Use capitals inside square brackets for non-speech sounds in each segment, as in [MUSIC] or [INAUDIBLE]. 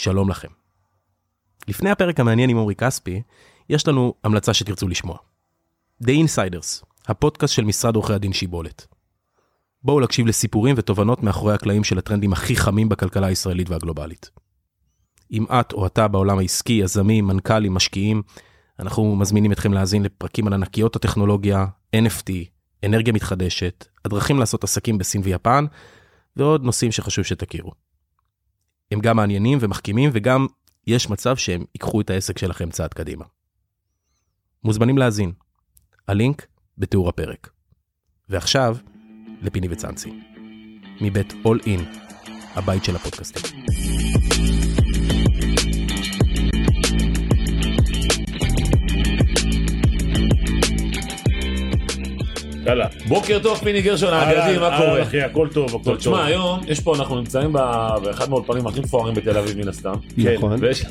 שלום לכם. לפני הפרק המעניין עם אורי כספי, יש לנו המלצה שתרצו לשמוע. The Insiders, הפודקאסט של משרד עורכי הדין שיבולת. בואו להקשיב לסיפורים ותובנות מאחורי הקלעים של הטרנדים הכי חמים בכלכלה הישראלית והגלובלית. אם את או אתה בעולם העסקי, יזמים, מנכ"לים, משקיעים, אנחנו מזמינים אתכם להאזין לפרקים על ענקיות הטכנולוגיה, NFT, אנרגיה מתחדשת, הדרכים לעשות עסקים בסין ויפן, ועוד נושאים שחשוב שתכירו. הם גם מעניינים ומחכימים וגם יש מצב שהם ייקחו את העסק שלכם צעד קדימה. מוזמנים להאזין. הלינק בתיאור הפרק. ועכשיו, לפיני וצאנצי. מבית All In, הבית של הפודקאסטים. יאללה. בוקר טוב פיני גרשון האגדי, מה קורה? אהלן, אחי, הכל טוב, הכל טוב. תשמע, היום יש פה, אנחנו נמצאים באחד מהאולפנים הכי מפוארים בתל אביב מן הסתם. כן. נכון. ויש-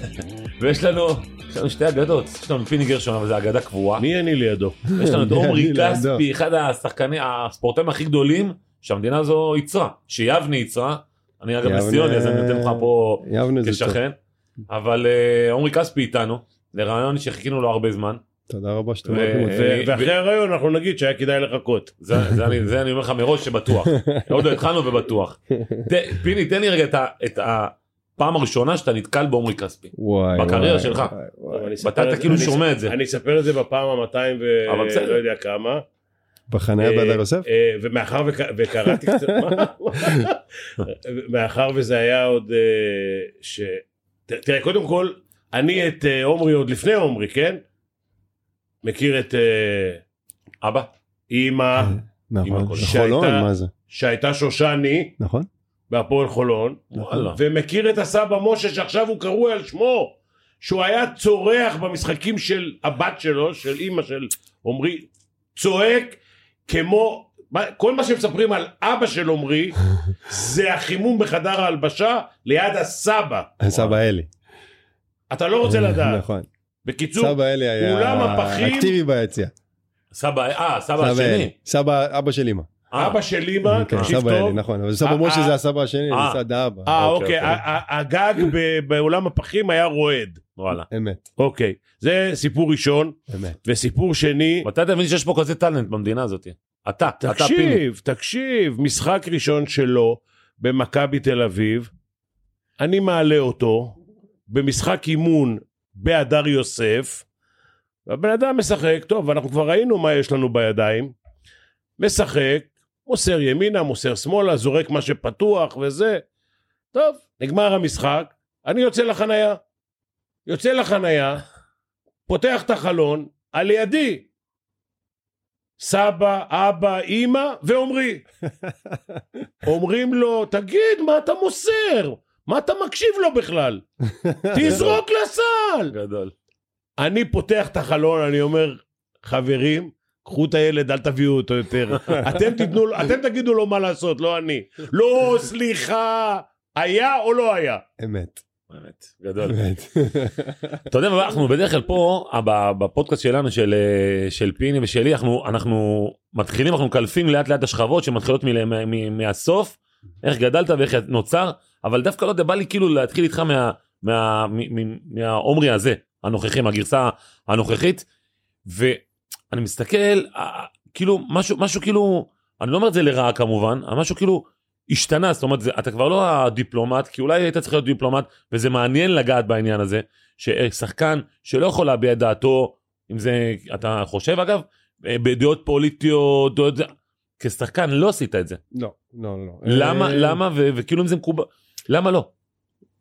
ויש לנו יש לנו שתי אגדות, יש לנו פיני גרשון, אבל זו אגדה קבועה. מי אני לידו? יש לנו את [LAUGHS] עומרי? כספי, אחד השחקנים, הספורטאים הכי גדולים שהמדינה הזו ייצרה, שיבנה ייצרה. אני אגב נס ציוני, אז אני נותן לך פה. כשכן. אבל אה, עומרי כספי איתנו, לרעיון שחיכינו לו הרבה זמן. תודה רבה שאתם אותי. אה, ו- ואחרי הרעיון אנחנו נגיד שהיה כדאי לחכות. זה, זה, אני, זה אני אומר לך מראש שבטוח. [LAUGHS] עוד לא התחלנו ובטוח. פיני, תן לי רגע את, את הפעם הראשונה שאתה נתקל בעומרי כספי. וואי, בקריירה שלך. ואתה את אתה זה- כאילו אני שומע את זה. אני אספר את זה בפעם ה-200 אבל בסדר. ולא יודע כמה. בחניה אה, בהדר יוסף? אה, ומאחר וקראתי קצת? [LAUGHS] מאחר וזה היה עוד, אה, תראה, קודם כל, אני את עומרי עוד לפני עומרי, כן? מכיר את אה, אבא? אימא נכון, הכל. חולון, שהייתה- מה זה? שהייתה שושני נכון? בהפועל חולון, וואלה. ומכיר את הסבא משה שעכשיו הוא קרוי על שמו, שהוא היה צורח במשחקים של הבת שלו, של אימא של עמרי, צועק כמו, כל מה שמספרים על אבא של עמרי, [LAUGHS] זה החימום בחדר ההלבשה ליד הסבא. סבא אלי. אתה לא רוצה לדעת. נכון. בקיצור, סבא אלי היה אולם הפחים- אקטיבי ביציע. סבא, אה, סבא סבא השני. סבא, אבא של אמא. אה, אבא של אימא, כן, תקשיב סבא אלי, טוב, נכון. אבל סבא אה, משה אה, זה הסבא השני, אה. זה סבא אבא. אה אוקיי, אוקיי, אוקיי. הגג ב- בעולם הפחים היה רועד. וואלה. אמת, אוקיי, זה סיפור ראשון, אמת. וסיפור שני, מתי אתה מבין שיש פה כזה טאלנט במדינה הזאת? אתה, אתה פיני. תקשיב, תקשיב, משחק ראשון שלו במכבי תל אביב, אני מעלה אותו במשחק אימון בהדר יוסף, והבן אדם משחק, טוב, אנחנו כבר ראינו מה יש לנו בידיים, משחק, מוסר ימינה, מוסר שמאלה, זורק מה שפתוח וזה, טוב, נגמר המשחק, אני יוצא לחנייה, יוצא לחנייה, פותח את החלון, על ידי סבא, אבא, אימא ועומרי. [LAUGHS] אומרים לו, תגיד, מה אתה מוסר? מה אתה מקשיב לו בכלל? [LAUGHS] תזרוק לסל. גדול. אני פותח את החלון, אני אומר, חברים, קחו את הילד, אל תביאו אותו יותר. [LAUGHS] אתם תיתנו, אתם תגידו לו מה לעשות, לא אני. לא, סליחה, היה או לא היה? אמת. באמת, גדול. אמת. אתה יודע, אנחנו בדרך כלל פה, בפודקאסט שלנו, של, אה, של פיני ושלי, אנחנו, אנחנו מתחילים, אנחנו מקלפים לאט לאט השכבות שמתחילות מ- מ- מ- מהסוף, איך גדלת ואיך נוצר, אבל דווקא לא יודע, בא לי כאילו להתחיל איתך מה- מה- מהעומרי הזה, הנוכחי, מהגרסה הנוכחית, ואני מסתכל, כאילו, משהו, משהו כאילו, אני לא אומר את זה לרעה כמובן, משהו כאילו השתנה, זאת אומרת, זה, אתה כבר לא הדיפלומט, כי אולי היית צריך להיות דיפלומט, וזה מעניין לגעת בעניין הזה, ששחקן שלא יכול להביע את דעתו, אם זה, אתה חושב אגב, אה, בדעות פוליטיות, דעות, כשחקן לא עשית את זה. לא, לא, לא. למה, אה, למה, וכאילו אם זה מקובל, למה לא?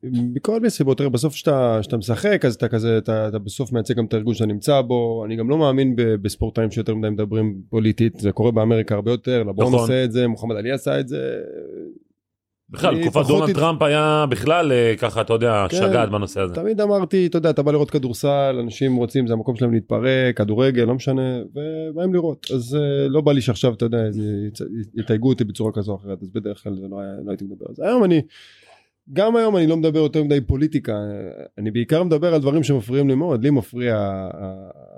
מכל מיני סיבות, תראה בסוף שאתה שאתה משחק אז אתה כזה אתה, אתה בסוף מייצג גם את הארגון שאתה נמצא בו אני גם לא מאמין ב- בספורטאים שיותר מדי מדברים פוליטית זה קורה באמריקה הרבה יותר לברון נכון. עושה את זה מוחמד עלי עשה את זה בכלל, תקופת דונלד הת- טראמפ היה בכלל אה, ככה, אתה יודע, כן. שגעת בנושא הזה. תמיד אמרתי אתה יודע אתה בא לראות כדורסל אנשים רוצים זה המקום שלהם להתפרק כדורגל לא משנה ובאים לראות אז אה, לא בא לי שעכשיו אתה יודע יתייגו אותי בצורה כזו או אחרת אז בדרך כלל לא, היה, לא הייתי מדבר על זה היום אני. גם היום אני לא מדבר יותר מדי פוליטיקה אני בעיקר מדבר על דברים שמפריעים לי מאוד לי מפריע אה,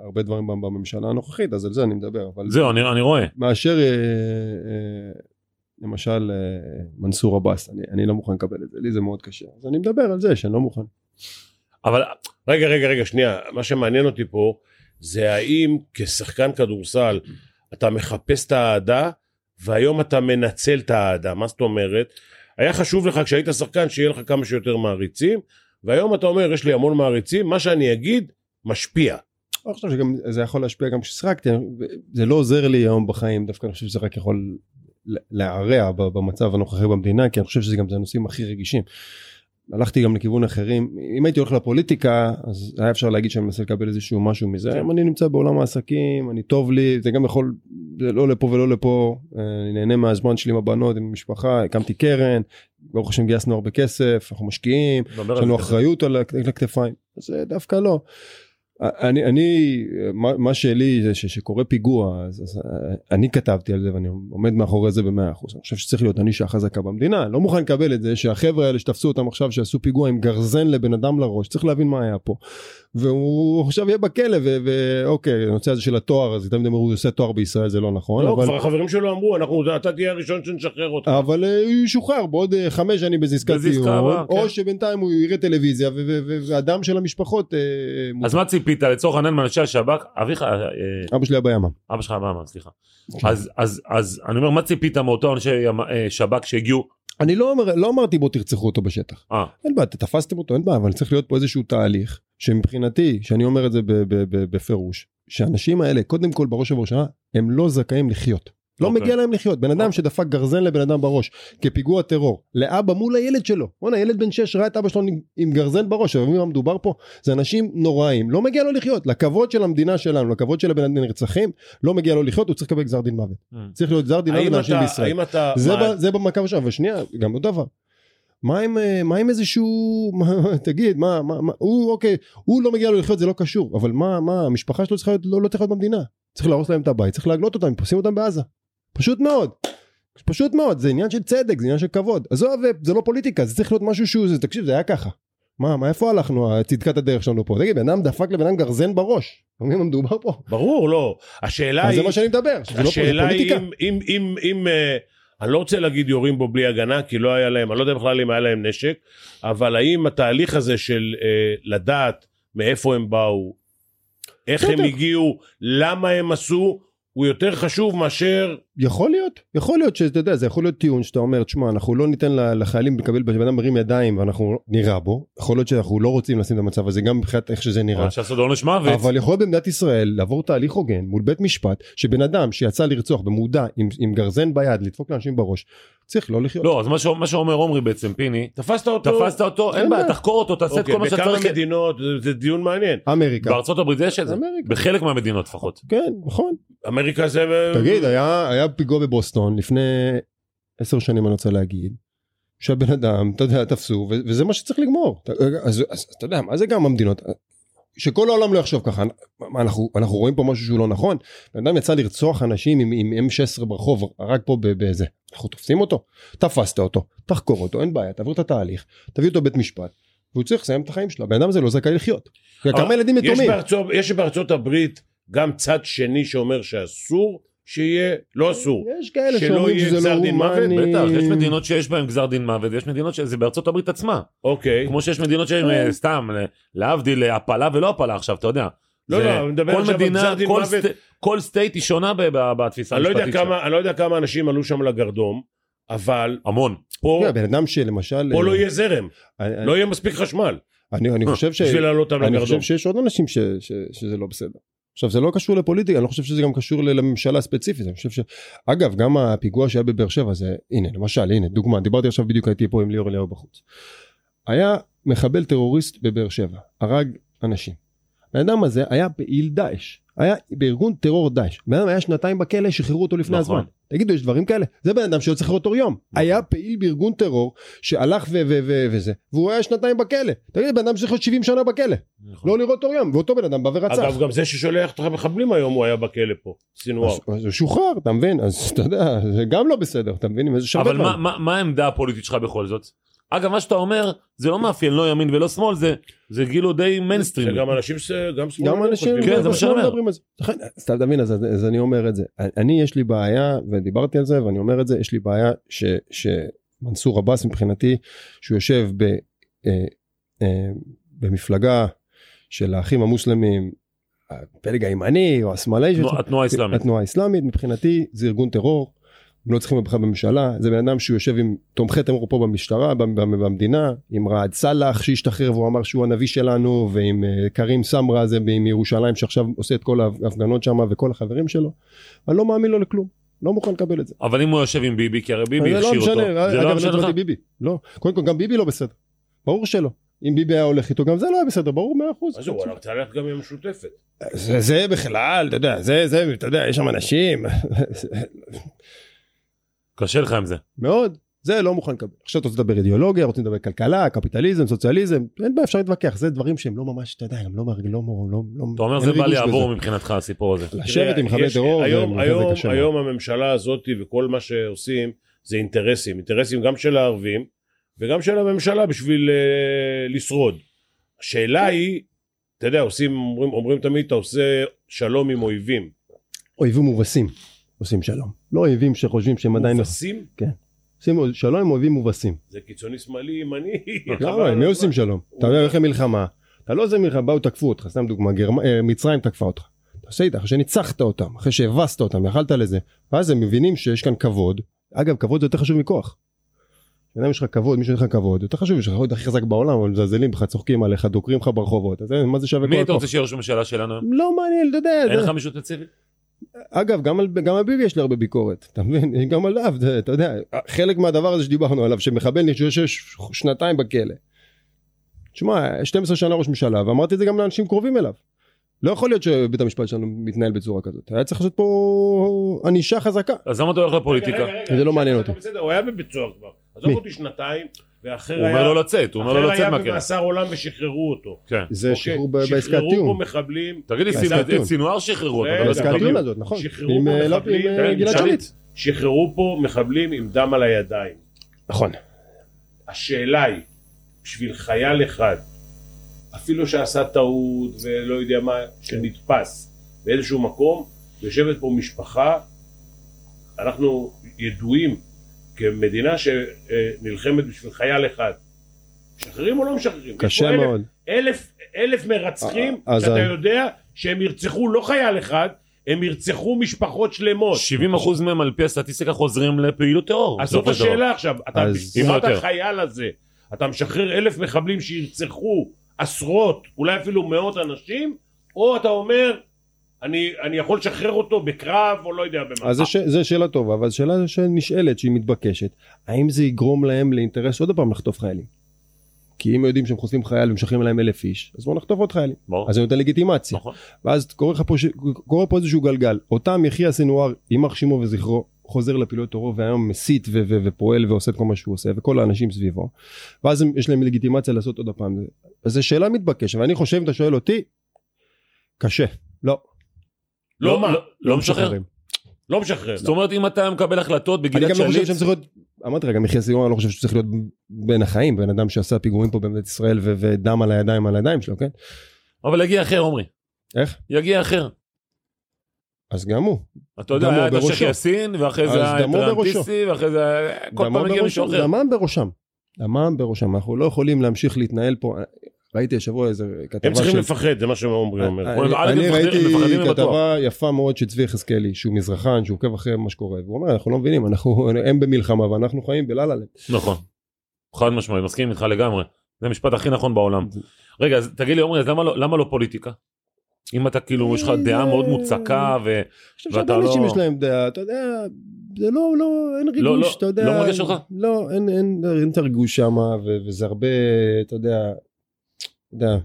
הרבה דברים בממשלה הנוכחית אז על זה אני מדבר זהו, אני אני רואה. מאשר אה, אה, למשל מנסור עבאס אני, אני לא מוכן לקבל את זה לי זה מאוד קשה אז אני מדבר על זה שאני לא מוכן. אבל רגע, רגע, רגע, שנייה. מה שמעניין אותי פה, זה האם כשחקן כדורסל אתה מחפש את האהדה, והיום אתה מנצל את האהדה. מה זאת אומרת? היה חשוב לך כשהיית שחקן שיהיה לך כמה שיותר מעריצים, והיום אתה אומר, יש לי המון מעריצים, מה שאני אגיד, משפיע. אני חושב שגם זה יכול להשפיע גם כששיחקתי, זה לא עוזר לי היום בחיים, דווקא אני חושב שזה רק יכול להרע במצב הנוכחי במדינה, כי אני חושב שזה גם זה הנושאים הכי רגישים. הלכתי גם לכיוון אחרים, אם הייתי הולך לפוליטיקה, אז היה אפשר להגיד שאני מנסה לקבל איזשהו משהו מזה, היום אני נמצא בעולם העסקים, אני טוב לי, זה גם יכול, זה לא לפה ולא לפה, אה, אני נהנה מהזמן שלי עם הבנות, עם המשפחה, הקמתי קרן, ברוך השם גייסנו הרבה כסף, אנחנו משקיעים, יש לנו זה. אחריות על הכ- על הכתפיים. אז אה, דווקא לא. אני אני מה, מה שלי זה ש- שקורה פיגוע אז, אז אני כתבתי על זה ואני עומד מאחורי זה במאה אחוז אני חושב שצריך להיות ענישה חזקה במדינה לא מוכן לקבל את זה שהחבר'ה האלה שתפסו אותם עכשיו שעשו פיגוע עם גרזן לבן אדם לראש צריך להבין מה היה פה. והוא עכשיו יהיה בכלא ו- ואוקיי הנושא הזה של התואר אז תמיד אמרו הוא עושה תואר בישראל זה לא נכון לא, אבל כבר החברים שלו אמרו, אנחנו, אתה תהיה הראשון שנשחרר אותך. אבל אה, הוא ישוחרר בעוד אה, חמש שנים בזיסקת הבאה, או כן. שבינתיים הוא יראה טלוויזיה ו- ו- ו- והדם של המשפחות. אה, אז מה ציפית לצורך העניין מאנשי השב"כ אביך אה, אבא שלי היה בימ"מ. אבא שלך אבא סליחה אז אז אז אני אומר מה ציפית מאותו אנשי אה, שב"כ שהגיעו אני לא, אומר, לא אמרתי בוא תרצחו אותו בשטח. אה אין בעיה, תפסתם אותו, אין בעיה, אבל צריך להיות פה איזשהו תהליך שמבחינתי, שאני אומר את זה בפירוש, שהאנשים האלה, קודם כל בראש ובראשונה, הם לא זכאים לחיות. לא אוקיי. מגיע להם לחיות. בן אדם אוקיי. שדפק גרזן לבן אדם בראש כפיגוע טרור, לאבא מול הילד שלו. בואנה, ילד בן 6 ראה את אבא שלו עם- עם גרזן בראש, אבל מי מה מדובר פה? זה אנשים נוראים, לא מגיע לו לחיות. לכבוד של המדינה שלנו, לכבוד של הבן אדם הנרצחים, לא מגיע לו לחיות, הוא צריך לקבל גזר דין מוות. Mm. צריך להיות גזר דין מוות לאנשים אתה, בישראל. אתה, זה, מה- ב, זה במכה ראשונה, ושנייה, גם עוד דבר. מה עם, אה, מה עם איזשהו, מה, [LAUGHS] תגיד, מה, מה, מה, הוא, אוקיי, הוא לא מגיע לו לחיות, זה לא קשור, אבל מה, מה, המשפחה שלו צריכה להיות, לא, לא צריכה להיות במדינה. צריך להרוס להם את הבית, צריך להגלות אותם, פוסעים אותם בעזה. פשוט מאוד. פשוט מאוד, זה עניין של צדק, זה עניין של כבוד. עזוב, זה לא פוליטיקה, זה צריך להיות משהו שהוא, זה, תקשיב, זה היה ככה. מה, מה, איפה הלכנו, צדקת הדרך שלנו פה? תגיד, בן אדם דפק לבן אדם גרזן בראש. מבין מה מדובר פה? ברור, לא. השאלה היא, זה מה שאני מדבר, שזה לא זה השאלה היא פוליטיקה. אם, אם, אם, אם אה, אני לא רוצה להגיד יורים בו בלי הגנה, כי לא היה להם, אני לא יודע בכלל אם היה להם נשק, אבל האם התהליך הזה של אה, לדעת מאיפה הם באו, איך הם. הגיעו, למה הם עשו, הוא יותר חשוב מאשר... יכול להיות, יכול להיות שאתה יודע, זה יכול להיות טיעון שאתה אומר, תשמע, אנחנו לא ניתן לחיילים לקבל, בן אדם מרים ידיים ואנחנו נירה בו, יכול להיות שאנחנו לא רוצים לשים את המצב הזה, גם מבחינת איך שזה נראה. אבל שעשו לו עונש מוות אבל יכול להיות במדינת ישראל לעבור תהליך הוגן מול בית משפט, שבן אדם שיצא לרצוח במודע עם, עם גרזן ביד, לדפוק לאנשים בראש, צריך לא לחיות. לא אז מה ש- מה שאומר עומרי בעצם פיני תפסת אותו? תפסת אותו אין בעיה. תחקור אותו תעשה את אוקיי, כל מה שאתה בכמה מדינות, זה, זה דיון מעניין. אמריקה. בארצות הברית יש את זה אמריקה. בחלק מהמדינות לפחות כן, נכון. אמריקה זה... תגיד, היה, היה פיגוע בבוסטון לפני עשר שנים אני רוצה להגיד, שהבן אדם, אתה יודע, תפסו, וזה מה שצריך לגמור. אתה- אז, אז אתה יודע, מה זה גם המדינות? שכל העולם לא יחשוב ככה, אנחנו, אנחנו רואים פה משהו שהוא לא נכון, בן אדם יצא לרצוח אנשים עם, עם M16 ברחוב, רק פה בזה, אנחנו תופסים אותו, תפסת אותו, תחקור אותו, אין בעיה, תעביר את התהליך, תביא אותו לבית משפט, והוא צריך לסיים את החיים שלו, הבן אדם הזה לא זכאי לחיות. כמה ילדים יתומים. יש בארצות הברית גם צד שני שאומר שאסור שיהיה, לא אסור. יש כאלה שלא שאומרים יהיה שזה גזר לא דין מוות? הומני. בטח יש מדינות שיש בהן גזר דין מוות ויש מדינות שזה בארצות הברית עצמה אוקיי. כמו שיש מדינות שהן כן. אה, סתם אה, להבדיל אה, הפלה ולא הפלה עכשיו אתה יודע. לא, זה- לא, אני מדבר כל עכשיו על מדינה גזר דין כל מוות. סט- כל state היא שונה בתפיסה אני לא, המשפטית שלה. אני לא יודע כמה אנשים עלו שם לגרדום, אבל המון. פה, תראה, בן אדם שלמשל... פה לא אה, יהיה זרם, אני- לא יהיה מספיק חשמל אני אני [LAUGHS] חושב ש... בשביל לעלות אותם אני לגרדום. חושב שיש עוד אנשים שזה לא בסדר. עכשיו זה לא קשור לפוליטיקה, אני לא חושב שזה גם קשור לממשלה ספציפית, אני חושב ש... אגב, גם הפיגוע שהיה בבאר שבע זה, הנה למשל, הנה דוגמה, דיברתי עכשיו בדיוק הייתי פה עם ליאור אליהו בחוץ. היה מחבל טרוריסט בבאר שבע, הרג אנשים. הבן אדם הזה היה פעיל דאעש, היה בארגון טרור דאעש. בן אדם היה שנתיים בכלא, שחררו אותו לפני נכון. הזמן. תגידו, יש דברים כאלה? זה בן אדם שיוצא אותו יום. היה פעיל בארגון טרור שהלך ו- ו- ו- וזה, והוא היה שנתיים בכלא. תגיד, בן אדם צריך להיות 70 שנה בכלא. לא לראות אור יום, ואותו בן אדם בא ורצח. אגב, גם זה ששולח את המחבלים היום, הוא היה בכלא פה, סינואר. אז הוא שוחרר, אתה מבין? אז אתה יודע, זה גם לא בסדר, אתה מבין? אבל מה-. מה מה העמדה הפוליטית שלך בכל זאת? אגב מה שאתה אומר זה לא מאפיין לא ימין ולא שמאל זה זה כאילו די מיינסטרים. זה גם אנשים, ש- גם שמאלנים גם אנשים חושבים. כן, זה מה שאני לא אומר. על זה. לכן, אז אתה מבין, אז, אני אומר את זה. אני יש לי בעיה, ודיברתי על זה, ואני אומר את זה, יש לי בעיה ש, שמנסור עבאס מבחינתי, שהוא יושב ב... אה, אה, במפלגה של האחים המוסלמים, הפלג הימני או השמאלי, התנועה האסלאמית. התנועה האסלאמית מבחינתי זה ארגון טרור. הם לא צריכים בכלל בממשלה זה בן אדם שהוא יושב עם תומכי טרור פה במשטרה במ- במ- במדינה עם רעד סאלח שהשתחרר והוא אמר שהוא הנביא שלנו ועם אה, קרים סמרה זה מירושלים שעכשיו עושה את כל ההפגנות שם וכל החברים שלו. אני לא מאמין לו לכלום לא מוכן לקבל את זה. אבל אם הוא יושב עם ביבי, כי הרי ביבי זה לא הכשיר אותו. משנה, זה אגב, לא משנה לך? הצבעתי ביבי לא קודם כל גם ביבי לא בסדר. ברור שלא. אם ביבי היה הולך איתו גם זה לא היה בסדר ברור מאה אחוז. אז הוא רוצה ללכת גם עם המשותפת. זה, זה בכלל אתה יודע זה זה אתה יודע יש שם אנשים קשה לך עם זה. מאוד. זה לא מוכן לקבל. עכשיו אתה רוצה לדבר אידיאולוגיה, רוצים לדבר כלכלה, קפיטליזם, סוציאליזם, אין בעיה, אפשר להתווכח, זה דברים שהם לא ממש, אתה יודע, הם לא מרג... לא... לא, לא אתה אומר זה בא לעבור בזה. מבחינתך הסיפור הזה. לשבת עם יש- טרור, היום, זה- קשה. היום הממשלה הזאת וכל מה שעושים זה אינטרסים, אינטרסים גם של הערבים וגם של הממשלה בשביל uh, לשרוד. השאלה היא, אתה יודע, עושים, אומרים, אומרים תמיד, אתה עושה שלום עם אויבים. אויבים מובסים עושים שלום. לא אויבים שחושבים שהם עדיין... מובסים? עושים שלום עם אויבים מובסים. זה קיצוני שמאלי ימני. למה? מי עושים שלום? אתה יודע איך מלחמה? אתה לא עושה מלחמה, באו תקפו אותך, סתם דוגמה, גרמ- אה, מצרים תקפה אותך. אתה עושה איתה, אחרי שניצחת אותם, אחרי שהבסת אותם, יכלת לזה, ואז הם מבינים שיש כאן כבוד. אגב, כבוד זה יותר חשוב מכוח. בן אדם יש לך כבוד, מישהו נותן לך כבוד, יותר חשוב, יש לך כבוד הכי חזק בעולם, אבל מזלזלים בך, צוחקים עליך, דוקרים לך ברחובות, אז מה זה שווה מי כל אתה הכוח? רוצה שיהיה ראש הממשלה שלנו היום? לא מעניין, אתה יודע, אין לך מישהו ספציפי? אגב, גם על, גם על ביבי יש לי הרבה ביקורת, אתה מבין? [LAUGHS] גם עליו, זה, אתה יודע, חלק מהדבר הזה שדיברנו עליו, שמחבל נשש שנתיים בכלא. תשמע, 12 שנה ראש ממשלה, ואמרתי את זה גם לאנשים קרובים אליו. לא יכול להיות שבית המשפט שלנו מתנהל בצורה כזאת. היה צריך לעשות פה ענישה חזקה. אז למה אתה הולך לפוליטיקה? זה לא מעניין אותי. בסדר, הוא היה בבית סוהר כבר. עזוב? אותי שנתיים, ואחר הוא אומר לו לצאת, הוא אומר לו אחר לצאת היה מהכלא. במאסר עולם ושחררו אותו. כן. זה אוקיי? שחרור בעסקת שחררו טיעון. פה מחבלים, תגיד לי, את טיעון. סינואר שחררו, רגע, מדבר בעסקת מחבלים. הזאת, נכון. שחררו פה אה, לא- מחבלים, עם, אה, כן, גלעד. שליט. שחררו פה מחבלים עם דם על הידיים. נכון. השאלה היא, בשביל חייל אחד, אפילו שעשה טעות ולא יודע מה, שנתפס באיזשהו מקום, יושבת פה משפחה, אנחנו ידועים כמדינה שנלחמת בשביל חייל אחד. משחררים או לא משחררים? קשה מאוד. אלף, אלף מרצחים, אה, שאתה ה- יודע שהם ירצחו לא חייל אחד, הם ירצחו משפחות שלמות. 70% מהם על פי הסטטיסטיקה חוזרים לפעילות טרור. אז זאת. השאלה עכשיו, אתה אז- בשביל אם לא. החייל הזה, אתה משחרר אלף מחבלים שירצחו עשרות, אולי אפילו מאות אנשים, או אתה אומר, אני, אני יכול לשחרר אותו בקרב, או לא יודע במה. אז זו ש- זו שאלה טובה, אבל שאלה שנשאלת, שהיא מתבקשת, האם זה יגרום להם לאינטרס עוד פעם לחטוף חיילים? כי אם יודעים שהם חושפים חייל ומשחררים להם אלף איש, אז בואו נחטוף עוד חיילים. ברור. אז זה נותן לגיטימציה. נכון. ואז קורה פה. קורה פה איזשהו גלגל. אותם יחיא סנוואר, יימח שמו וזכרו, חוזר לפעילות טרור והיום מסית ו- ו- ופועל ועושה את כל מה שהוא עושה וכל האנשים סביבו. ואז יש להם לגיטימציה לעשות עוד פעם. אז זו שאלה מתבקשת ואני חושב אם אתה שואל אותי, קשה. לא. לא מה? לא משחרר. משחררים. לא משחרר. זאת אומרת אם אתה מקבל החלטות אני בגלעד גם לא חושב שליט, שהם צריכים להיות, אמרתי לך, גם יחיא סנוואר, אני לא חושב שהוא צריך להיות בין החיים, בן אדם שעשה פיגועים פה במדינת ישראל ודם על הידיים על הידיים שלו, כן? אבל יגיע אחר עומרי. איך? יגיע אחר. אז גם הוא. אתה יודע, דמו היה את השייח. יאסין, ואחרי אז זה היה את. רנטיסי, ואחרי זה. כל פעם מגיע מישהו אחר. דמם בראשם. דמם בראשם. אנחנו לא יכולים להמשיך להתנהל פה. ראיתי השבוע איזה כתבה הם צריכים של- לפחד, זה מה שעומרי אומר. אני- א', אני ראיתי. כתבה יפה מאוד של צבי יחזקאלי שהוא מזרחן שהוא עוקב אחרי מה שקורה והוא אומר אנחנו לא מבינים אנחנו הם במלחמה ואנחנו חיים בלה לה נכון. חד משמעי, מסכים איתך לגמרי. זה המשפט הכי נכון בעולם. רגע, אז תגיד לי עומרי, אז למה לא- למה לא פוליטיקה? אם אתה כאילו, יש לך דעה מאוד מוצקה ו... אני חושב ואתה שהרבה אנשים לא- יש להם דעה אתה יודע זה לא לא אין לא, ריגוש לא, אתה יודע לא מרגש אותך? לא אין אין אין את הריגוש שם וזה הרבה אתה יודע. אתה יודע,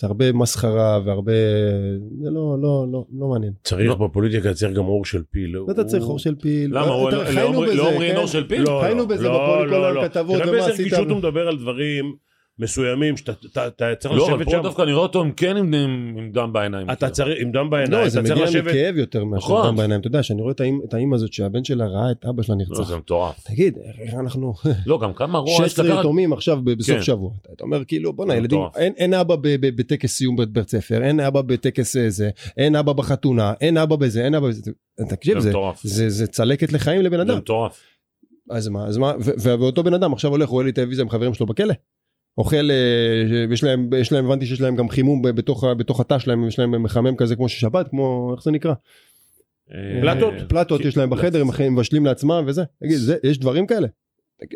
זה הרבה מסחרה והרבה זה לא לא לא לא מעניין. צריך בפוליטיקה, צריך גם אור של פיל. לא אתה צריך אור של פיל. למה? לא- חיינו לא- בזה, לא אומרים כן? אור של פיל? לא, חיינו לא, בזה לא, בפוליטיקה, לא, לא. הכתבות, תראה ומה באיזה עשית. רגישות הוא מדבר על דברים מסוימים שאתה אתה- אתה צריך לא, אבל לשבת פה שם. דווקא נראה אותו עם כן עם- עם עם דם בעיניים. אתה כאילו. צריך, עם דם בעיניים, לא, זה אתה צריך מגיע לשבת... מכאב יותר מאשר נכון. דם בעיניים. אתה יודע, שאני רואה את האימא הזאת שהבן שלה ראה את אבא שלה לא, נרצח. זה מטורף. תגיד, איך אנחנו... [LAUGHS] לא, גם כמה רוע יש 16 לקחת. יתומים עכשיו בסוף כן. שבוע. אתה אומר כאילו, בוא'נה, זה ילדים. אין- אין אבא בטקס סיום בית בית ספר, אין אבא בטקס אה, זה, אין אבא בחתונה, אין אבא בזה, אין אבא בזה. תקשיב, זה זה-. זה זה צלקת לחיים לבן זה אדם. מטורף. אז מה, אז מה, ו- ו- ואותו בן אדם עכשיו הולך, רואה לי טלוויזיה עם חברים שלו בכלא. אוכל, אה, יש להם, יש להם, הבנתי שיש להם גם חימום בתוך, בתוך התא שלהם, יש להם מחמם כזה כמו ששבת, כמו, איך זה נקרא? אה, פלטות. פלטות יש להם בחדר, הם מבשלים לעצמם וזה. תגיד, זה, יש דברים כאלה?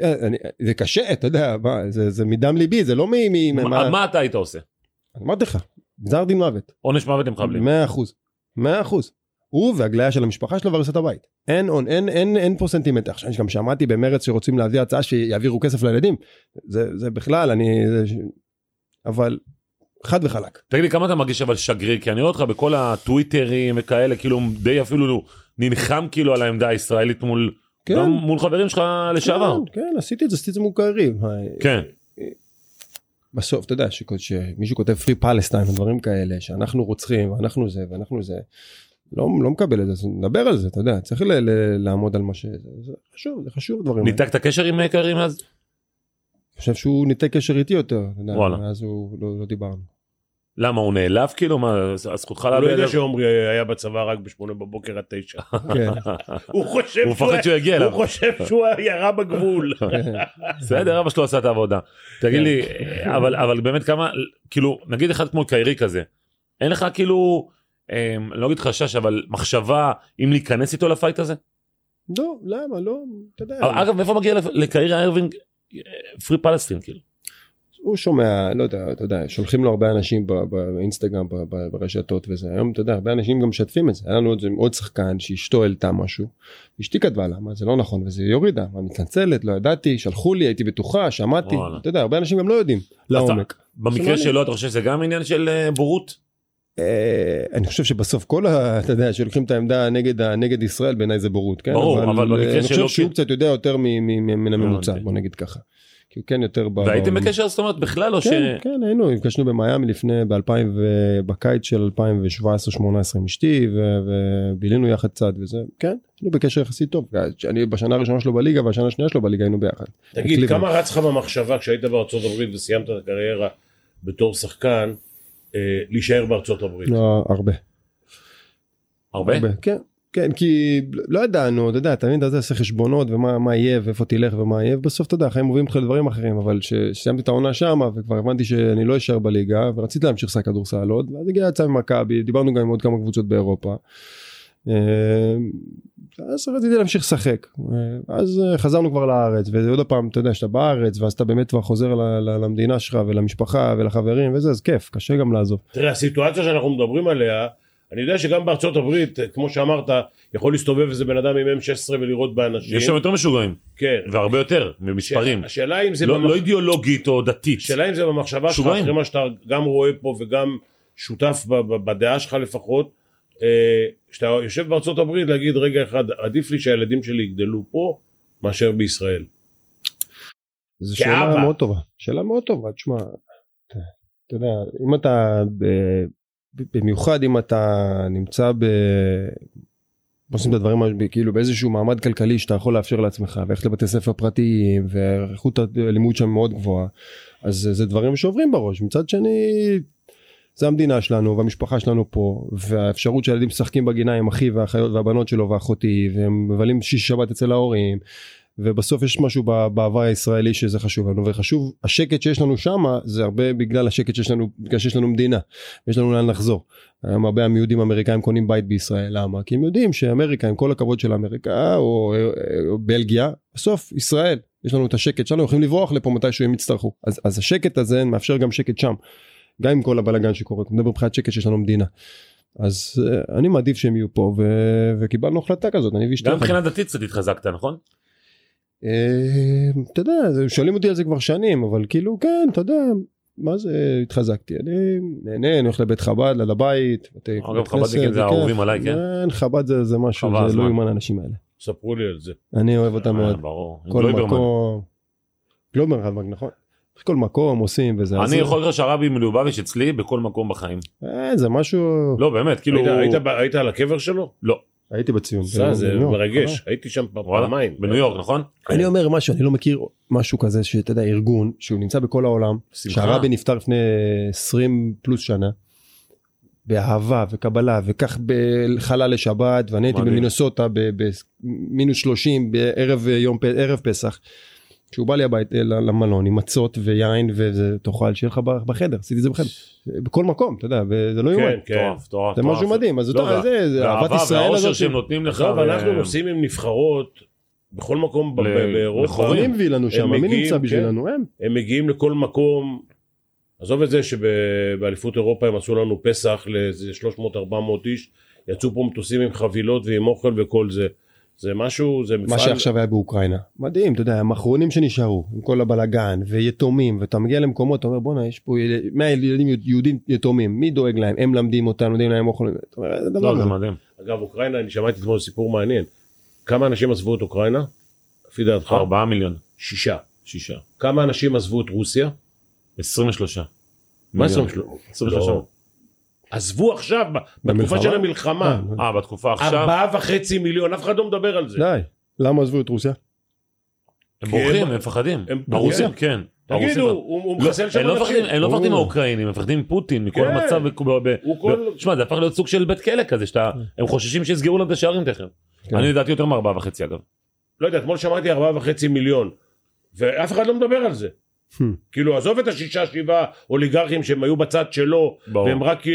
אני, זה קשה, אתה יודע, מה, זה, זה מדם ליבי, זה לא מ... מ מה- אתה היית עושה? אמרתי לך, גזר דין מוות, עונש מוות למחבלים. מאה אחוז, מאה אחוז. הוא והגליה של המשפחה שלו והריסת הבית. אין, אין, אין, אין, אין פה סנטימנט. עכשיו גם שמעתי במרץ שרוצים להביא הצעה שיעבירו כסף לילדים. זה, זה בכלל, אני... זה, אבל חד וחלק. תגיד לי כמה אתה מרגיש אבל שגריר כי אני רואה אותך בכל הטוויטרים וכאלה כאילו די אפילו נלחם כאילו על העמדה הישראלית מול כן. גם מול חברים שלך לשעבר. כן, כן, עשיתי את זה, עשיתי את זה מול קריירים. כן. בסוף, אתה יודע, שמישהו כותב פרי פלסטיין ודברים כאלה, שאנחנו רוצחים, ואנחנו זה, ואנחנו זה, לא, לא מקבל את זה, אז נדבר על זה, אתה יודע, צריך ל, ל, לעמוד על מה ש... זה חשוב, זה חשוב דברים. האלה. ניתקת קשר עם קרים אז? אני חושב שהוא ניתק קשר איתי יותר, אתה יודע, וואלה. מאז הוא לא, לא דיברנו. למה הוא נעלב כאילו מה זכותך הוא לא יודע את? שעומרי היה בצבא רק בשמונה בבוקר עד תשע. כן, [LAUGHS] הוא חושב הוא שהוא מפחד שהוא יגיע הוא אליו. חושב שהוא ירה בגבול. [LAUGHS] בסדר אבא שלו עשה את העבודה. תגיד כן. לי אבל אבל באמת כמה כאילו נגיד אחד כמו קיירי כזה אין לך כאילו אני לא אגיד חשש אבל מחשבה אם להיכנס איתו ל fight הזה? לא, למה, לא, אתה יודע, אבל אגב מאיפה מגיע לפ- לקיירי איירווינג free Palestine כאילו? הוא שומע, לא יודע, אתה יודע, שולחים לו הרבה אנשים באינסטגרם, ברשתות וזה, היום אתה יודע, הרבה אנשים גם משתפים את זה, היה לנו עוד, עוד שחקן שאשתו העלתה משהו, אשתי כתבה לה, מה זה לא נכון, וזה היא הורידה, מה מתנצלת, לא ידעתי, שלחו לי, הייתי בטוחה, שמעתי. אתה יודע, הרבה אנשים גם לא יודעים, לעומק. במקרה. שלו אתה חושב שזה גם עניין של אה, בורות? אה, אני חושב שבסוף כל ה... אתה יודע, שלוקחים את העמדה נגד, ה- נגד ישראל, בעיניי זה בורות, כן? ברור, אבל במקרה אה, אני שלו חושב שהוא כן. קצת יודע יותר מ- מ- מ- מן הממוצע. בוא נגיד ככה. כי הוא כן יותר... ב- והייתם ב- בקשר זאת אומרת בכלל או ש... כן, כן, היינו, נפגשנו במיאמי לפני, ב-2000, בקיץ של 2017-2018 עם אשתי, ו- ובילינו יחד קצת וזה, כן, היינו בקשר יחסית טוב. אני בשנה הראשונה שלו בליגה והשנה השנייה שלו בליגה היינו ביחד. תגיד. כמה רץ לך במחשבה כשהיית בארצות הברית וסיימת את הקריירה בתור שחקן, להישאר בארצות הברית? לא, הרבה. הרבה? הרבה, כן. כן, כי לא ידענו, אתה יודע, תמיד אתה עושה חשבונות ומה מה יהיה ואיפה תלך ומה יהיה, ובסוף אתה יודע, החיים מובילים אותך לדברים אחרים, אבל כשסיימתי את העונה שמה וכבר הבנתי שאני לא אשאר בליגה ורציתי להמשיך לשחק כדורסל עוד, ואז הגיעה הצעה ממכבי, דיברנו גם עם עוד כמה קבוצות באירופה. אה, אז רציתי להמשיך לשחק, אה, אז אה, חזרנו כבר לארץ, ועוד פעם, אתה יודע, שאתה בארץ, ואז אתה באמת כבר חוזר למדינה שלך ולמשפחה ולחברים וזה, אז כיף, קשה גם לעזוב. תראה, הסיטואציה שאנחנו מדברים עליה, אני יודע שגם בארצות הברית, כמו שאמרת, יכול להסתובב איזה בן אדם עם M16 ולראות באנשים. יש שם יותר משוגעים כן. והרבה יותר במספרים. השאלה אם זה לא במח- לא אידיאולוגית או דתית. השאלה אם זה במחשבה שלך. אחרי מה שאתה גם רואה פה וגם שותף בדעה שלך לפחות, כשאתה יושב בארצות הברית להגיד רגע אחד, עדיף לי שהילדים שלי יגדלו פה מאשר בישראל. זו. שאלה מאוד טובה, שאלה מאוד טובה, תשמע, אתה אתה יודע, אם אתה, ב- במיוחד אם אתה נמצא ב... עושים את הדברים האלה, כאילו באיזשהו מעמד כלכלי שאתה יכול לאפשר לעצמך, וללכת לבתי ספר פרטיים, ואיכות הלימוד שם מאוד גבוהה, אז זה- זה דברים שעוברים בראש. מצד שני, זה המדינה שלנו והמשפחה שלנו פה, והאפשרות שהילדים משחקים בגינה עם אחי והאחיות והבנות שלו ואחותי, והם מבלים שישי שבת אצל ההורים, ובסוף יש משהו בעבר הישראלי שזה חשוב לנו וחשוב השקט שיש לנו שמה זה הרבה בגלל השקט שיש לנו בגלל שיש לנו מדינה יש לנו לאן לחזור. היום הרבה יהודים אמריקאים קונים בית בישראל למה? כי הם יודעים שאמריקה עם כל הכבוד של אמריקה או, או בלגיה בסוף ישראל יש לנו את השקט שלנו יכולים לברוח לפה מתישהו הם יצטרכו. אז, אז השקט הזה מאפשר גם שקט שם גם עם כל הבלאגן שקורה מדבר מבחינת שקט שיש לנו מדינה. אז אה, אני מעדיף שהם יהיו פה ו- וקיבלנו החלטה כזאת אני ואשתי גם. מבחינה דתית קצת התחזקת נכון? אה, אתה יודע, זה- שואלים אותי על זה כבר שנים, אבל כאילו כן, אתה יודע, מה זה התחזקתי, אני נהנה, אני הולך לבית חב"ד, ליד הבית, בתי אגב, חב"דניקים זה. האהובים עליי, כן? אין, חב"ד זה זה משהו, זה. לא יאומן האנשים האלה. ספרו לי על זה. אני אוהב אותם אה, מאוד, ברור. כל. מקום, גלוברמן, נכון? כל מקום עושים וזה. אני יכול לך שהרבי מלובביץ' אצלי בכל מקום בחיים. אה, זה משהו, לא באמת כאילו היית- על הקבר שלו? לא הייתי בציון. זה מרגש, הייתי שם פעמיים. בניו יורק נכון? אני אומר משהו, אני לא מכיר משהו כזה שאתה יודע, ארגון שהוא נמצא בכל העולם. שהרבי נפטר לפני 20 פלוס שנה, באהבה וקבלה, וכך בחלל לשבת, ואני הייתי מדהים. במינסוטה במינוס 30 בערב יום, ערב פסח. כשהוא בא לי הבית למלון עם מצות ויין וזה תאכל שיהיה לך בחדר עשיתי את זה בחדר בכל מקום אתה יודע וזה לא יאומן כן, כן. מטורף. זה. משהו מדהים אז לא, זה זה אהבת ישראל והאושר הזאת שהם נותנים לך. אנחנו נוסעים עם נבחרות בכל מקום ב- ל- ב- באירופה. לחורים. מי מביא לנו שם מי נמצא כן. בשבילנו הם הם מגיעים לכל מקום. עזוב את זה שבאליפות אירופה הם עשו לנו פסח לאיזה 300-400 איש, יצאו פה מטוסים עם חבילות ועם אוכל וכל זה. זה משהו, זה מפעל... מה שעכשיו היה באוקראינה מדהים אתה יודע הם האחרונים שנשארו עם כל הבלאגן ויתומים ואתה מגיע למקומות אתה אומר בואנה יש פה 100 ילדים יהודים יתומים מי דואג להם הם למדים אותם נותנים להם אוכל אתה אומר, זה דבר לא, זה מדהים. מדהים. אגב, אוקראינה, אני שמעתי אתמול סיפור מעניין. כמה אנשים עזבו את אוקראינה? לפי דעתך? ארבעה מיליון. שישה. שישה. כמה אנשים עזבו את רוסיה? 23. מה מיליון. 23? 23. עזבו עכשיו, בתקופה? של המלחמה. אה, בתקופה עכשיו, ארבעה וחצי מיליון, אף אחד לא מדבר על זה. די למה עזבו את רוסיה הם בורחים, הם- מפחדים. הרוסים, כן. כן. תגידו, הוא לא, מחסל שם הם לא מפחדים- אנשים. הם לא מפחדים. מהאוקראינים, הם מפחדים מפוטין, מכל כן. המצב. תשמע, זה הפך להיות סוג של בית כלא כזה, שאתה, הם חוששים שיסגרו להם את השערים תכף. כן. אני לדעתי יותר מארבעה וחצי אגב. לא יודע, אתמול שמעתי ארבעה וחצי מיליון, ואף אחד לא מדבר על זה. כאילו, עזוב את השישה שבעה אוליגרכים שהם היו בצד שלו, ברור. והם רק, אה,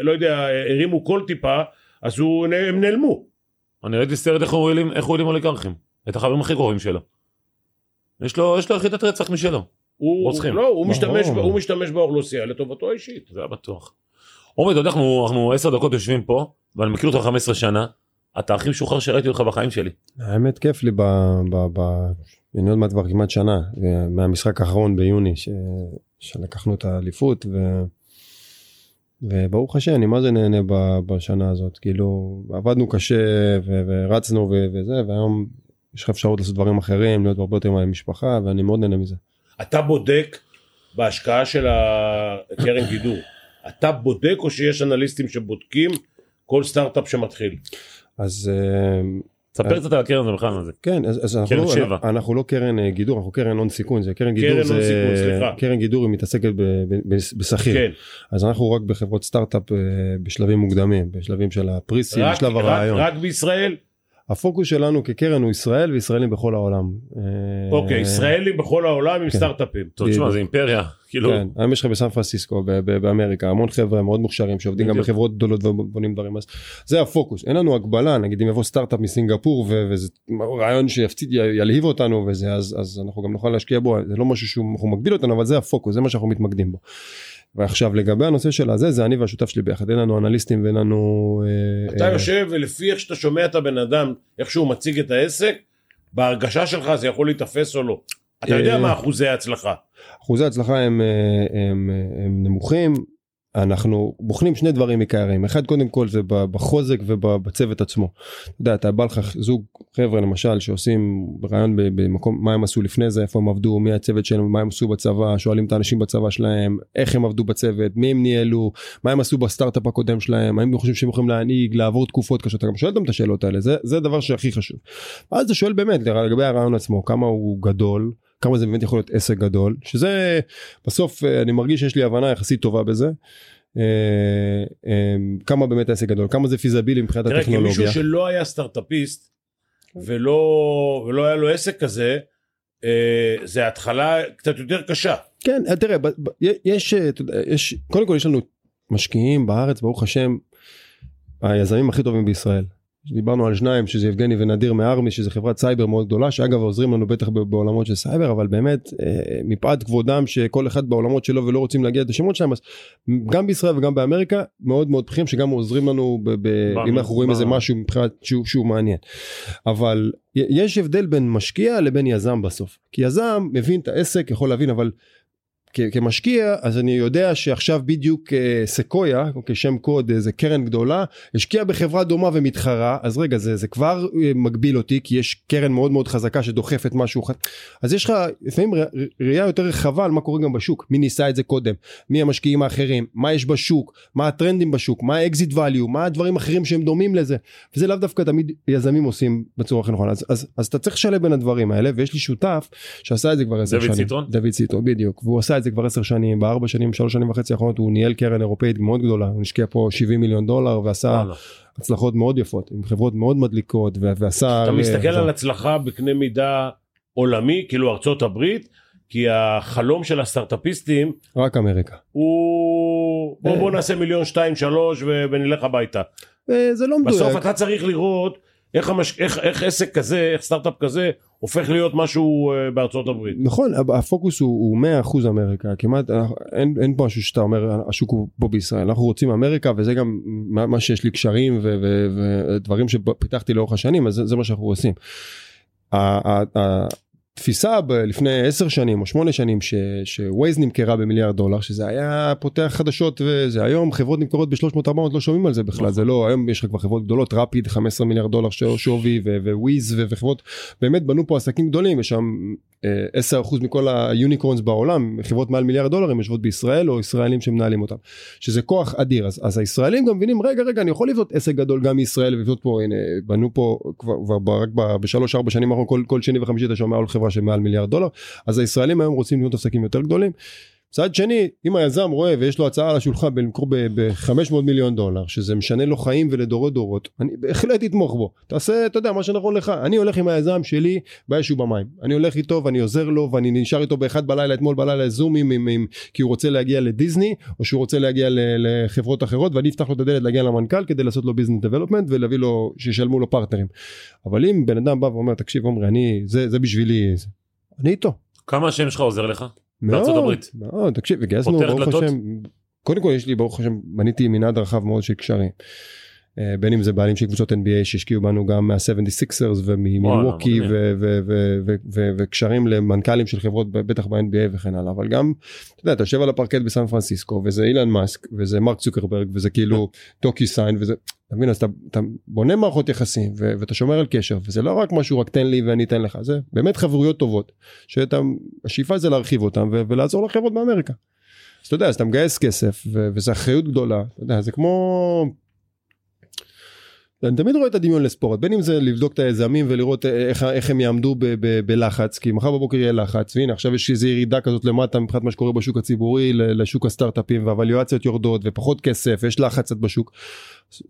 לא יודע, הרימו כל טיפה, אז הוא, הם נעלמו. אני ראיתי סרט איך הוא העלים- העלים אוליגרכים. את החברים הכי קרובים שלו. יש לו יש לו יחידת רצח משלו. הוא, רוצחים. לא, הוא משתמש. הוא משתמש באוכלוסייה לטובתו האישית. זה היה בטוח. אתה יודע, אנחנו אנחנו עשר דקות יושבים פה, ואני מכיר אותך 15 שנה, אתה הכי משוחרר שראיתי אותך בחיים שלי. האמת כיף לי ב... ב, ב אני עוד מעט כבר כמעט שנה מהמשחק האחרון ביוני ש, שלקחנו את האליפות ו... וברוך השם אני מה זה נהנה ב, בשנה הזאת כאילו עבדנו קשה ו, ורצנו ו, וזה והיום יש לך אפשרות לעשות דברים אחרים להיות הרבה יותר עם המשפחה ואני מאוד נהנה מזה. אתה בודק בהשקעה של הקרן גידור, אתה בודק או שיש אנליסטים שבודקים כל סטארט-אפ שמתחיל? אז אה, ספר קצת על הקרן הזה בכלל על זה. כן אז, אז אנחנו, לא. אנחנו לא קרן אה, גידור אנחנו קרן הון סיכון זה קרן גידור קרן זה סיכון, סליחה. קרן גידור היא מתעסקת בשכיר כן. אז אנחנו רק בחברות סטארט-אפ אה, בשלבים מוקדמים בשלבים של הפריסי רק, בשלב רק, הרעיון רק בישראל? הפוקוס שלנו כקרן הוא ישראל וישראלים בכל העולם. אה, אוקיי, ישראלים בכל העולם עם כן. סטארט-אפים. טוב, תשמע, זה אימפריה. כאילו, כן, היום יש לך בסן פרנסיסקו באמריקה המון חבר'ה מאוד מוכשרים שעובדים גם. בחברות גדולות ובונים דברים אז זה הפוקוס אין לנו הגבלה נגיד אם יבוא סטארט-אפ מסינגפור ו- וזה רעיון שיפציד י- ילהיב אותנו וזה אז אז אנחנו גם נוכל להשקיע בו זה לא משהו שהוא מגביל אותנו אבל זה הפוקוס זה מה שאנחנו מתמקדים בו. ועכשיו לגבי הנושא של הזה זה אני והשותף שלי ביחד אין לנו אנליסטים ואין לנו. אה, אתה אה, יושב ולפי איך שאתה שומע את הבן אדם, איך שהוא מציג את העסק, בהרגשה שלך זה יכול להיתפס או לא. אתה יודע אה, מה אחוזי ההצלחה. אחוזי ההצלחה הם, אה, הם, אה, הם נמוכים. אנחנו בוחנים שני דברים עיקריים אחד קודם כל זה בחוזק ובצוות עצמו. אתה יודע אתה בא לך זוג חבר'ה למשל שעושים רעיון במקום מה הם עשו לפני זה איפה הם עבדו מי הצוות שלהם מה הם עשו בצבא שואלים את האנשים בצבא שלהם איך הם עבדו בצוות מי הם ניהלו מה הם עשו בסטארט-אפ הקודם שלהם האם הם חושבים שהם יכולים להנהיג לעבור תקופות קשות אתה גם שואל אותם את השאלות האלה זה זה הדבר שהכי חשוב. ואז אתה שואל באמת לגבי הרעיון עצמו כמה הוא גדול כמה זה באמת יכול להיות עסק גדול שזה בסוף אה, אני מרגיש שיש לי הבנה יחסית טובה בזה. אה, אה, כמה באמת עסק גדול כמה זה פיזבילי מבחינת תראה, הטכנולוגיה. כמישהו שלא היה סטארט-אפיסט ולא, ולא היה לו עסק כזה, אה, זה התחלה קצת יותר קשה. כן אה, תראה יש יש קודם כל יש לנו משקיעים בארץ ברוך השם היזמים הכי טובים בישראל. דיברנו על שניים שזה יבגני ונדיר מארמי שזה חברת סייבר מאוד גדולה שאגב עוזרים לנו בטח בעולמות של סייבר אבל באמת אה, מפאת כבודם שכל אחד בעולמות שלו ולא רוצים להגיע את השמות שלהם אז גם בישראל וגם באמריקה מאוד מאוד בכירים שגם עוזרים לנו ב- ב- אם אנחנו רואים איזה. משהו מבחינת שהוא, שהוא מעניין. אבל יש הבדל בין משקיע לבין יזם בסוף כי יזם מבין את העסק יכול להבין אבל כמשקיע אז אני יודע שעכשיו בדיוק אה, סקויה אוקיי שם קוד איזה קרן גדולה השקיע בחברה דומה ומתחרה אז רגע זה זה כבר אה, מגביל אותי כי יש קרן מאוד מאוד חזקה שדוחפת משהו אז יש לך לפעמים ראייה יותר רחבה על מה קורה גם בשוק מי ניסה את זה קודם מי המשקיעים האחרים מה יש בשוק מה הטרנדים בשוק מה ה exit value מה הדברים האחרים שהם דומים לזה וזה לאו דווקא תמיד יזמים עושים בצורה הכי נכונה אז, אז, אז אתה צריך לשלב בין הדברים האלה ויש לי שותף שעשה את זה כבר דוד שנים. דוד ציטרון בדיוק והוא עשה את זה כבר עשר שנים בארבע שנים שלוש שנים וחצי האחרונות הוא ניהל קרן אירופאית מאוד גדולה הוא השקיע פה 70 מיליון דולר ועשה. הצלחות מאוד יפות עם חברות מאוד מדליקות ועשה אתה אה, מסתכל על הצלחה בקנה מידה עולמי, כאילו ארצות הברית, כי החלום של הסטארטאפיסטים רק אמריקה. הוא בוא, אה. בוא נעשה מיליון שתיים שלוש ו- ונלך הביתה. אה, זה לא מדויק. בסוף אתה צריך לראות איך, המש... איך, איך עסק כזה, איך סטארט-אפ כזה הופך להיות משהו אה, בארצות הברית. נכון, הפוקוס הוא, הוא 100% אמריקה, כמעט אנחנו- אין, אין פה משהו שאתה אומר השוק הוא פה בישראל, אנחנו רוצים אמריקה וזה גם מה, מה שיש לי קשרים ו- ו- ודברים שפיתחתי לאורך השנים, אז זה, זה מה שאנחנו עושים. ה- ה- התפיסה ב- לפני 10 שנים או 8 שנים שווייז נמכרה במיליארד דולר שזה היה פותח חדשות וזה היום חברות נמכרות ב-300-400 לא שומעים על זה בכלל נכון. זה לא היום יש לך כבר חברות גדולות רפיד 15 מיליארד דולר שווי וויז ו- וחברות באמת בנו פה עסקים גדולים יש שם 10% מכל ה unicorns בעולם חברות מעל מיליארד דולר הם יושבות בישראל או ישראלים שמנהלים אותם. שזה כוח אדיר. אז, אז הישראלים גם מבינים רגע רגע אני יכול לבנות עסק גדול גם מישראל ולבנות פה הנה בנו פה כבר, כבר רק בשלוש ארבע שנים האחרונות כל, כל שני וחמישי אתה שומע על חברה שמעל מיליארד דולר. אז הישראלים היום רוצים לבנות עסקים יותר גדולים. מצד שני אם היזם רואה ויש לו הצעה על השולחן בלמכור ב-500 מיליון דולר שזה משנה לו חיים ולדורי דורות אני בהחלט אתמוך בו תעשה אתה יודע מה שנכון לך אני הולך עם היזם שלי באש ובמים אני הולך איתו ואני עוזר לו ואני נשאר איתו באחד בלילה אתמול בלילה זומים עם, עם, כי הוא רוצה להגיע לדיסני או שהוא רוצה להגיע ל, לחברות אחרות ואני אפתח לו את הדלת להגיע למנכ"ל כדי לעשות לו ביזנס דבלופמנט ולהביא לו שישלמו לו פרטנרים אבל אם בן אדם בא ואומר תקשיב עמרי אני זה זה בשבילי זה, אני איתו. כמה השם שלך עוזר לך? בארצות הברית. מאוד, תקשיב, הגייסנו, ברוך? השם, קודם כל יש לי, ברוך השם, בניתי מנעד רחב מאוד של קשרים. אה, בין אם זה בעלים של קבוצות NBA שהשקיעו בנו גם מה-76ers וממילווקי וקשרים למנכ"לים של חברות בטח ב-NBA וכן הלאה אבל גם אתה יודע אתה יושב על הפרקט בסן פרנסיסקו וזה אילן מאסק וזה מרק צוקרברג וזה כאילו [LAUGHS] טוקי סיין וזה אתה מבין אז אתה, אתה בונה מערכות יחסים ו- ואתה שומר על קשר וזה לא רק משהו רק תן לי ואני אתן לך זה באמת חברויות טובות שאתה השאיפה זה להרחיב אותם ו- ולעזור לחברות באמריקה. אז אתה יודע אז אתה מגייס כסף ו- וזה אחריות גדולה אתה יודע זה כמו. אני תמיד רואה את הדמיון לספורט בין אם זה לבדוק את היזמים ולראות איך, איך הם יעמדו ב, ב, בלחץ כי מחר בבוקר יהיה לחץ והנה עכשיו יש איזו ירידה כזאת למטה מבחינת מה שקורה בשוק הציבורי לשוק הסטארט-אפים והווליואציות יורדות ופחות כסף יש לחץ קצת בשוק.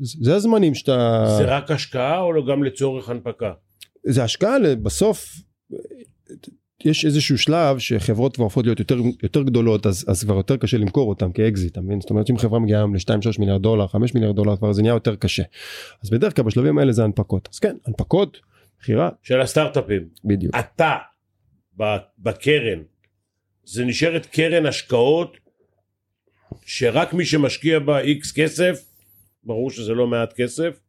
זה הזמנים שאתה זה רק השקעה או גם לצורך הנפקה? זה השקעה בסוף יש איזשהו שלב שחברות כבר הופכות להיות יותר יותר גדולות אז אז כבר יותר קשה למכור אותם כאקזיט אתה מבין זאת אומרת אם חברה מגיעה היום ל-2-3 מיליארד דולר 5 מיליארד דולר כבר זה נהיה יותר קשה אז בדרך כלל בשלבים האלה זה הנפקות אז כן הנפקות מכירה של הסטארט-אפים. בדיוק אתה בקרן, זה נשארת קרן השקעות שרק מי שמשקיע בה איקס כסף, ברור שזה לא מעט כסף,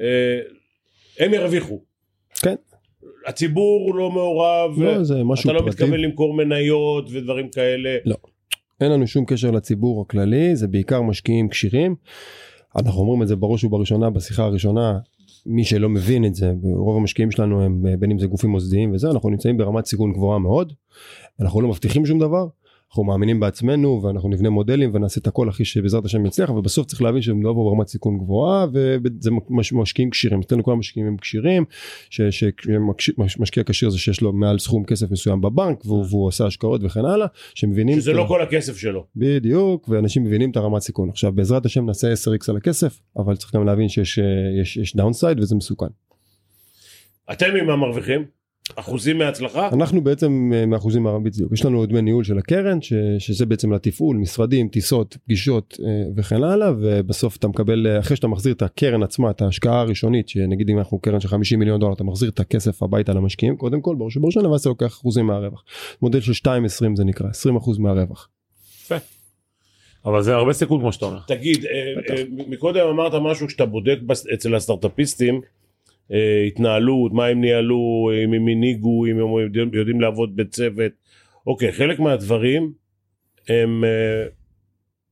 אה, הם ירוויחו. כן. הציבור לא מעורב, לא זה משהו אתה לא פרטי מתכוון למכור מניות ודברים כאלה. אין לנו שום קשר לציבור הכללי זה בעיקר משקיעים כשירים. אנחנו אומרים את זה בראש ובראשונה בשיחה הראשונה מי שלא מבין את זה רוב המשקיעים שלנו הם אה, בין אם זה גופים מוסדיים וזה אנחנו נמצאים ברמת סיכון גבוהה מאוד. אנחנו לא מבטיחים שום דבר. אנחנו מאמינים בעצמנו ואנחנו נבנה מודלים ונעשה את הכל הכי שבעזרת השם יצליח אבל בסוף צריך להבין שמדובר פה ברמת סיכון גבוהה וזה מש- משקיעים כשירים אצלנו כל המשקיעים הם כשירים שמשקיע כשיר זה שיש לו מעל סכום כסף מסוים בבנק והוא, והוא עושה השקעות וכן הלאה שמבינים שזה את לא כל הכסף שלו. בדיוק ואנשים מבינים את הרמת סיכון עכשיו בעזרת השם נעשה 10x על הכסף אבל צריך גם להבין שיש אה, יש, יש downside וזה מסוכן אתם ממה מרוויחים? אחוזים מההצלחה? אנחנו בעצם אה, מאחוזים מהרווח בדיוק יש לנו דמי ניהול של הקרן ש, שזה בעצם לתפעול משרדים טיסות פגישות אה, וכן הלאה ובסוף אתה מקבל אה, אחרי שאתה מחזיר את הקרן עצמה את ההשקעה הראשונית שנגיד אם אנחנו קרן של 50 מיליון דולר אתה מחזיר את הכסף הביתה למשקיעים קודם כל בראש ובראשונה ואז אתה לוקח אחוזים מהרווח מודל של 2-20 זה נקרא 20 אחוז מהרווח. אבל זה הרבה סיכון כמו שאתה אומר. תגיד, מקודם אמרת משהו שאתה בודק אצל הסטארטאפיסטים, התנהלות, מה הם ניהלו, אם הם הנהיגו, אם הם יודעים- יודעים לעבוד בצוות. אוקיי, חלק מהדברים הם אה,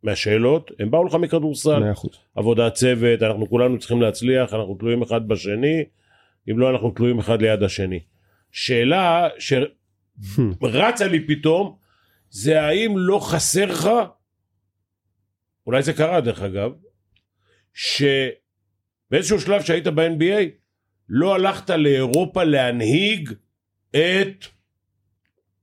מהשאלות, הם באו לך מכדורסל, 100 אחוז. עבודת צוות, אנחנו כולנו צריכים להצליח, אנחנו תלויים אחד בשני, אם לא אנחנו תלויים אחד ליד השני. שאלה שרצה לי פתאום, זה האם לא חסר לך, אולי זה קרה דרך אגב, שבאיזשהו שלב שהיית ב-NBA, לא הלכת לאירופה להנהיג את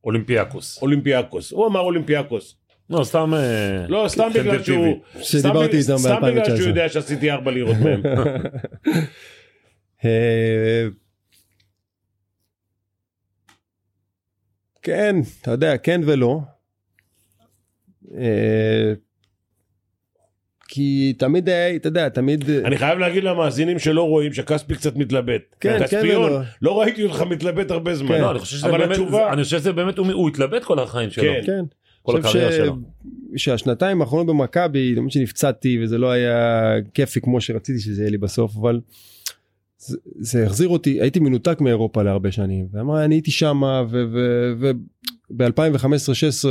אולימפיאקוס. אולימפיאקוס. הוא אמר אולימפיאקוס. לא, סתם... אה, לא, סתם בגלל שהוא... שדיברתי איתם סתם בגלל ב-2019. שהוא יודע שעשיתי ארבע לירות מהם. [LAUGHS] אה, כן, אתה יודע, כן ולא. אה, כי תמיד היה, אתה יודע, תמיד... אני חייב להגיד למאזינים שלא רואים שכספי קצת מתלבט. כן, כן כספיון, ולא. לא ראיתי אותך מתלבט הרבה זמן. כן. לא, אני חושב שזה אבל באמת, התשובה- אני חושב שזה באמת, הוא הוא התלבט כל החיים שלו. כן. כן. כל אני חושב הקריירה ש- שלו. שהשנתיים האחרונות במכבי, למרות שנפצעתי וזה לא היה כיפי כמו שרציתי שזה יהיה לי בסוף, אבל זה, זה החזיר אותי, הייתי מנותק מאירופה להרבה שנים, ואמר, אני הייתי שמה וב-2015-2016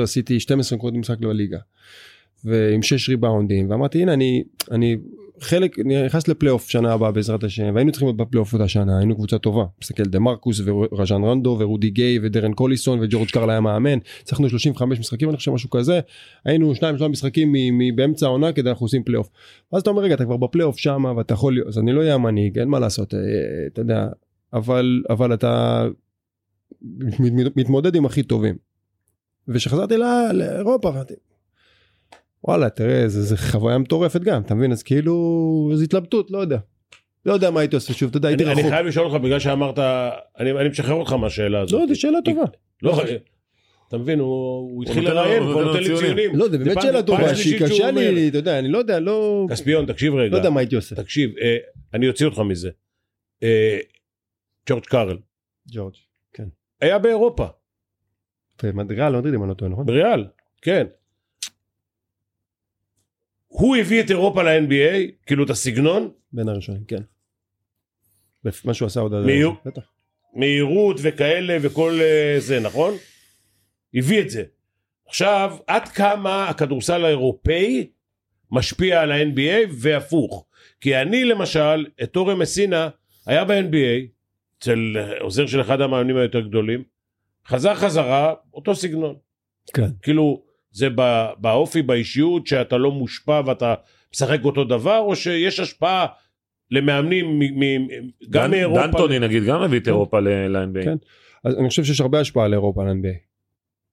עשיתי 12 נקודות משחק בליגה, ועם 6 ריבאונדים, ואמרתי הנה אני, אני חלק, אני נכנס לפלייאוף שנה הבאה בעזרת השם, והיינו צריכים להיות בפלייאוף אותה שנה, היינו קבוצה טובה, מסתכל דה מרקוס ורז'אן רנדו ורודי גיי ודרן קוליסון וג'ורג' קרל היה מאמן, הצלחנו 35 משחקים אני חושב משהו כזה, היינו שניים שלושה משחקים באמצע העונה כדי אנחנו עושים פלייאוף. ואז אתה אומר רגע אתה כבר בפלייאוף שמה ואתה יכול אז אני לא אהיה המנהיג אין מה לעשות אה, אתה יודע אבל אבל אתה מת- מתמודד עם הכי טובים. וכשחזרתי לאירופה אמרתי. וואלה תראה זה, זה חוויה מטורפת גם אתה מבין אז כאילו איזו התלבטות לא יודע. לא יודע מה הייתי עושה שוב אתה יודע הייתי אני, אני רחוק. חייב לשאול אותך בגלל שאמרת, אני, אני משחרר אותך מהשאלה הזאת. לא זו שאלה טובה. לא, אתה מבין, הוא, הוא התחיל לראיין, הוא נותן לי ציונים. לא זה באמת שאלה טובה שהיא קשה. לי אתה יודע אני לא יודע לא כספיון, תקשיב רגע. לא יודע מה הייתי עושה. תקשיב, אה, אני אוציא אותך מזה. אה, ג'ורג' קארל, ג'ורג'. היה באירופה, במדריאל לא מדריד אם אני לא טועה נכון? בריאל, כן. הוא הביא את אירופה ל-NBA, כאילו את הסגנון, בין הראשונים כן. מה שהוא עשה עוד מהיר- בטח. מהירות וכאלה וכל אה, זה, נכון? הביא את זה. עכשיו, עד כמה הכדורסל האירופאי משפיע על ה-NBA והפוך. כי אני למשל, את אורן מסינה, היה ב-NBA, אצל עוזר של אחד המאמנים היותר גדולים, חזר חזרה, אותו סגנון. כן. כאילו, זה בא- באופי, באישיות, שאתה לא מושפע ואתה משחק אותו דבר, או שיש השפעה למאמנים מ- מ- גם דן- מאירופה. דנטוני נגיד גם הביא את אירופה ל-NBA. כן. אז אני חושב שיש הרבה השפעה על אירופה על NBA.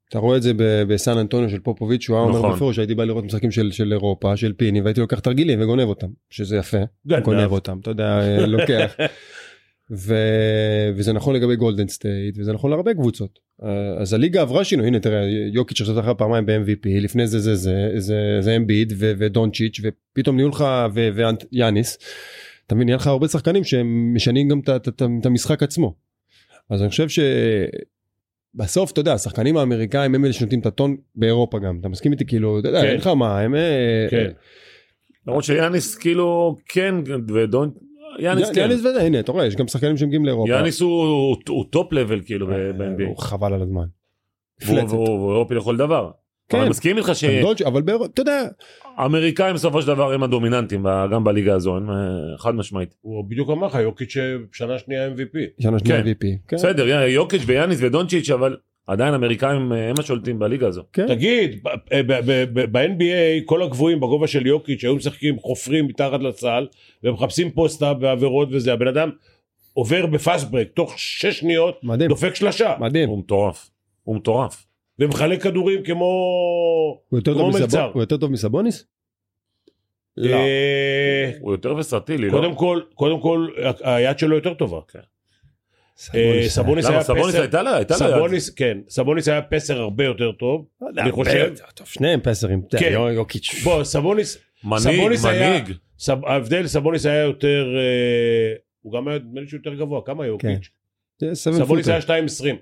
אתה רואה את זה ב- בסן אנטוניו של פופוביץ' שהוא היה אומר נכון. בפירוש שהייתי בא לראות משחקים של, של אירופה של פיני והייתי לוקח תרגילים וגונב אותם שזה יפה גנב. גונב אותם אתה יודע אה, לוקח. [LAUGHS] ו... וזה נכון לגבי גולדן סטייט וזה נכון להרבה קבוצות אה, אז הליגה עברה שינוי הנה תראה יוקיץ' עכשיו זכה פעמיים ב-MVP לפני זה זה זה זה זה אמביד ודונצ'יץ' ופתאום נהיו לך ויאניס. אתה מבין נהיה לך הרבה שחקנים שהם משנים גם את המשחק עצמו. אז אני חושב שבסוף אתה יודע השחקנים האמריקאים הם אלה שנותנים את הטון באירופה גם אתה מסכים איתי כאילו אתה יודע כן. אין לך מה הם אה, כן. למרות שיאניס כאילו כן ודון יאניס כן. יאניס וזה הנה אתה רואה יש גם שחקנים שמגיעים לאירופה. יאניס הוא top level כאילו ב-NBA. הוא חבל על הזמן. והוא אירופי לכל דבר. כן. אבל אני מסכים איתך דולצ'- אבל באירופה אתה יודע שהאמריקאים בסופו של דבר הם הדומיננטים גם בליגה הזו אה, חד משמעית. הוא בדיוק אמר לך, יוקיץ' שנה שנייה MVP. שנה שנייה כן. VP. כן. בסדר יוקיץ' ויאניס ודונצ'יץ' אבל עדיין אמריקאים אה, הם השולטים בליגה הזו. כן. תגיד, ב-NBA כל הגבוהים בגובה של יוקיץ' היו משחקים חופרים מתחת לסל ומחפשים פוסט-אפ ועבירות וזה, הבן אדם עובר בפאסט ברק תוך שש שניות, מדהים. דופק שלשה, מדהים. הוא מטורף. הוא מטורף. ומחלק כדורים כמו הוא יותר כמו מלצר. הוא יותר טוב מסבוניס? לא. אה, הוא יותר וסרטילי. לא? קודם כל, קודם כל, היד שלו יותר טובה. אה, סבוניס למה היה סבוניס פסר, הייתה לה? הייתה לה. סבוניס, כן, סבוניס היה פסר הרבה יותר טוב, אני חושב, טוב, שניהם פסרים. כן. יו- יוקיץ'. בוא, סבוניס, מנהיג, סבוניס היה- מנהיג. סב- ההבדל, סבוניס היה יותר, אה, הוא גם היה, נדמה לי שהוא יותר גבוה, כמה יוקיץ'? זה seven סבוניס. היה 2.20.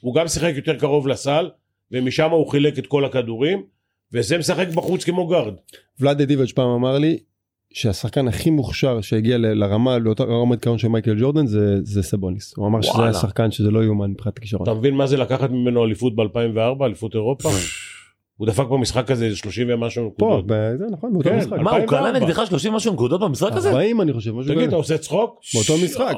הוא גם שיחק יותר קרוב לסל, ומשם הוא חילק את כל הכדורים, וזה משחק בחוץ כמו גארד. ולאד דיבאץ פעם אמר לי שהשחקן הכי מוכשר שהגיע ל- לרמה לאותה רמת כישרון של מייקל ג'ורדן זה זה סבוניס. הוא אמר שזה וואלה. היה שחקן שזה לא יאומן מבחינת הכישרון. אתה מבין מה זה לקחת ממנו אליפות ב-2004, אליפות אירופה? הוא דפק במשחק הזה איזה 30 ומשהו פה, נקודות. ב- זה נכון באותו כן, משחק. מה הוא קלע 2004. נגדך 30 משהו נקודות במשחק הזה? 40 אני חושב משהו תגיד, אתה כזה. עושה צחוק? באותו משחק.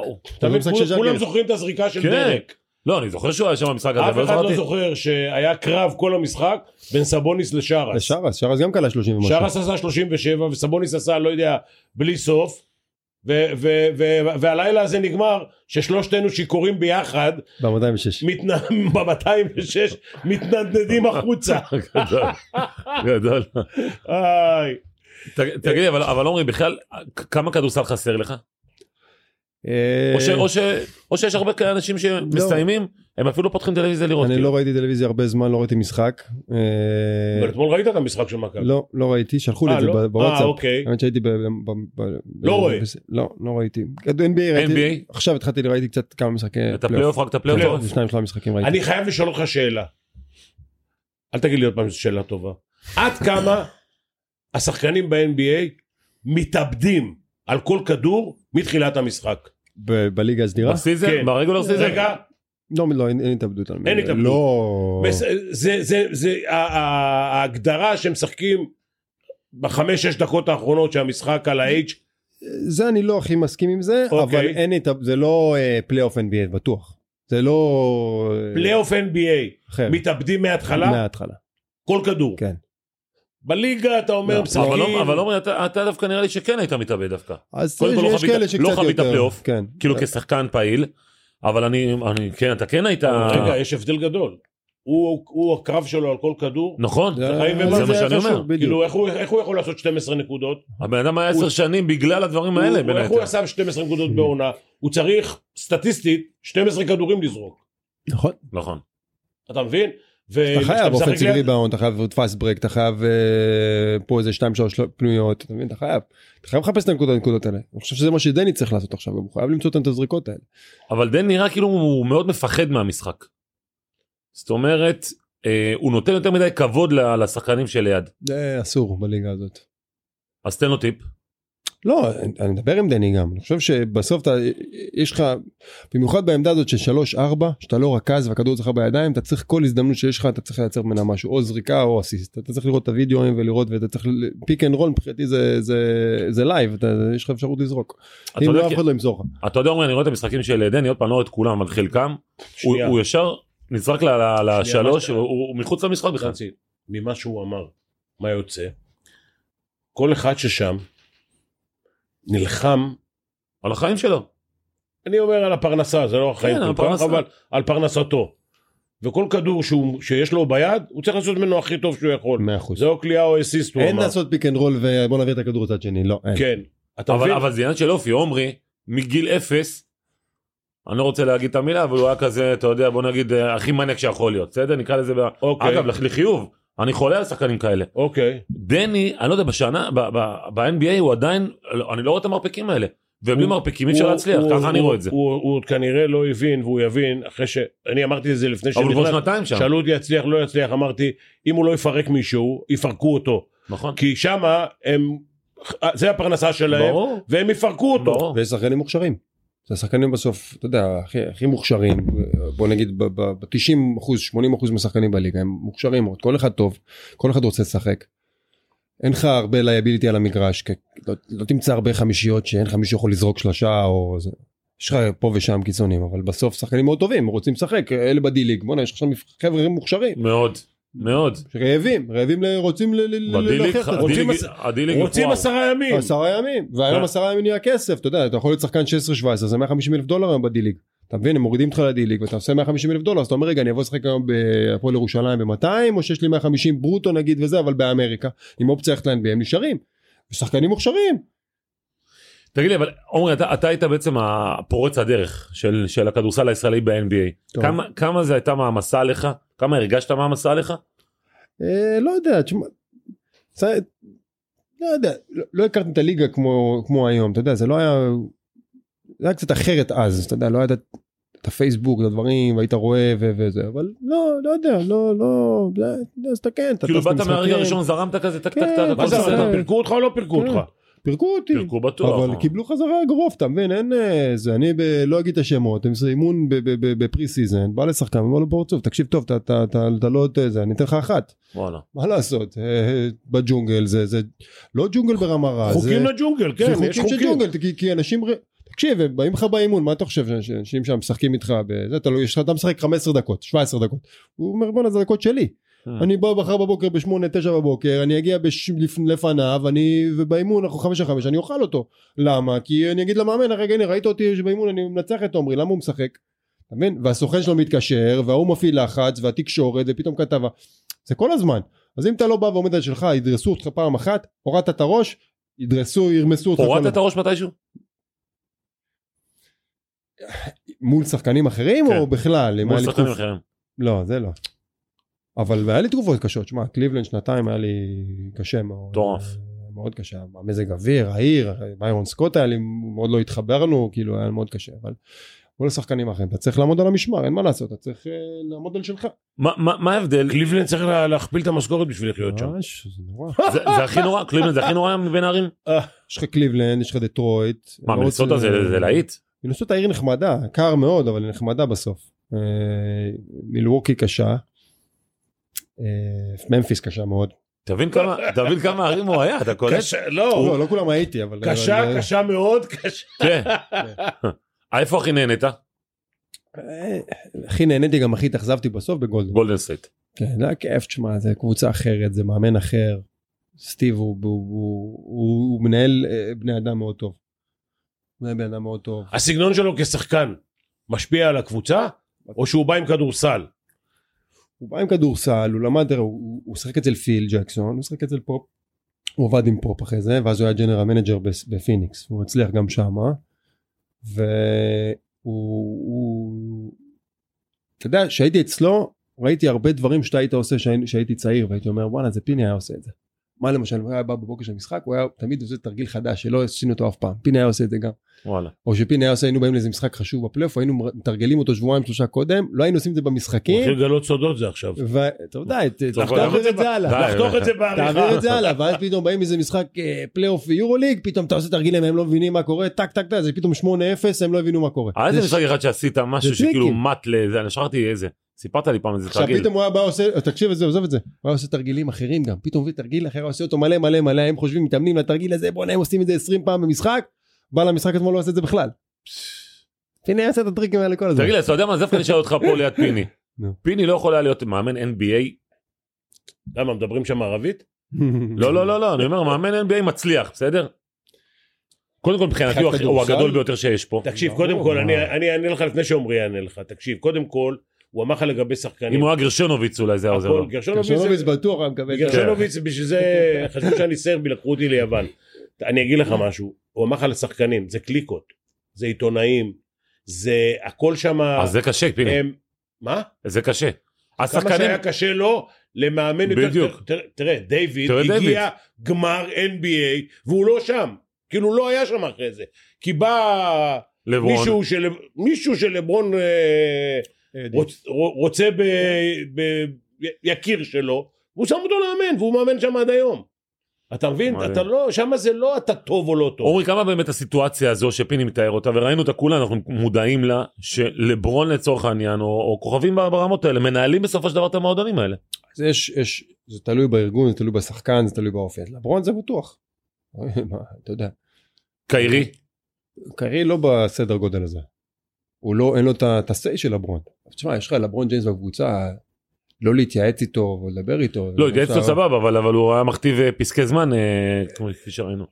כולם. זוכרים את הזריקה של כן. דרק. לא אני זוכר שהוא היה שם במשחק הזה. אף אבל אחד לא. זוכר שהיה קרב כל המשחק בין סבוניס לשרס. לשרס, שרס גם קלע 30 ומשהו. שרס עשה 37 וסבוניס עשה לא יודע בלי סוף. והלילה הזה נגמר ששלושתנו שיכורים ביחד ב-206. [LAUGHS] ב-206 מתנדנדים החוצה. [LAUGHS] גדול. גדול. תגיד לי אבל אבל עומרי בכלל כמה כדורסל חסר לך? אה, או ש- או ש- או שיש הרבה כאלה אנשים שמסיימים הם אפילו לא פותחים טלוויזיה לראות. אני כאילו. לא ראיתי טלוויזיה הרבה זמן, לא ראיתי משחק. אה, אבל אתמול ראית את המשחק של מכבי. לא, לא ראיתי, שלחו לי אה, את זה לא? ב- אה, בוואטסאפ. אוקיי. האמת שהייתי ב... ב- ב- ב- לא רואה. לא, לא ראיתי. NBA ראיתי? עכשיו התחלתי, ראיתי קצת כמה משחקי את הפלייאוף, רק את הפלייאוף. פלייאוף. אתה רואה? שניים שלושה משחקים ראיתי. אני חייב לשאול אותך שאלה. אל תגיד לי עוד פעם שאלה טובה. עד כמה השחקנים ב-NBA מתאבדים על כל כדור מתחילת המשחק? ב- בליגה הסדירה? ב season? כן. ב regular season? רגע, לא, לא, אין אין התאבדות על אין התאבדות. לא... בס- זה, זה, זה, ה- ה- ההגדרה שהם משחקים בחמש-שש דקות האחרונות שהמשחק על ה-H, זה אני לא הכי מסכים עם זה, אוקיי. אבל אין התאבדות, זה לא אה, פלייאוף NBA בטוח. זה לא... אה, פלייאוף NBA, אחר. מתאבדים מההתחלה, מההתחלה. כל כדור. כן. בליגה אתה אומר לא, משחקים, אבל לא- אבל עומר, אתה אתה דווקא נראה לי שכן היית מתאבד דווקא. אז קודם כל לא יש כאלה שקצת לא יותר. חווית פלייאוף. כן. כאילו כשחקן פעיל, אבל אני, אני, כן, אתה כן היית, רגע, יש הבדל גדול. הוא, הוא הקרב שלו על כל כדור, נכון, זה זה. מה שאני אומר. כאילו איך הוא, איך הוא יכול לעשות 12 נקודות? הבן אדם היה עשר שנים בגלל הדברים האלה, הוא, בין איך הוא היתר. עשה 12 נקודות בעונה? הוא צריך סטטיסטית 12 כדורים לזרוק. נכון. נכון. אתה מבין? אתה חייב אופנסיב ריבאונד, אתה חייב פאסט ברק, אתה חייב פה איזה 2-3 פנויות, אתה מבין? אתה חייב. אתה חייב לחפש את הנקודות האלה. אני חושב שזה מה שדני צריך לעשות עכשיו, הוא חייב למצוא את הזריקות האלה. אבל דן נראה כאילו הוא מאוד מפחד מהמשחק. זאת אומרת, אה, הוא נותן יותר מדי כבוד לשחקנים שליד. זה אסור בליגה הזאת. אז תן לו טיפ. לא, אני מדבר עם דני גם, אני חושב שבסוף אתה, יש לך, במיוחד בעמדה הזאת של 3-4, שאתה לא רכז והכדור אצלך בידיים, אתה צריך כל הזדמנות שיש לך, אתה צריך לייצר ממנה משהו, או זריקה או אסיסט, אתה צריך לראות את הוידאוים ולראות, ואתה צריך, pick and roll מבחינתי זה, זה, זה live, אתה, יש לך אפשרות לזרוק. אם לא, אף אחד לא ימסור לך. אתה יודע, אני רואה את המשחקים של דני, עוד פעם, לא את כולם, אבל חלקם, הוא. הוא ישר נזרק לשלוש, הוא הוא מחוץ למשחק בכלל. ממה שהוא אמר, מה יוצא? כל אחד ששם נלחם, על החיים שלו. אני אומר על הפרנסה, זה לא החיים כן, כל כך. אבל על פרנסתו. וכל כדור שהוא, שיש לו ביד, הוא צריך לעשות ממנו הכי טוב שהוא יכול. 100%. זה או קליעה או אסיסט, הוא אין אמר. לעשות pick and roll ובוא נעביר את הכדור לצד שני, לא, אין. כן. אתה אבל מבין? אבל זה עניין של אופי, עומרי, מגיל אפס, אני לא רוצה להגיד את המילה, אבל הוא היה כזה, אתה יודע, בוא נגיד, אה, הכי מניאק שיכול להיות, בסדר? נקרא לזה, אוקיי. אגב, לח- לחיוב, אני חולה על שחקנים כאלה. אוקיי. דני, אני לא יודע, בשנה, ב-NBA הוא עדיין, אני לא רואה את המרפקים האלה. ובלי מרפקים אי אפשר להצליח, ככה אני רואה את זה. הוא עוד כנראה לא הבין, והוא יבין, אחרי ש... אני אמרתי את זה לפני אבל הוא כבר שנכנס, שנתיים שם, שאלו אותי יצליח, לא יצליח, אמרתי, אם הוא לא יפרק מישהו, יפרקו אותו. נכון? כי שמה הם... זה הפרנסה שלהם, ברור, והם יפרקו אותו. ברור. ויש שחקנים מוכשרים. זה השחקנים בסוף, אתה יודע, הכי, הכי מוכשרים, בוא נגיד ב-90 אחוז, 80 אחוז מהשחקנים בליגה, הם מוכשרים מאוד, כל אחד טוב, כל אחד רוצה לשחק. אין לך הרבה liability על המגרש, כי לא, לא תמצא הרבה חמישיות שאין לך מישהו יכול לזרוק שלושה או זה. יש לך פה ושם קיצונים, אבל בסוף שחקנים מאוד טובים, רוצים לשחק, אלה ב D-League, בוא'נה, יש לך שם חבר'ה מוכשרים, מאוד, מאוד. רעבים, רעבים, ל- רוצים ל- ל- ל- בדיליג, להוכיח את עצמם. ה D-League- רוצים-. עשרה ימים. עשרה ימים והיום אה. עשרה ימים נהיה כסף אתה יודע אתה יכול להיות שחקן 16-17 זה 150 אלף דולר היום ב D-League אתה מבין הם מורידים אותך ל D-League ואתה עושה 150 אלף דולר אז אתה אומר רגע אני אבוא לשחק היום בהפועל ירושלים ב-200 או שיש לי 150 ברוטו נגיד וזה אבל באמריקה עם אופציה ללכת ל-NBA הם נשארים. שחקנים מוכשרים תגיד לי, אבל עומרי, אתה, אתה היית בעצם הפורץ הדרך של, של הכדורסל הישראלי ב-NBA. כמה, כמה זה הייתה מעמסה עליך? כמה הרגשת מעמסה עליך? אה, לא יודע תשמע. זה- לא יודע לא, לא הכרתי את הליגה כמו כמו היום אתה יודע זה לא היה. זה היה קצת אחרת אז אתה יודע לא היה את- הפייסבוק את הדברים והיית רואה ו- וזה אבל לא לא יודע לא לא זה- אז אתה כן אתה כאילו באת מהרגע הראשון זרמת כזה טק טק כן, טק, זה. בסדר. פירקו אותך או לא פירקו כן. אותך? פירקו אותי פירקו בטוח. אבל קיבלו חזרה אגרוף אתה מבין אין אה, זה אני ב- לא אגיד את השמות הם עשו אימון ב preseason בא לשחקן אמר לו פרצוף תקשיב טוב אתה- לא זה אני אתן לך אחת וואלה. מה לעשות אה, בג'ונגל זה זה לא ג'ונגל ברמה רע חוקים לג'ונגל, כן, יש חוקים של. ג'ונגל כי, כי אנשים תקשיב הם באים לך באימון מה אתה חושב שאנשים שם משחקים איתך בזה אתה לא יש אתה משחק 15 דקות 17 דקות הוא אומר בואנה זה דקות שלי אה. אני בא מחר בבוקר בשמונה תשע בבוקר אני אגיע בש... לפ... לפניו אני ובאימון אנחנו חמש על חמש אני אוכל אותו למה כי אני אגיד למאמן רגע הנה ראית אותי באימון אני מנצח את עומרי למה הוא משחק. אתה מבין והסוכן שלו מתקשר וההוא מפעיל לחץ והתקשורת ופתאום כתבה זה כל הזמן אז אם אתה לא בא ועומד על שלך ידרסו אותך פעם אחת הורדת את הראש ידרסו ירמסו אותך הורדת. את הראש מתישהו? מול שחקנים אחרים כן. או בכלל? מול שחקנים אחרים. לא, זה לא. אבל היה לי תקופות קשות, שמע, קליבלנד שנתיים היה לי קשה מאוד. מטורף. אה, מאוד קשה, המזג אוויר, העיר, ביירון סקוט היה לי, מאוד לא התחברנו, כאילו היה מאוד קשה, אבל מול השחקנים האחרים, אתה צריך לעמוד על המשמר, אין מה לעשות, אתה צריך אה, לעמוד על שלך. מה- מה מה ההבדל? קליבלנד צריך לה- להכפיל את המשכורת בשביל לחיות שם. ממש, זה נורא. זה הכי נורא, קליבלנד זה הכי נורא מבין הערים? יש לך קליבלנד, יש לך דטרויט. מה, לא מנסוטה רוצה- זה זה להיט? מנסוטה עיר נחמדה, קר מאוד, אבל היא נחמדה בסוף. אה, מילווקי קשה. אה, ממפיס קשה מאוד. תבין כמה תבין כמה ערים הוא היה, אתה קולט? קשה, לא, לא, לא כולם הייתי, אבל... קשה, אבל- קשה מאוד, קשה. כן. איפה הכי נהנית? אה, הכי נהניתי גם הכי התאכזבתי בסוף בגולדן. גולדן סטייט. כן, זה היה כיף, תשמע, זה קבוצה אחרת, זה מאמן אחר. סטיב הוא, הוא, הוא, הוא, הוא מנהל אה, בני אדם מאוד טוב. הוא מנהל בני אדם מאוד טוב. הסגנון שלו כשחקן משפיע על הקבוצה, או שהוא בא עם כדורסל? הוא בא עם כדורסל, הוא למד, הוא הוא שיחק אצל פיל ג'קסון, הוא שיחק אצל פופ. הוא עבד עם פופ אחרי זה, ואז הוא היה general manager בפיניקס, הוא הצליח גם שמה. והוא, הוא, אתה יודע, כשהייתי אצלו, ראיתי הרבה דברים שאתה היית עושה כשהי- כשהייתי צעיר, והייתי אומר, וואלה, זה פיני היה עושה את זה. מה למשל, הוא היה בא בבוקר של המשחק, הוא היה תמיד עושה תרגיל חדש, שלא עשינו אותו אף פעם. פיני היה עושה את זה גם. וואלה. או שפיני היה עושה, היינו באים לאיזה משחק חשוב בפלייאוף, היינו מתרגלים אותו שבועיים שלושה קודם, לא היינו עושים את זה הוא במשחקים. מתחיל לגלות סודות זה עכשיו. יודע, ת- צריך תעביר את זה הלאה. די, לחתוך את זה תעביר בעריכה. את זה הלאה, ואז פתאום באים איזה משחק אה, פלייאוף יורו ליג, פתאום אתה עושה תרגילים, הם לא מבינים מה קורה, טק טק טק, זה פתאום 8-0, הם לא הבינו מה קורה. היה איזה זה משחק אחד שעשית משהו שכאילו. מט לזה, אני שכחתי איזה. סיפרת לי פעם איזה עכשיו תרגיל. פתאום הוא היה בא עושה, תקשיב את זה, עוזב את זה, הוא היה עושה תרגילים אחרים גם, פתאום מביא תרגיל אחר, הוא עושה אותו מלא מלא מלא, הם חושבים, מתאמנים לתרגיל הזה, בוא'נה הם עושים את זה 20 פעם במשחק, בא למשחק אתמול לא עושה את זה בכלל. פיני עושה את הטריקים האלה כל הזמן. תגיד לי, אתה יודע מה, דווקא נשאל אותך פה ליד פיני. [LAUGHS] פיני לא יכול היה להיות מאמן NBA? למה, מדברים שם ערבית? [LAUGHS] לא, לא, לא, לא, אני אומר, מאמן NBA מצליח, בסדר? קודם כל מבחינתי הוא? הגדול ביותר שיש פה. תקשיב, קודם כל, אני אענה לך לפני שעמרי יענה לך. תקשיב, קודם כל, הוא אמר לך לגבי שחקנים. אם הוא היה גרשונוביץ אולי זה היה עוזר לו. גרשונוביץ, בטוח היה מקבל. גרשונוביץ, בשביל זה [LAUGHS] חשבו שאני סרבי, לקחו אותי ליוון. אני אגיד לך משהו, הוא אמר לך לשחקנים, זה קליקות, זה עיתונאים, זה הכל שם, אז זה קשה, פיני. הם, מה? זה קשה. כמה השחקנים, שהיה קשה לו למאמן יותר, בדיוק. תראה, דיוויד הגיע. גמר NBA והוא לא שם, כאילו לא היה שם אחרי זה, כי בא לברון, מישהו של מישהו שלברון אה, רוצ, רוצה ב, ב, יקיר שלו, והוא שם אותו לאמן והוא מאמן שם עד היום. אתה מבין? אתה לא, שם זה לא אתה טוב או לא טוב. עומרי כמה באמת הסיטואציה הזו שפיני מתאר אותה וראינו אותה כולה אנחנו מודעים לה שלברון לצורך העניין או, או כוכבים ברמות האלה מנהלים בסופו של דבר את המועדונים האלה. אז יש, יש, זה תלוי בארגון, זה תלוי בשחקן, זה תלוי באופי. לברון זה בטוח. [LAUGHS] אתה יודע. קיירי קרי לא בסדר גודל הזה. הוא לא, אין לו את ה-say של לברון. תשמע, יש לך לברון ג'יימס בקבוצה, לא להתייעץ איתו ולדבר איתו. לא התייעץ איתו סבבה אבל אבל הוא היה מכתיב אה, פסקי זמן אה, כמו כפי שראינו.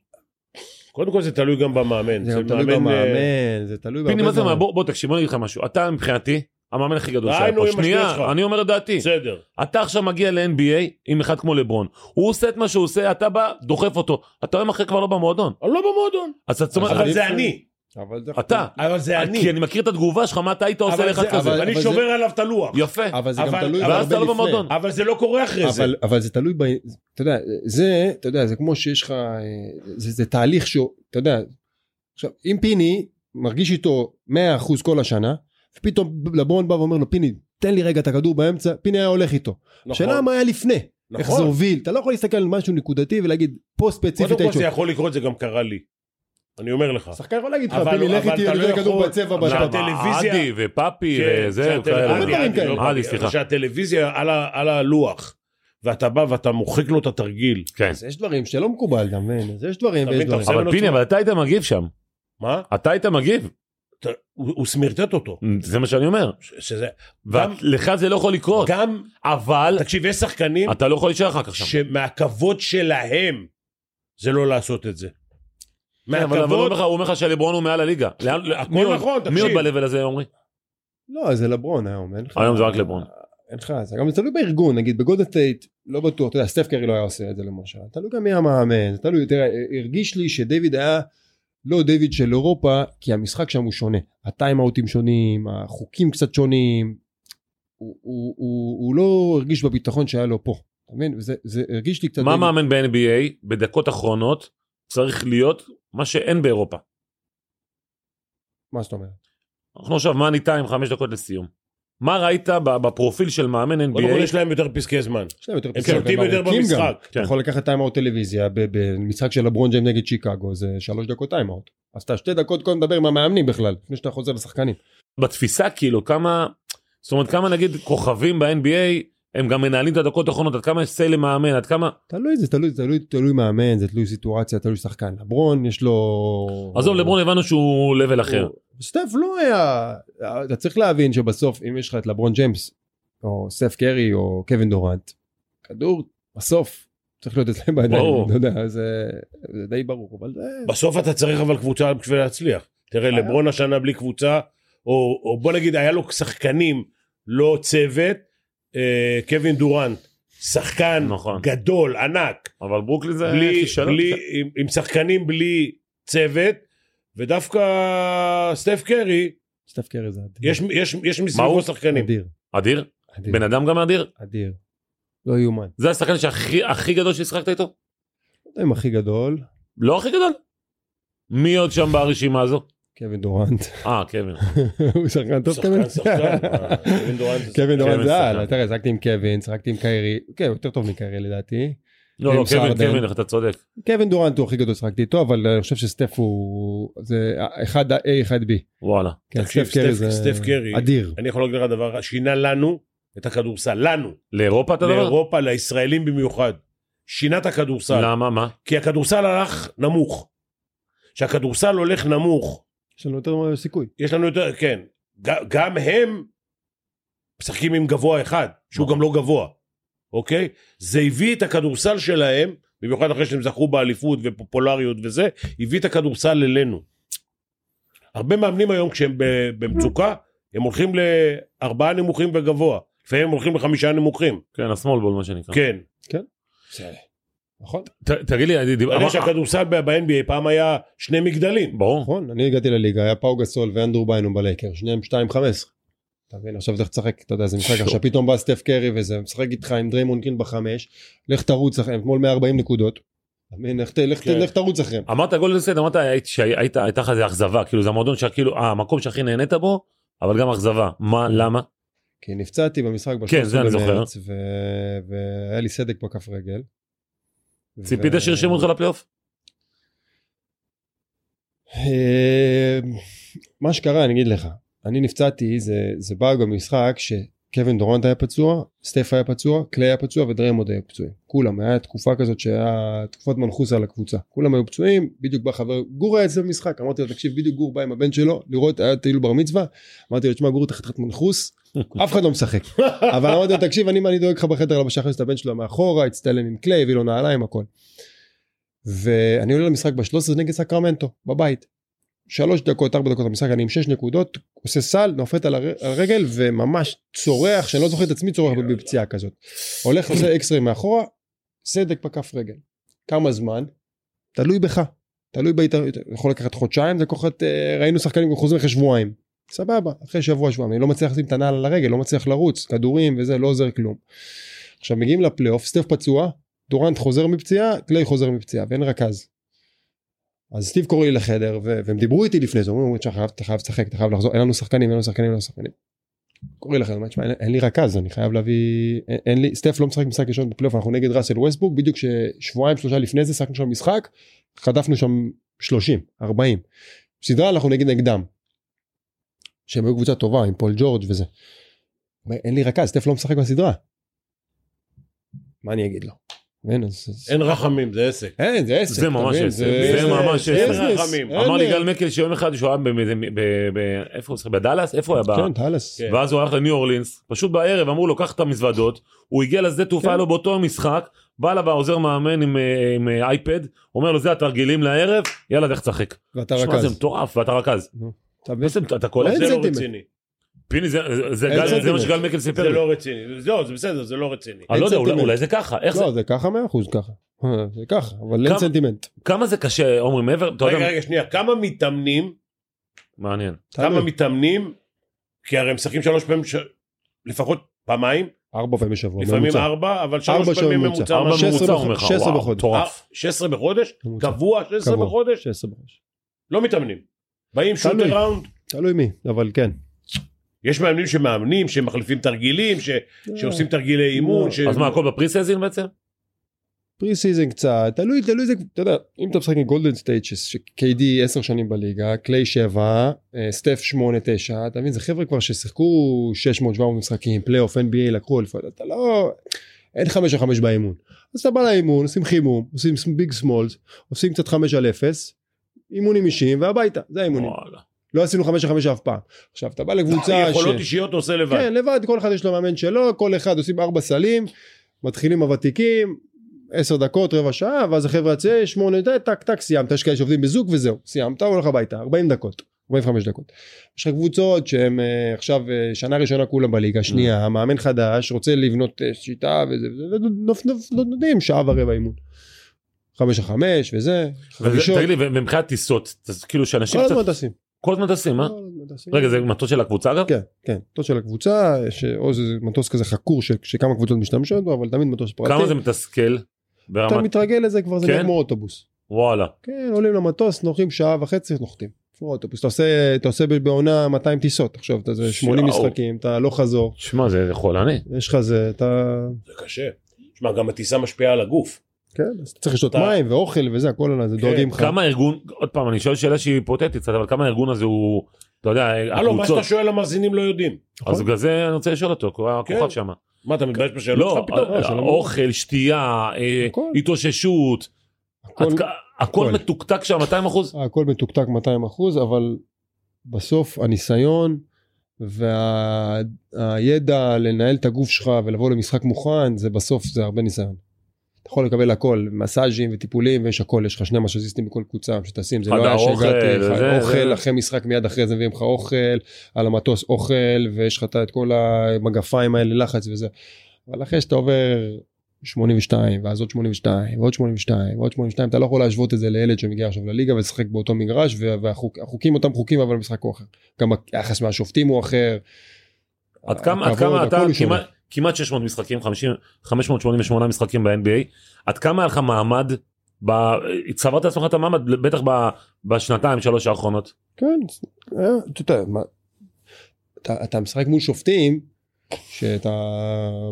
קודם כל זה תלוי גם במאמן. זה תלוי אה, במאמן, זה תלוי פיני בהרבה מה זה מה דברים. בוא תקשיב בוא נגיד לך משהו אתה מבחינתי המאמן הכי גדול שהיה פה שנייה. אני אומר את דעתי בסדר. אתה עכשיו מגיע ל-NBA עם אחד כמו לברון הוא עושה את מה שהוא עושה אתה בא דוחף אותו אתה רואה אחרי כבר לא במועדון לא במועדון. אז אתה אומר אבל זה אני. אבל זה- אתה אבל זה כי אני. אני מכיר את התגובה שלך מה אתה היית עושה לאחד זה- כזה אבל- אני שובר עליו את הלוח. יפה אבל זה גם תלוי אבל ואז אתה בהרבה לא לפני. במועדון. אבל זה לא קורה אחרי זה. אבל, זה תלוי, ב, אתה יודע, זה, אתה יודע, זה כמו שיש לך, אה, זה, זה תהליך שהוא, אתה יודע, עכשיו, אם פיני מרגיש איתו 100% כל השנה, ופתאום לברון בא ואומר לו, פיני, תן לי רגע את הכדור באמצע, פיני היה הולך איתו. נכון. שאלה מה היה לפני, איך זה נכון. הוביל, אתה לא יכול להסתכל על משהו נקודתי ולהגיד, פה ספציפית קודם כל זה יכול לקרות, זה גם קרה לי. אני אומר לך. שחקן יכול להגיד לך, אבל- פיני, לך איתי, אתה אני לא כדור יכול- בצבע אבל בשעה. הטלוויזיה- עדי ופאפי כן, שהטל- כאלה. עדי, סליחה. שהטלוויזיה על על הלוח, ואתה בא ואתה מוחק לו את התרגיל. כן. אז יש דברים שלא מקובל, אתה מבין? אז יש דברים אתה ויש דברים. אבל פיני. אבל אתה היית מגיב שם מה? אתה היית מגיב אתה- הוא סמרטט אותו. זה מה שאני אומר שזה... גם- ולך זה לא יכול לקרות גם, אבל תקשיב, יש שחקנים אתה לא יכול להישאר אחר כך שם. שמהכבוד שלהם זה לא לעשות את זה. כן, אבל אבל הוא אומר מהכבוד, לך- שלברון הוא מעל הליגה. הכל נכון, מי עוד תקשיב. ב-level הזה עומרי? לא, זה לברון היום, אין לך... היום זה רק לברון. אין לך, זה גם תלוי בארגון, נגיד בגולדן סטייט, לא בטוח, אתה יודע, סטף קרי לא היה עושה את זה למשל, תלוי גם מי המאמן, תלוי, תראה, הרגיש לי שדיוויד היה לא דיוויד של אירופה, כי המשחק שם הוא שונה. הטיימאוטים שונים, החוקים קצת שונים. הוא, הוא, הוא, הוא לא הרגיש בביטחון שהיה לו פה. אתה מבין? זה הרגיש לי קצת... מה מאמן ב-NBA בדקות אחרונות צריך להיות מה שאין באירופה. מה זאת אומרת? אנחנו עכשיו money time חמש דקות לסיום. מה ראית בפרופיל של מאמן קודם כל NBA? יש להם יותר פסקי זמן. יש להם יותר הם פסקי שולטים זמן יותר ארוכים גם. במשחק. אתה יכול לקחת טיימאוט טלוויזיה במשחק של לברון ג'יימס נגד שיקגו זה שלוש דקות טיימאוט. אז אתה שתי דקות קודם מדבר עם המאמנים בכלל לפני שאתה חוזר לשחקנים. בתפיסה כאילו כמה זאת אומרת כמה נגיד כוכבים ב-NBA הם גם מנהלים את הדקות האחרונות עד כמה יש סיי למאמן עד כמה תלוי זה תלוי תלוי תלוי מאמן זה תלוי סיטואציה תלוי שחקן לברון יש לו. עזוב לברון הבנו שהוא לבל אחר. הוא- סטף לא היה אתה צריך להבין שבסוף אם יש לך את לברון ג'יימס או סטף קרי או קווין דורנט כדור בסוף צריך להיות אצלם בידיים ברור. אתה יודע זה, זה די ברור אבל זה בסוף אתה צריך אבל קבוצה בשביל להצליח. תראה, היה. לברון השנה בלי קבוצה, או, או בוא נגיד היה לו שחקנים, לא צוות, אה, קווין דורנט, שחקן נכון. גדול, ענק, אבל ברוקלין זה בלי, כישלון. בלי, עם, עם שחקנים בלי צוות, ודווקא סטף קרי, סטף קרי זה אדיר. יש, יש, יש? מסביבו שחקנים. אדיר. אדיר אדיר. בן אדם גם אדיר אדיר. לא יאומן. זה השחקן שהכי הכי גדול שהשחקת איתו לא יודע אם הכי גדול לא הכי גדול. מי עוד שם ברשימה הזו? קווין דורנט. אה קווין. [LAUGHS] הוא שחקן טוב שחקן, קווין. שחקן. אה, קווין דורנט זה [LAUGHS] קווין דורנט זה. על. תראה שחקתי עם קווין שחקתי עם קיירי. כן יותר טוב מקיירי לדעתי. לא לא קווין. קווין אתה צודק. קווין דורנט הוא הכי גדול שחקתי איתו אבל אני חושב שסטף הוא זה אחד A אחד B. וואלה. כן, תקשיב, סטף קרי זה סטף קרי. אדיר. אני יכול להגיד לך דבר, שינה לנו את הכדורסל, לנו, לאירופה אתה מדבר? לאירופה, לישראלים במיוחד. שינה את הכדורסל. למה מה? כי הכדורסל הלך נמוך. כשהכדורסל הולך נמוך, יש לנו יותר סיכוי. יש לנו יותר, כן, ג- גם הם משחקים עם גבוה אחד, שהוא נכון. גם לא גבוה, אוקיי? זה הביא את הכדורסל שלהם, במיוחד אחרי שהם זכו באליפות ופופולריות וזה, הביא את הכדורסל אלינו. הרבה מאמנים היום כשהם ב- במצוקה, הם הולכים לארבעה נמוכים וגבוה. לפעמים הם הולכים לחמישה נמוכים. כן ה small ball מה שנקרא. כן. נכון. תגיד לי, אני אתה יודע דיבר... שהכדורסל ב-NBA פעם היה שני מגדלים. ברור. נכון אני הגעתי לליגה היה פאו גסול ואנדרו ביינום בלייקרס שניהם 2-15. אתה מבין עכשיו לך תשחק אתה יודע זה משחק עכשיו פתאום בא סטף קרי וזה משחק איתך עם דריימונד גרין בחמש לך תרוץ אחריהם אתמול 140 נקודות. לך כן. לך תרוץ אחריהם. אמרת גולדן סטייט אמרת היית- שהיית הייתה לך איזה אכזבה כאילו זה המועדון שכאילו אה, המקום שהכי נהנית בו אבל גם אכזבה מה למה כי נפצעתי במשחק ב-13 כן, זה אני זוכר. במרץ והיה לי סדק בכף רגל. ציפית שירשמו אותך לפלייאוף? אה, מה שקרה אני אגיד לך. אני נפצעתי זה זה בא במשחק שקווין דורנט היה פצוע סטף היה פצוע קליי היה פצוע ודריימוד היה פצועים. כולם היה תקופה כזאת שהיה תקופת מנחוס על הקבוצה. כולם היו פצועים בדיוק בא חבר גור היה אצלו במשחק. אמרתי לו תקשיב בדיוק גור בא עם הבן שלו לראות היה טיול בר מצווה. אמרתי לו תשמע גור חתיכת מנחוס אף אחד לא משחק [LAUGHS] אבל אמרתי לו תקשיב אני דואג לך בחדר הלבשה להכניס את הבן שלו מאחורה הצטלם עם קליי הביא לו נעליים הכל. ואני עולה למשחק ב-13 נגד סקרמנטו בבית. שלוש דקות ארבע דקות המשחק אני עם שש נקודות עושה סל נופת על הר- על הרגל וממש צורח שאני לא זוכר את עצמי צורח בפציעה כזאת. הולך עושה אקסרי מאחורה סדק בכף רגל. כמה זמן? תלוי בך. תלוי בהתערבות יכול לקחת חודשיים זה כוחת אה, ראינו שחקנים חוזרים אחרי שבועיים. סבבה אחרי שבוע שבועיים אני לא מצליח לשים את הנעל על הרגל לא מצליח לרוץ כדורים וזה לא עוזר כלום. עכשיו מגיעים לפלייאוף סטף פצוע דורנט חוזר מפציעה קליי חוזר מפציעה ואין רכז. אז סטיב קורא לי לחדר ו- והם דיברו איתי לפני זה אומרים "תשמע, חייב- אתה חייב לשחק אתה חייב לחזור אין לנו שחקנים אין לנו שחקנים אין לנו שחקנים. קורא לי לחדר אומר, "תשמע, אין, אין לי רכז אני חייב להביא אין, אין לי סטף לא משחק משחק ראשון בפלייאוף אנחנו נגד ראסל ווסטבוק בדיוק ששבועיים שלושה לפני זה שחקנו שם משחק חטפנו שם 30 40 סדרה אנחנו נגד נגדם. שהם היו קבוצה טובה עם פול ג'ורג' וזה. אין לי רכז סטף לא משחק בסדרה. מה אני אגיד לו? אין, אז. אין רחמים, זה עסק. אין, זה עסק. זה ממש? עסק, זה ממש אין עסק. רחמים. אין- אמר לי גל מקל שיום אחד שהוא היה ב- ב- ב- ב- איפה הוא שיחק בדאלאס איפה הוא היה כן, טלס. כן. ואז הוא הלך לניו אורלינס פשוט בערב אמרו לו קח את המזוודות הוא הגיע לשדה תעופה כן. לו באותו משחק בא אליו העוזר מאמן עם, אה, עם אה, אייפד אומר לו זה התרגילים לערב יאללה לך תשחק. ואתה שמע, זה רכז. מטורף ואתה רכז. אתה מבין? אתה קולט אין זה לא. רציני. פיני זה- זה- זה גל- זה מה. שגל מקל סיפר זה לי. לא רציני. לא, זה בסדר, זה לא רציני. אני לא יודע, אולי-. אולי זה ככה. איך זה, לא זה ככה 100% ככה. [LAUGHS] זה ככה אבל אין סנטימנט. כמה זה קשה, עומרי, מעבר, רגע, רגע, שנייה, כמה מתאמנים, מעניין. כמה. מתאמנים, כי הרי הם משחקים שלוש פעמים, ש- לפחות פעמיים, ארבע פעמים בשבוע. לפעמים ממוצע. ארבע, אבל שלוש פעמים. ממוצע. ארבע. 16 ממוצע אומר לך, 16 וואו, בחודש. מטורף. אה, 16 בחודש? ממוצע. קבוע 16 קבוע. בחודש? 16 בחודש. לא מתאמנים. באים shoot. around, תלוי מי אבל כן. יש מאמנים שמאמנים, שמחליפים תרגילים, ש- שעושים תרגילי אימון. לא. ש- אז מה, הכל ב preseason בעצם? preseason קצת תלוי תלוי זה אתה יודע אם אתה משחק עם גולדן סטייט ש-KD 10 שנים בליגה קליי 7 סטף 8 9 אתה מבין זה חבר'ה כבר ששיחקו 600 700 משחקים פלייאוף NBA לקחו אליפות אתה לא אין 5 על 5 באימון אז אתה בא לאימון עושים חימום עושים bigs smalls עושים קצת 5 על 0 אימונים אישיים והביתה זה האימונים וואלה. לא עשינו 5 על 5 אף פעם עכשיו אתה בא לקבוצה יכולות ש- אישיות אתה עושה לבד. כן לבד כל אחד יש לו מאמן שלו כל אחד עושים ארבע סלים מתחילים הוותיקים עשר דקות רבע שעה ואז החבר'ה יצא שמונה טק טק סיימת יש כאלה שעובדים בזוג וזהו סיימת הולך הביתה 40 דקות 45 דקות. יש לך קבוצות שהם אה, עכשיו אה, שנה ראשונה כולם בליגה שנייה מאמן חדש רוצה לבנות אה, שיטה וזה ונותנים שעה ורבע אימון. חמש על חמש וזה וזה- חמישות תגיד לי, ומבחינת טיסות, אז כאילו שאנשים כל הזמן טסים. כל הזמן טסים, אה? רגע, זה מטוס של הקבוצה אגב? כן, כן, מטוס של הקבוצה, שעוז זה מטוס כזה חקור ש- שכמה קבוצות משתמשות בו, אבל תמיד מטוס פרטי. כמה זה מתסכל? אתה מתרגל לזה כבר זה כן? כמו אוטובוס. וואלה. כן, עולים למטוס, נוחים שעה וחצי, נוחתים. אוטובוס, אתה עושה, אתה עושה בעונה 200 טיסות, עכשיו אתה זה 80 שואו. משחקים, אתה לא חזור, שמע, זה חולני. יש לך זה, אתה, זה קשה. שמע, גם הטיסה משפיעה על הגוף. כן, אז צריך לשתות מים ואוכל וזה, הכל על זה, כן, דואגים לך. כמה הארגון, עוד פעם, אני שואל שאלה שהיא היפותטית קצת, אבל כמה הארגון הזה הוא, אתה יודע, הלו, מה שאתה שואל המאזינים לא יודעים. אז בגלל זה אני רוצה לשאול אותו, כי הוא היה כן. הכוכב שם. מה, אתה מתבייש בשאלות לא, שלך פתאום? אה, שלום. אוכל, שתייה, אה. התאוששות, הכל. מתוקתק שם 200 אחוז? הכל מתוקתק 200 אחוז, אבל בסוף הניסיון והידע לנהל את הגוף שלך ולבוא למשחק מוכן, זה בסוף זה הרבה ניסיון. אתה יכול לקבל הכל, מסאז'ים וטיפולים ויש הכל, יש לך שני מסאז'יסטים בכל קבוצה שטסים, זה לא היה שהגעתי, אוכל. אחרי משחק מיד אחרי זה מביאים לך אוכל, על המטוס אוכל ויש לך את כל המגפיים האלה לחץ וזה. אבל אחרי שאתה עובר 82 ואז עוד 82 ועוד 82 ועוד 82 אתה לא יכול להשוות את זה לילד שמגיע עכשיו לליגה ולשחק באותו מגרש והחוקים אותם חוקים אבל המשחק הוא אחר. גם היחס מהשופטים הוא אחר. עד כמה, עד כמה אתה. כמעט, כמעט 600 משחקים, 50, 588 משחקים ב-NBA, עד כמה היה לך מעמד, ב... צברת לעצמך את המעמד, בטח ב... בשנתיים שלוש האחרונות. כן, אה, אתה יודע, אתה, אתה משחק מול שופטים שאתה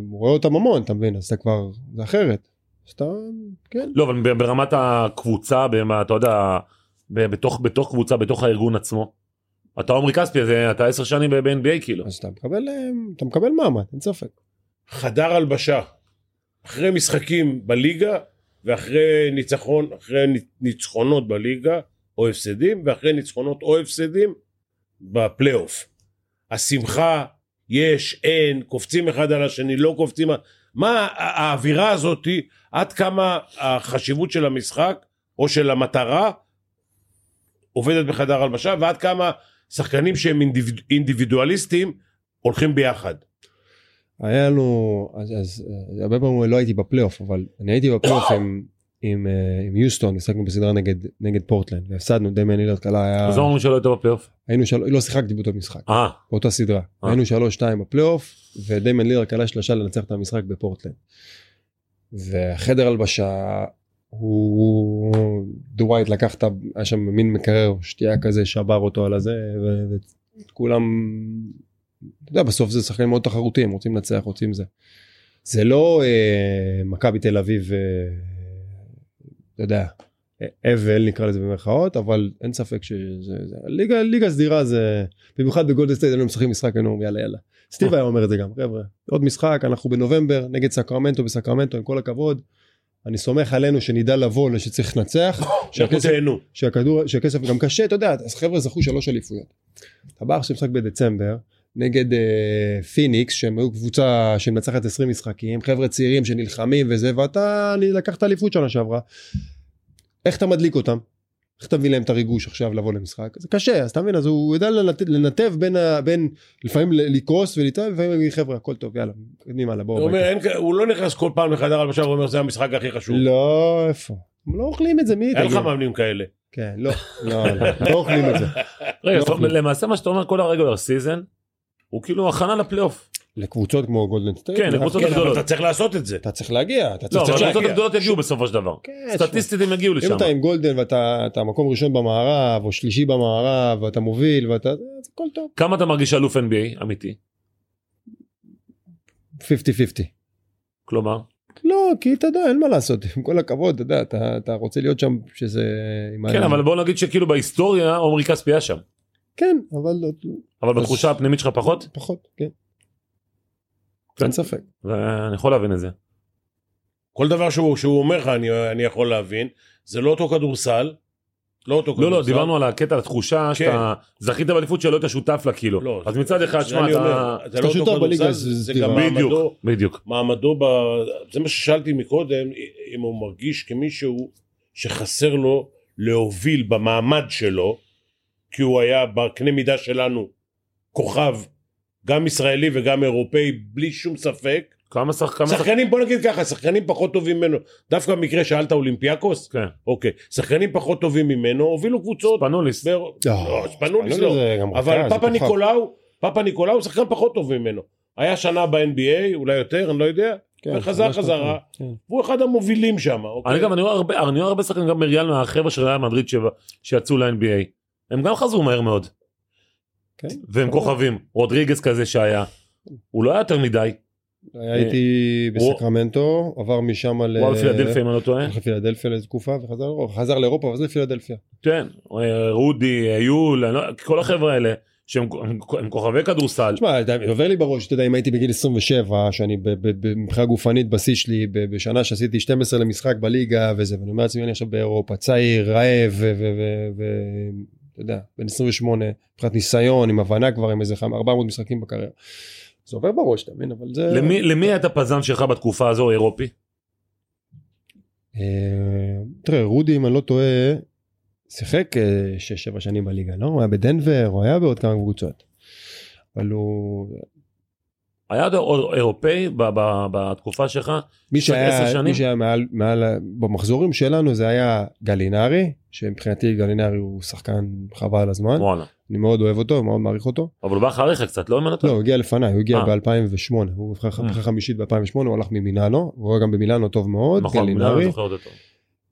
רואה אותם המון אתה מבין אז אתה כבר זה אחרת. אתה כן לא, אבל ברמת הקבוצה, במה, אתה יודע, בתוך, בתוך קבוצה, בתוך הארגון עצמו. אתה עומרי כספי, אתה עשר שנים ב-NBA כאילו. אז אתה מקבל אה, אתה מקבל מעמד אין ספק. חדר הלבשה. אחרי משחקים בליגה, ואחרי ניצחון, אחרי ניצחונות בליגה, או הפסדים, ואחרי ניצחונות או הפסדים בפלייאוף. השמחה, יש, אין, קופצים אחד על השני, לא קופצים... מה האווירה הזאתי, עד כמה החשיבות של המשחק, או של המטרה, עובדת בחדר הלבשה, ועד כמה שחקנים שהם אינדיביד, אינדיבידואליסטים הולכים ביחד. היה לנו אז, אז אה, הרבה פעמים לא הייתי בפלייאוף אבל אני הייתי בפלייאוף עם עם, אה, עם יוסטון השחקנו בסדרה נגד נגד פורטלנד והפסדנו דמיאן לילארד קלע היה אז אומרים שלא היית בפלייאוף. היינו של... לא שיחקתי באותו משחק אה, באותה סדרה אה. היינו שלוש שתיים בפלייאוף ודמיאן לילארד קלע שלושה לנצח את המשחק בפורטלנד. והחדר הלבשה הוא דווייט לקח את ה... היה שם מין מקרר שתייה כזה שבר אותו על הזה ו- וכולם אתה יודע בסוף זה שחקנים מאוד תחרותיים רוצים לנצח רוצים זה. זה לא אה, מכבי תל אביב אה, אתה יודע אבל נקרא לזה במרכאות אבל אין ספק שזה זה, ליגה ליגה סדירה זה במיוחד בגולדן סטייט היינו משחקים משחק היינו אומרים, יאללה יאללה. סטיב היה אומר את זה גם חבר'ה עוד משחק אנחנו בנובמבר נגד סקרמנטו בסקרמנטו עם כל הכבוד. אני סומך עלינו שנדע לבוא לשצריך לנצח [LAUGHS] שהכסף גם קשה אתה יודע אז חבר'ה זכו שלוש אליפויות. אתה בא עכשיו משחק בדצמבר נגד אה, פיניקס שהם היו קבוצה שמנצחת 20 משחקים חבר'ה צעירים שנלחמים וזה ואתה לקחת אליפות שנה שעברה. איך אתה מדליק אותם? איך תביא להם את הריגוש עכשיו לבוא למשחק? זה קשה, אז אתה מבין, אז הוא יודע לנתב, לנתב בין, ה, בין לפעמים לקרוס ולטעום, לפעמים להגיד חבר'ה הכל טוב יאללה, קדימה הלאה בואו. אומר, הביתה." אין כ- הוא לא נכנס כל פעם לחדר הלבשה ואומר זה המשחק הכי חשוב. לא, איפה? הם לא אוכלים את זה, מי אין לך? מאמנים כאלה. כן, לא, לא, לא, לא אוכלים את זה. [LAUGHS] רגע, לא. למעשה מה שאתה אומר כל ה regular season הוא כאילו הכנה לפלייאוף. לקבוצות כמו גולדן סטייט, כן, לקבוצות כן, הגדולות. אתה צריך לעשות את זה. אתה צריך להגיע, אתה לא, צריך אבל צריך הקבוצות להגיע. הגדולות יגיעו בסופו של דבר. כן, סטטיסטית הם יגיעו אם לשם. אתה עם גולדן ואתה אתה מקום ראשון במערב או שלישי במערב ואתה מוביל ואתה הכל טוב. כמה אתה מרגיש אלוף NBA אמיתי? 50-50. כלומר? לא כי אתה יודע אין מה לעשות עם כל הכבוד אתה יודע אתה, אתה רוצה להיות שם שזה כן אבל בוא נגיד שכאילו בהיסטוריה עומרי כספי היה שם. כן אבל לא, אבל אז- בתחושה הפנימית שלך פחות? פחות כן. כן. אין ספק. ואני יכול להבין את זה. כל דבר שהוא שהוא אומר לך אני אני יכול להבין. זה לא אותו כדורסל. לא אותו כדורסל. לא לא דיברנו על הקטע התחושה שאתה זכית באליפות שלא היית שותף לה כאילו. לא, אז מצד אחד שמע אתה אתה לא אותו שותף בליגה, כדורסל, זה זה. גם בדיוק מעמדו בדיוק. מעמדו ב... זה מה ששאלתי מקודם, אם הוא מרגיש כמישהו שחסר לו להוביל במעמד שלו, כי הוא היה בקנה מידה שלנו כוכב, גם ישראלי וגם אירופאי, בלי שום ספק. כמה שחק... כמה שחק... שחקנים, בוא נגיד ככה, שחקנים פחות טובים ממנו, דווקא במקרה שאלת אולימפיאקוס, כן. אוקיי, שחקנים פחות טובים ממנו, הובילו קבוצות, ספנוליס. באירו- לא, ספנוליס לא, גם אבל פאפה. ניקולאו, פאפה ניקולאו הוא שחקן פחות טוב ממנו. היה שנה ב-NBA, אולי יותר, אני לא יודע, כן, וחזר חזרה. כן. והוא אחד המובילים שם, אוקיי? אני גם אני רואה הרבה הרבה שחקנים גם מריאל מהחבר'ה של ריאל מדריד שיצאו ל-NBA. הם גם חזרו מהר מאוד. כן. והם כוכבים. רודריגז כזה שהיה. הוא לא היה יותר מדי. היה איתי הוא- בסקרמנטו עבר משם ל... הוא היה בפילדלפיה אם אני לא טועה. הלך לפילדלפיה לאיזה תקופה וחזר לאירופה חזר לאירופה ואז לפילדלפיה. כן. אה, רודי, יול, לא- כל החבר'ה האלה שהם הם- כוכבי כדורסל. תשמע, עובר לי בראש, אתה יודע, אם הייתי בגיל 27, שאני מבחינה גופנית בשיא שלי, בשנה שעשיתי 12 למשחק בליגה וזה, ואני אומר לעצמי, אני עכשיו באירופה, צעיר, רעב, ואתה יודע, בן 28, מבחינת ניסיון, עם הבנה כבר, עם איזה חמ- 400 משחקים בקריירה. זה עובר בראש, אתה מבין? אבל זה... למי למי היה את הפזם שלך בתקופה הזו אירופי? אה, תראה, רודי, אם אני לא טועה, שיחק 6-7 שנים בליגה, לא? הוא היה בדנבר, הוא היה בעוד כמה קבוצות. אבל הוא... היה עוד אירופאי ב- ב- בתקופה שלך? מי שהיה, שנים? מי שהיה מעל, מעל, במחזורים שלנו זה היה גלינרי, שמבחינתי גלינרי הוא שחקן חבל הזמן, וואלה. אני מאוד אוהב אותו, מאוד מעריך אותו. אבל הוא בא אחריך קצת לא אם אני לא? הוא הגיע לפניי, הוא הגיע אה. ב-2008, הוא נבחר אה. חמישית ב-2008, הוא הלך ממילאנו, הוא היה גם במילאנו טוב מאוד, נכון, גלינרי. טוב.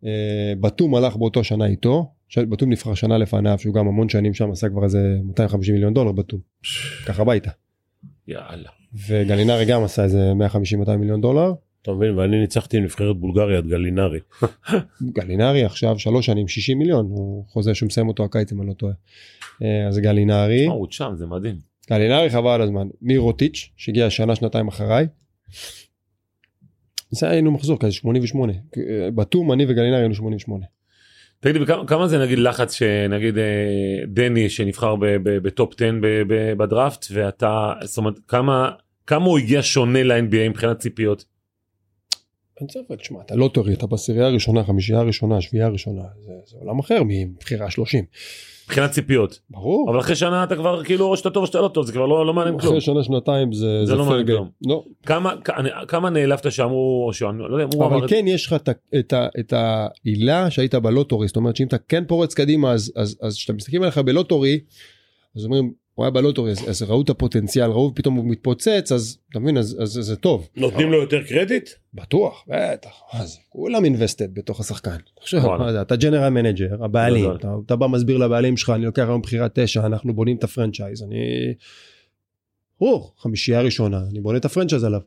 אה, בתום הלך באותו שנה איתו, בתום נבחר שנה לפניו, שהוא גם המון שנים שם עשה כבר איזה 250 מיליון דולר בתום, ככה הביתה. יאללה. וגלינרי גם עשה איזה 150-200 מיליון דולר. אתה מבין, ואני ניצחתי עם נבחרת בולגריה את גלינרי. [LAUGHS] גלינרי עכשיו שלוש שנים 60 מיליון הוא חוזה שהוא מסיים אותו הקיץ אם אני לא טועה. אה, אז גלינרי הוא שם זה מדהים. גלינרי חבל על הזמן מירוטיץ' שהגיע שנה שנתיים אחריי. זה היינו מחזור כזה 88 אה, בתום אני וגלינרי היינו 88. תגיד לי כמה, זה נגיד לחץ שנגיד אה, דני שנבחר בטופ 10 ב- ב- בדראפט ואתה זאת אומרת כמה כמה הוא הגיע שונה ל-NBA מבחינת ציפיות. אין ספק, שמע, אתה לא תוריד, אתה בעשירייה הראשונה, חמישייה הראשונה, שביעייה הראשונה, זה, זה עולם אחר מבחירה 30. מבחינת ציפיות ברור. אבל אחרי שנה אתה כבר כאילו או שאתה טוב או שאתה לא טוב זה כבר לא, לא מעניין כלום. אחרי שנה שנתיים זה, זה לא fair מעניין. כלום. לא, כמה כמה נעלבת שאמרו או שאמרו לא יודע אמר אבל את כן יש לך את, את, את העילה שהיית ב lottery, זאת אומרת שאם אתה כן פורץ קדימה אז אז אז כשאתה מסתכלים עליך ב lottery, אז אומרים הוא היה ב lottery אז, אז ראו את הפוטנציאל, ראו פתאום הוא מתפוצץ אז אתה מבין אז, אז, אז זה טוב. נותנים לו יותר קרדיט? בטוח, בטח, זה, כולם invested בתוך השחקן. וואלה. מה זה, אתה general manager, הבעלים. אתה, אתה בא מסביר לבעלים שלך, אני לוקח היום בחירה תשע, אנחנו בונים את ה franchise, אני... ברור, חמישייה ראשונה, אני בונה את הפרנצ'ייז עליו.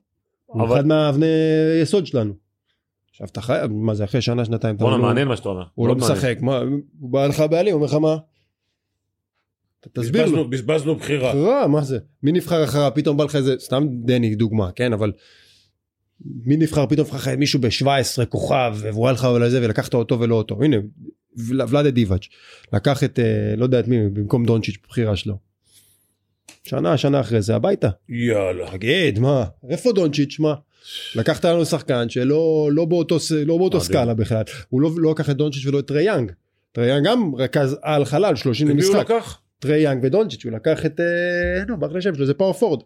הוא אבל- אחד מהאבני יסוד שלנו. עכשיו אתה חייב, מה זה, אחרי שנה, שנתיים, בואנה מעניין מה שאתה אומר. הוא לא. משחק, מה, הוא בא לך בעלים, אומר לך מה? תסביר לו. בזבזנו- בזבזנו בחירה. בחירה, מה זה? מי נבחר אחריו? פתאום בא לך איזה, סתם דני דוגמה, כן? אבל מי נבחר פתאום נבחר לך מישהו ב-17 כוכב והוא היה לך לזה ולקחת אותו ולא אותו. הנה, ול- ולאדה דיבאץ' לקח את, אה, לא יודע את מי, במקום דונצ'יץ' בבחירה שלו. שנה, שנה אחרי זה הביתה. יאללה. תגיד, מה? איפה דונצ'יץ'? מה? לקחת לנו שחקן שלא לא באותו, לא באותו. סקאלה בכלל. הוא לא, לא לקח את דונצ'יץ' ולא את טרי יאנג. טרי יאנג גם רכז על חלל 30 את מי הוא למשחק. טרי יאנג ודונצ'יץ' הוא לקח את אה, נו ברח לי השם שלו זה power forward.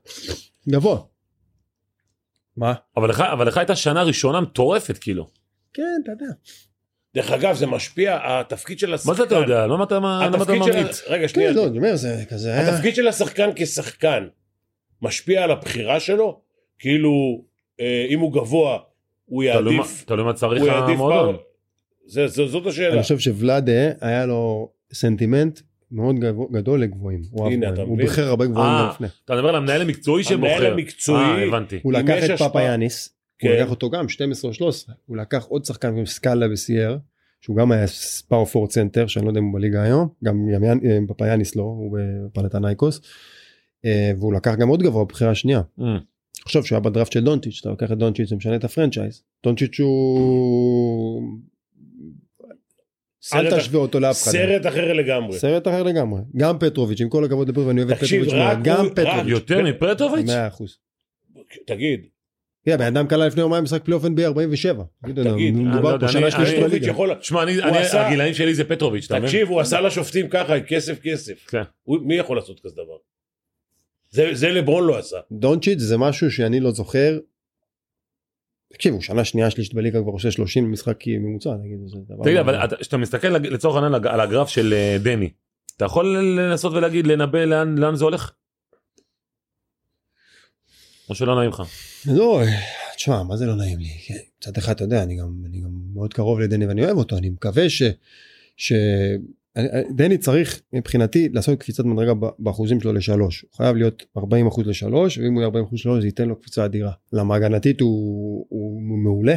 גבוה. מה? אבל לך, אבל לך הייתה שנה ראשונה מטורפת כאילו. כן אתה יודע. דרך אגב, זה משפיע, התפקיד של השחקן... מה זה אתה יודע? למה אתה. ממליץ? רגע, שנייה. כן לא אני אומר זה כזה. התפקיד של השחקן כשחקן משפיע על הבחירה שלו? כאילו, אה, אם הוא גבוה, הוא יעדיף... תלוי מה צריך. המועדון. פעם- זה- זה- זאת השאלה. אני חושב שוולאדה היה לו סנטימנט מאוד גדול לגבוהים. הוא הנה. אתה הוא מבין? בחר הרבה גבוהים אה, גם לפני. אתה מדבר על המנהל המקצועי שבוחר. המנהל המקצועי- אה, הבנתי. הוא לקח את פאפה יאניס. הוא כן. לקח אותו גם 12 או 13. הוא לקח עוד שחקן כמו סקאלה בסייר. שהוא גם היה power forward center שאני לא יודע אם הוא בליגה היום גם אה, פפאיאניס לא הוא בפנאתינייקוס אה, והוא לקח גם עוד גבוה בבחירה השנייה. עכשיו שהוא היה בדראפט של דונצ'יץ' אתה לוקח את דונצ'יץ' זה משנה את ה franchise דונצ'יץ' הוא אל תשווה אותו לאף אחד סרט אחר לגמרי. סרט אחר לגמרי גם פטרוביץ' עם כל הכבוד לפטרוביץ' ואני אוהב את תקשיב, פטרוביץ' גם פטרוביץ' יותר מפטרוביץ'? 100 אחוז. תגיד, תראה, בן אדם קלע לפני יומיים משחק פלייאוף NBA 47. תגיד, אני לא מדובר יודע, פה שנה אני- שלישית אני- פטרוביץ' בליגה. יכול... שמע, אני- אני- הגילאים שלי זה פטרוביץ', אתה מבין? תקשיב, הוא עשה לשופטים ככה, כסף כסף. כן. מי יכול לעשות כזה דבר? זה- זה לברון לא עשה. דונצ'יץ' זה משהו שאני לא זוכר. תקשיב, הוא שנה שנייה שלישית בליגה כבר עושה 30 משחק ממוצע, נגיד. זה דבר תגיד, לא- אבל אתה- כשאתה מסתכל לצורך העניין על הגרף של אה, דני, אתה יכול לנסות ולהגיד, לנבא לאן לאן זה הולך? או שלא נעים לך? לא, תשמע, מה זה לא נעים לי? כן, מצד אחד, אתה יודע, אני גם, אני גם מאוד קרוב לדני ואני אוהב אותו, אני מקווה ש... ש... אני- דני צריך מבחינתי לעשות קפיצת מדרגה באחוזים שלו לשלוש. הוא חייב להיות 40 אחוז לשלוש, ואם הוא יהיה 40 אחוז לשלוש זה ייתן לו קפיצה אדירה. למה הגנתית הוא, הוא מעולה.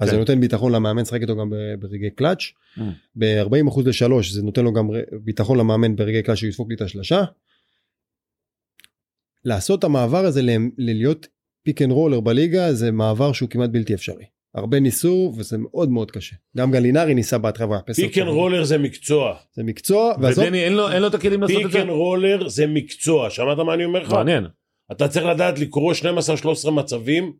אז כן. זה נותן ביטחון למאמן לשחק איתו גם ברגעי קלאץ'. Mm. ב-40 אחוז לשלוש זה נותן לו גם ביטחון למאמן ברגעי קלאץ' שהוא ידפוק לי את השלשה. לעשות את המעבר הזה ללהיות pick and roller בליגה זה מעבר שהוא כמעט בלתי אפשרי. הרבה ניסו וזה מאוד מאוד קשה. גם גלינארי ניסה בהתחלה. passer pick and. roller זה מקצוע. זה מקצוע. ועזוב, ודני אין לו אין לו את הכלים לעשות את pick זה? and roller זה מקצוע. שמעת מה אני אומר לך? מעניין. אתה צריך לדעת לקרוא 12-13 מצבים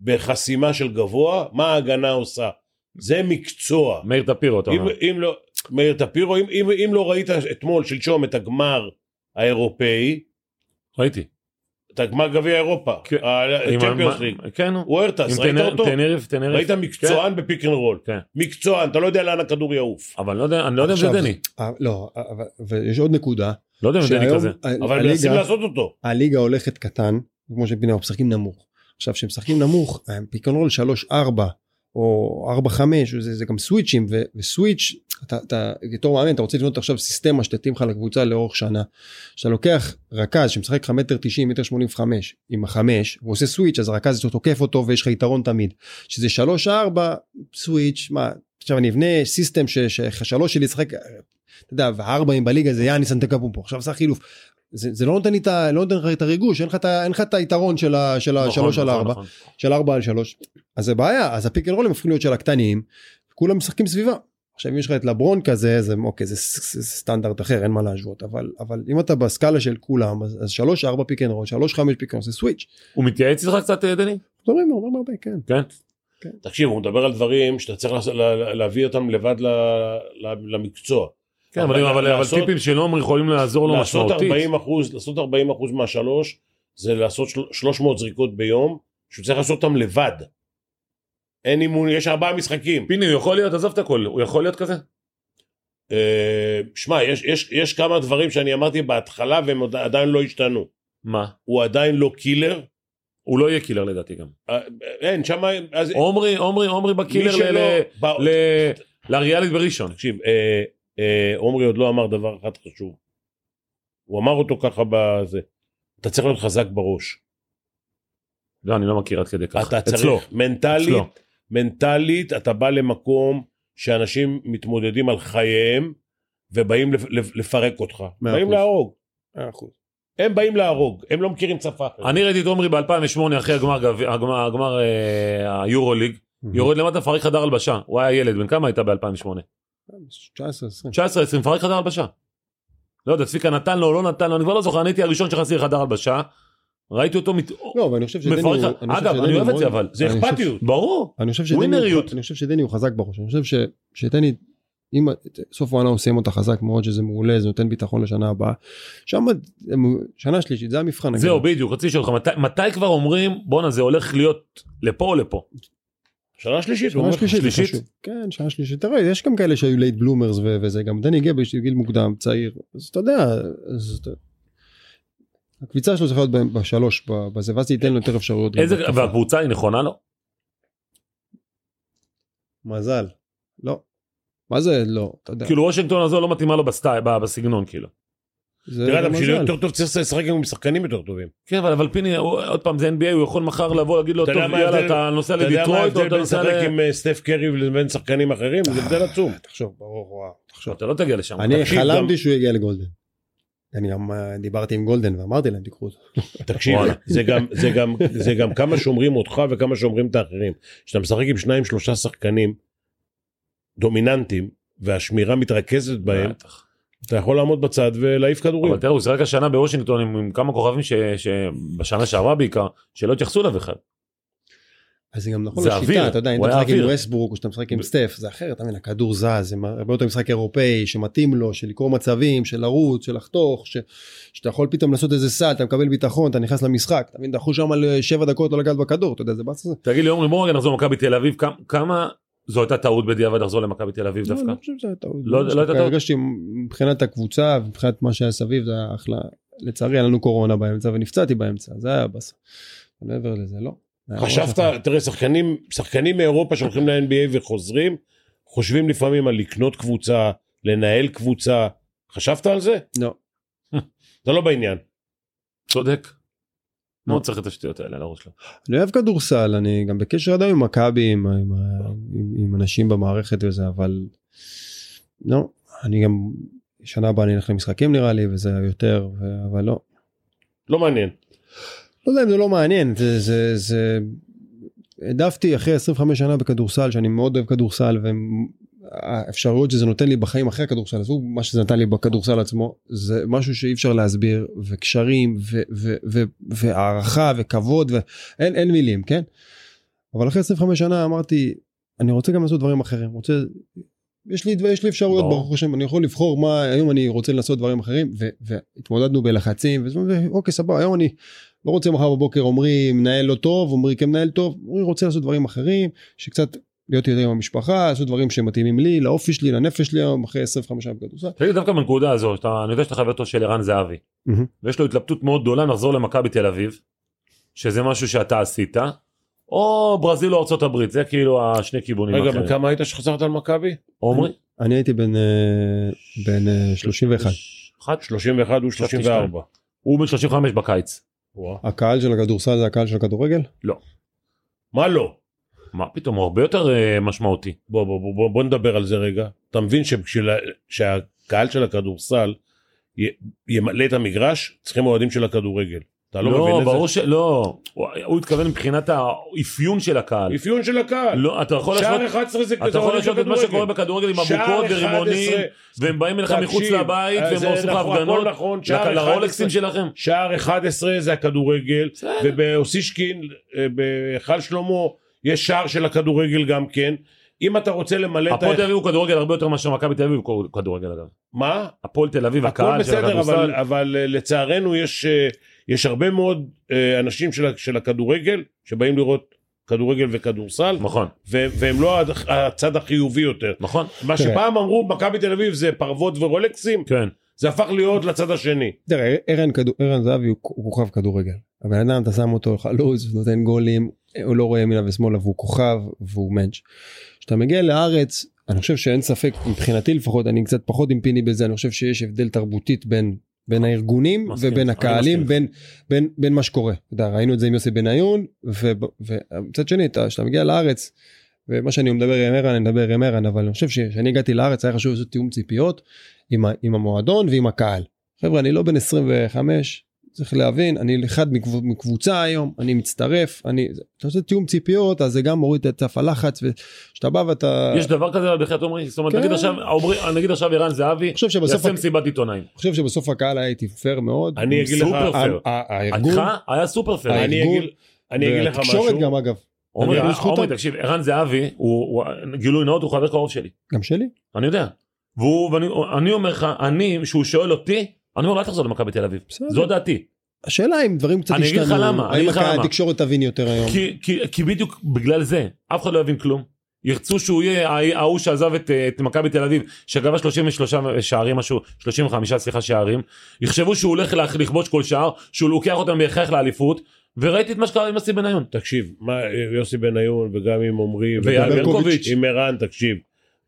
בחסימה של גבוה, מה ההגנה עושה. זה מקצוע. מאיר טפירו אתה אם, אומר. אם לא, מאיר טפירו, אם, אם, אם לא ראית אתמול, שלשום, את הגמר האירופאי, ראיתי. את הגמר גביע אירופה, כן. ה- league, כן. הוארטס, אם ראית אותו? ראית מקצוען ב pick and roll. כן. מקצוען, אתה לא יודע לאן הכדור יעוף. אבל אני לא יודע, לא אם זה דני. אה, לא, אבל- ויש עוד נקודה. לא יודע אם זה דני כזה. אבל מנסים לעשות אותו. הליגה הולכת קטן, כמו שפינה, אנחנו משחקים נמוך. עכשיו, כשהם משחקים נמוך, pick and roll 3-4 או 4-5, זה, זה גם switch ים, ו- ו switch, אתה, אתה בתור מאמן, אתה רוצה לבנות עכשיו סיסטמה שתתאים לך לקבוצה לאורך שנה. כשאתה לוקח רכז שמשחק לך מטר 90, מטר 85 עם החמש, הוא עושה סוויץ', אז הרכז הזה תוקף אותו ויש לך יתרון תמיד. שזה 3-4, סוויץ', מה, עכשיו אני אבנה סיסטם שהשלוש שלי ישחק, אתה יודע, והארבעים בליגה זה יאניס אנטקפומפו, עכשיו עשה חילוף. זה, זה לא נותן לי את ה- לא נותן לך את הריגוש, אין לך את אין לך את היתרון של ה- של נכון, השלוש על נכון, ארבע, נכון. של ארבע על שלוש. אז זה בעיה, אז ה pick and roll ים הופכים להיות של הקטנים, כולם משחקים סביבה. עכשיו אם יש לך את לברון כזה, זה אוקיי, זה, ס- ס- סטנדרט אחר, אין מה להשוות, אבל, אבל אם אתה בסקאלה של כולם, אז, אז שלוש ארבע pick and roll, שלוש חמש pick and roll, זה switch. הוא מתייעץ איתך קצת אה, דני? מדברים הרבה הרבה, כן. כן. תקשיב, הוא מדבר על דברים שאתה צריך לעשות- לה- להביא אותם לבד ל- ל- למקצוע. כן, אבל אבל- אבל לעשות- טיפים של עומר יכולים לעזור לו משמעותית. 40 אחוז, לעשות 40 אחוז מהשלוש, זה לעשות של- 300 זריקות ביום, שהוא צריך לעשות אותם לבד. אין אימון, יש ארבעה משחקים. פיני הוא יכול להיות, עזוב את הכל, הוא יכול להיות כזה? אה, שמע, יש, יש, יש כמה דברים שאני אמרתי בהתחלה והם עוד עדיין לא השתנו. מה? הוא עדיין לא killer. הוא לא יהיה killer לדעתי גם. אה, אין, שמה... אז עומרי, עומרי, עומרי מי ב killer ל- שלא... ל- ב- ל- לאריאלית בראשון. תקשיב, אה, אה, עומרי עוד לא אמר דבר אחד חשוב. הוא אמר אותו ככה בזה. אתה צריך להיות חזק בראש. לא, אני לא מכיר עד כדי כך. אתה צריך, אצלו. מנטלית, אצלו. מנטלית אתה בא למקום שאנשים מתמודדים על חייהם ובאים לפ- לפ- לפרק אותך. מאה באים. להרוג. מאה אחוז. הם באים להרוג, הם לא מכירים שפה. אני ראיתי את עומרי ב-2008 אחרי הגמר גביע- הגמר- הגמר אה, היורו ליג. יורד למטה מפרק חדר הלבשה. הוא היה ילד, בן כמה הייתה ב-2008? 19 20. 19-20, מפרק חדר הלבשה. לא יודע, צביקה נתן לו, לא נתן לו, אני כבר לא זוכר, אני הייתי הראשון שנכנסתי לחדר הלבשה. ראיתי אותו מת... לא, אבל אני חושב שדני הוא... אגב, אני הוא אוהב את זה, אבל. זה אכפתיות. ברור. אני חושב שדני. הוא- אני חושב שדני הוא חזק בראש אני חושב ש- שדני אם סוף העונה עושים אותה חזק מאוד שזה מעולה זה נותן ביטחון לשנה הבאה. שם שנה שלישית זה המבחן. זהו בדיוק רציתי לשאול אותך מתי, כבר אומרים בואנה זה הולך להיות לפה או לפה. שנה שלישית, הוא שנה שלישית, שלישית? כן שנה שלישית תראה יש גם כאלה שהיו late bloomers וזה גם דני גם בגיל מוקדם צעיר אז אתה יודע. אז. הקפיצה שלו צריכה להיות בשלוש בזה ואז זה ייתן לו יותר אפשרויות. איזה. והקבוצה היא נכונה לו? מזל. לא. מה זה לא אתה יודע. כאילו וושינגטון הזו לא מתאימה לו בסטייל, ב- בסגנון כאילו. זה תראה, בשביל להיות מזל. יותר טוב צריך לשחק עם שחקנים יותר טובים. כן אבל, אבל פיני הוא- עוד פעם זה NBA הוא יכול מחר לבוא להגיד לו אתה טוב יאללה אתה נוסע אתה יודע מה לדיטרויט ההבדל בין לשחק. עם אה, סטף קרי לבין שחקנים אחרים? זה הבדל עצום. תחשוב ברור וואו. תחשוב. אתה לא תגיע לשם. אני חלמתי שהוא יגיע לגולדן. אני גם אה, דיברתי עם גולדן ואמרתי להם תיקחו אותו. [LAUGHS] תקשיב. זה גם, זה, גם, זה גם כמה שומרים אותך וכמה שומרים את האחרים. כשאתה משחק עם שניים שלושה שחקנים דומיננטים והשמירה מתרכזת בהם. אתה יכול לעמוד בצד ולהעיף כדורים. אבל תראה הוא שיחק השנה בוושינגטון עם, עם כמה כוכבים ש- שבשנה שעברה בעיקר שלא התייחסו אליו בכלל. אז זה גם נכון זה לשיטה, אוויר, אתה יודע, אם אתה משחק עם. ווסטברוק או שאתה משחק עם סטף, זה אחרת, אתה מבין, הכדור זז, זה הרבה יותר משחק אירופאי שמתאים לו, של לקרוא מצבים, של לרוץ, של לחתוך, ש- שאתה יכול פתאום לעשות איזה סל, אתה מקבל ביטחון, אתה נכנס למשחק, אתה מבין, יכול שם על אה, שבע דקות לא לגעת בכדור, אתה יודע, זה באסה. תגיד לי עומרי בוא רגע נחזור למכבי תל אביב כמה- זו הייתה טעות בדיעבד לחזור למכבי תל אביב לא, דווקא. אני חושב שזה היה טעות. לא- לא הייתה טעות? הרגשתי מבחינת הקבוצה, מבחינת מה שהיה סביב, זה היה אחלה. לצערי היה לנו קורונה באמצע ונפצעתי באמצע, זה היה באסה. מעבר לזה, לא. ממש חשבת, אחלה. תראה, שחקנים, שחקנים מאירופה שהולכים ל-NBA וחוזרים, חושבים לפעמים על לקנות קבוצה, לנהל קבוצה. חשבת על זה? לא. [LAUGHS] אתה לא בעניין. צודק. לא. לא צריך את השטויות האלה על הראש שלו. אני אוהב כדורסל, אני גם בקשר עדיין עם מכבי, עם, עם, עם, עם אנשים במערכת וזה, אבל לא, אני גם, שנה הבאה אני אלך למשחקים נראה לי, וזה יותר, ו- אבל לא. לא מעניין. לא יודע אם זה לא מעניין, זה, זה, זה, העדפתי אחרי 25 שנה בכדורסל, שאני מאוד אוהב כדורסל, והאפשרויות שזה נותן לי בחיים אחרי הכדורסל, עזבו מה שזה נתן לי בכדורסל עצמו, זה משהו שאי אפשר להסביר, וקשרים, ו, ו, ו, והערכה, וכבוד, ואין אין מילים, כן? אבל אחרי 25 שנה אמרתי, אני רוצה גם לעשות דברים אחרים, רוצה... יש לי, יש לי אפשרויות. ברוך השם, אני יכול לבחור מה, היום אני רוצה לעשות דברים אחרים, והתמודדנו בלחצים, ואוקיי סבבה, היום אני לא רוצה מחר בבוקר עמרי מנהל לא טוב, עמרי כמנהל טוב, עמרי רוצה לעשות דברים אחרים, שקצת להיות יותר עם המשפחה, לעשות דברים שמתאימים לי, לאופי שלי, לנפש שלי היום, אחרי 25 שנה בכדורסל. תגיד דווקא בנקודה הזו שאתה, אני יודע שאתה חבר טוב של ערן זהבי. ויש לו התלבטות מאוד גדולה לחזור למכבי תל אביב. שזה משהו שאתה עשית. או ברזיל או ארצות הברית זה כאילו השני כיוונים רגע, אחרים. בכמה היית שחזרת על מכבי? עומרי? אני הייתי בן, אה, בן אה, 31. אחד. 31 הוא 34. הוא בן 35 בקיץ. הקהל של הכדורסל זה הקהל של הכדורגל? מה לא? מה פתאום הוא הרבה יותר אה, משמעותי. בוא, בוא, בוא, בוא, בוא נדבר על זה רגע. אתה מבין שבשביל שהקהל של הכדורסל ימלא את המגרש, צריכים אוהדים של הכדורגל. אתה לא, מבין את ברור זה? שלא. הוא- הוא התכוון מבחינת האפיון של הקהל. אפיון של הקהל. לא, אתה יכול להשוות שער 11 זה אתה יכול להשוות את מה כדורגל. שקורה בכדורגל עם אבוקות 11, ורימונים והם באים אליך מחוץ לבית אז והם עושים לך נכון, הפגנות הכל נכון, לרולקסים 11. שלכם. שער 11 זה הכדורגל, בסדר. ובאוסישקין, אה, בהיכל שלמה, יש שער של הכדורגל גם כן. אם אתה רוצה למלא את הפועל תל אביב הוא כדורגל הרבה יותר מאשר מכבי תל אביב הוא כדורגל אגב. מה? הפועל תל אביב הכל הקהל של בסדר, אבל, הכדורסל. אבל אה, לצערנו יש, אה, יש הרבה מאוד אה, אנשים של, של הכדורגל שבאים לראות כדורגל וכדורסל, נכון ו- והם לא הצ- הצד החיובי יותר. נכון מה תראה. שפעם אמרו מכבי תל אביב זה פרוות ורולקסים, כן זה הפך להיות לצד השני. תראה, ערן כדור- ערן זהבי הוא הוא כוכב כדורגל. הבן אדם, אתה שם אותו חלוץ, נותן גולים, הוא לא רואה ימינה ושמאלה והוא כוכב והוא מענץ'. כשאתה מגיע לארץ, אני חושב שאין ספק, מבחינתי לפחות, אני קצת פחות עם פיני בזה, אני חושב שיש הבדל תרבותית בין בין הארגונים מסכים, ובין הקהלים. בין, בין, בין מה שקורה. אתה יודע, ראינו את זה עם יוסי בניון, ומצד שני, אתה- כשאתה מגיע לארץ, ומה שאני מדבר עם ערן, אני מדבר עם ערן, אבל אני חושב שכשאני הגעתי לארץ היה חשוב לעשות תיאום ציפיות עם, ה- עם המועדון ועם הקהל. חבר'ה, אני לא בן 25, צריך להבין, אני אחד מקב- מקבוצה היום, אני מצטרף, אני, אתה עושה תיאום ציפיות, אז זה גם מוריד את סף הלחץ, וכשאתה בא ואתה... יש דבר כזה בהחלט אומרים זאת אומרת כן. נגיד עכשיו עומרי- נגיד עכשיו ערן זהבי יעשה מסיבת עיתונאים. אני חושב שבסוף הקהל היה איתי פייר מאוד. אני אגיד לך, סופר פייר. הארגון, היה סופר פייר. אני אגיד, לך משהו, והתקשורת גם אגב, עומרי עומרי. תקשיב ערן זהבי הוא גילוי נאות הוא חבר קרוב שלי. גם שלי. אני יודע והוא, ואני אני אומר לך, אני, שהוא שואל אותי, אני אומר אל תחזור למכבי תל אביב. בסדר. זו דעתי. השאלה אם דברים קצת אני אגיד לך למה, אני האם אגיד לך למה. התקשורת תבין יותר היום. כי, כי, כי בדיוק בגלל זה, אף אחד לא יבין כלום. ירצו שהוא יהיה ההוא- שעזב את, את מכבי תל אביב, שגבה 33 שערים משהו, 35 סליחה שערים, יחשבו שהוא הולך לכ- לכבוש כל שער, שהוא לוקח אותם בהכרח לאליפות, וראיתי את מה שקרה עם אסי בניון. תקשיב, מה, יוסי בניון וגם עם עמרי וגם ברקוביץ'. עם ערן, תקשיב,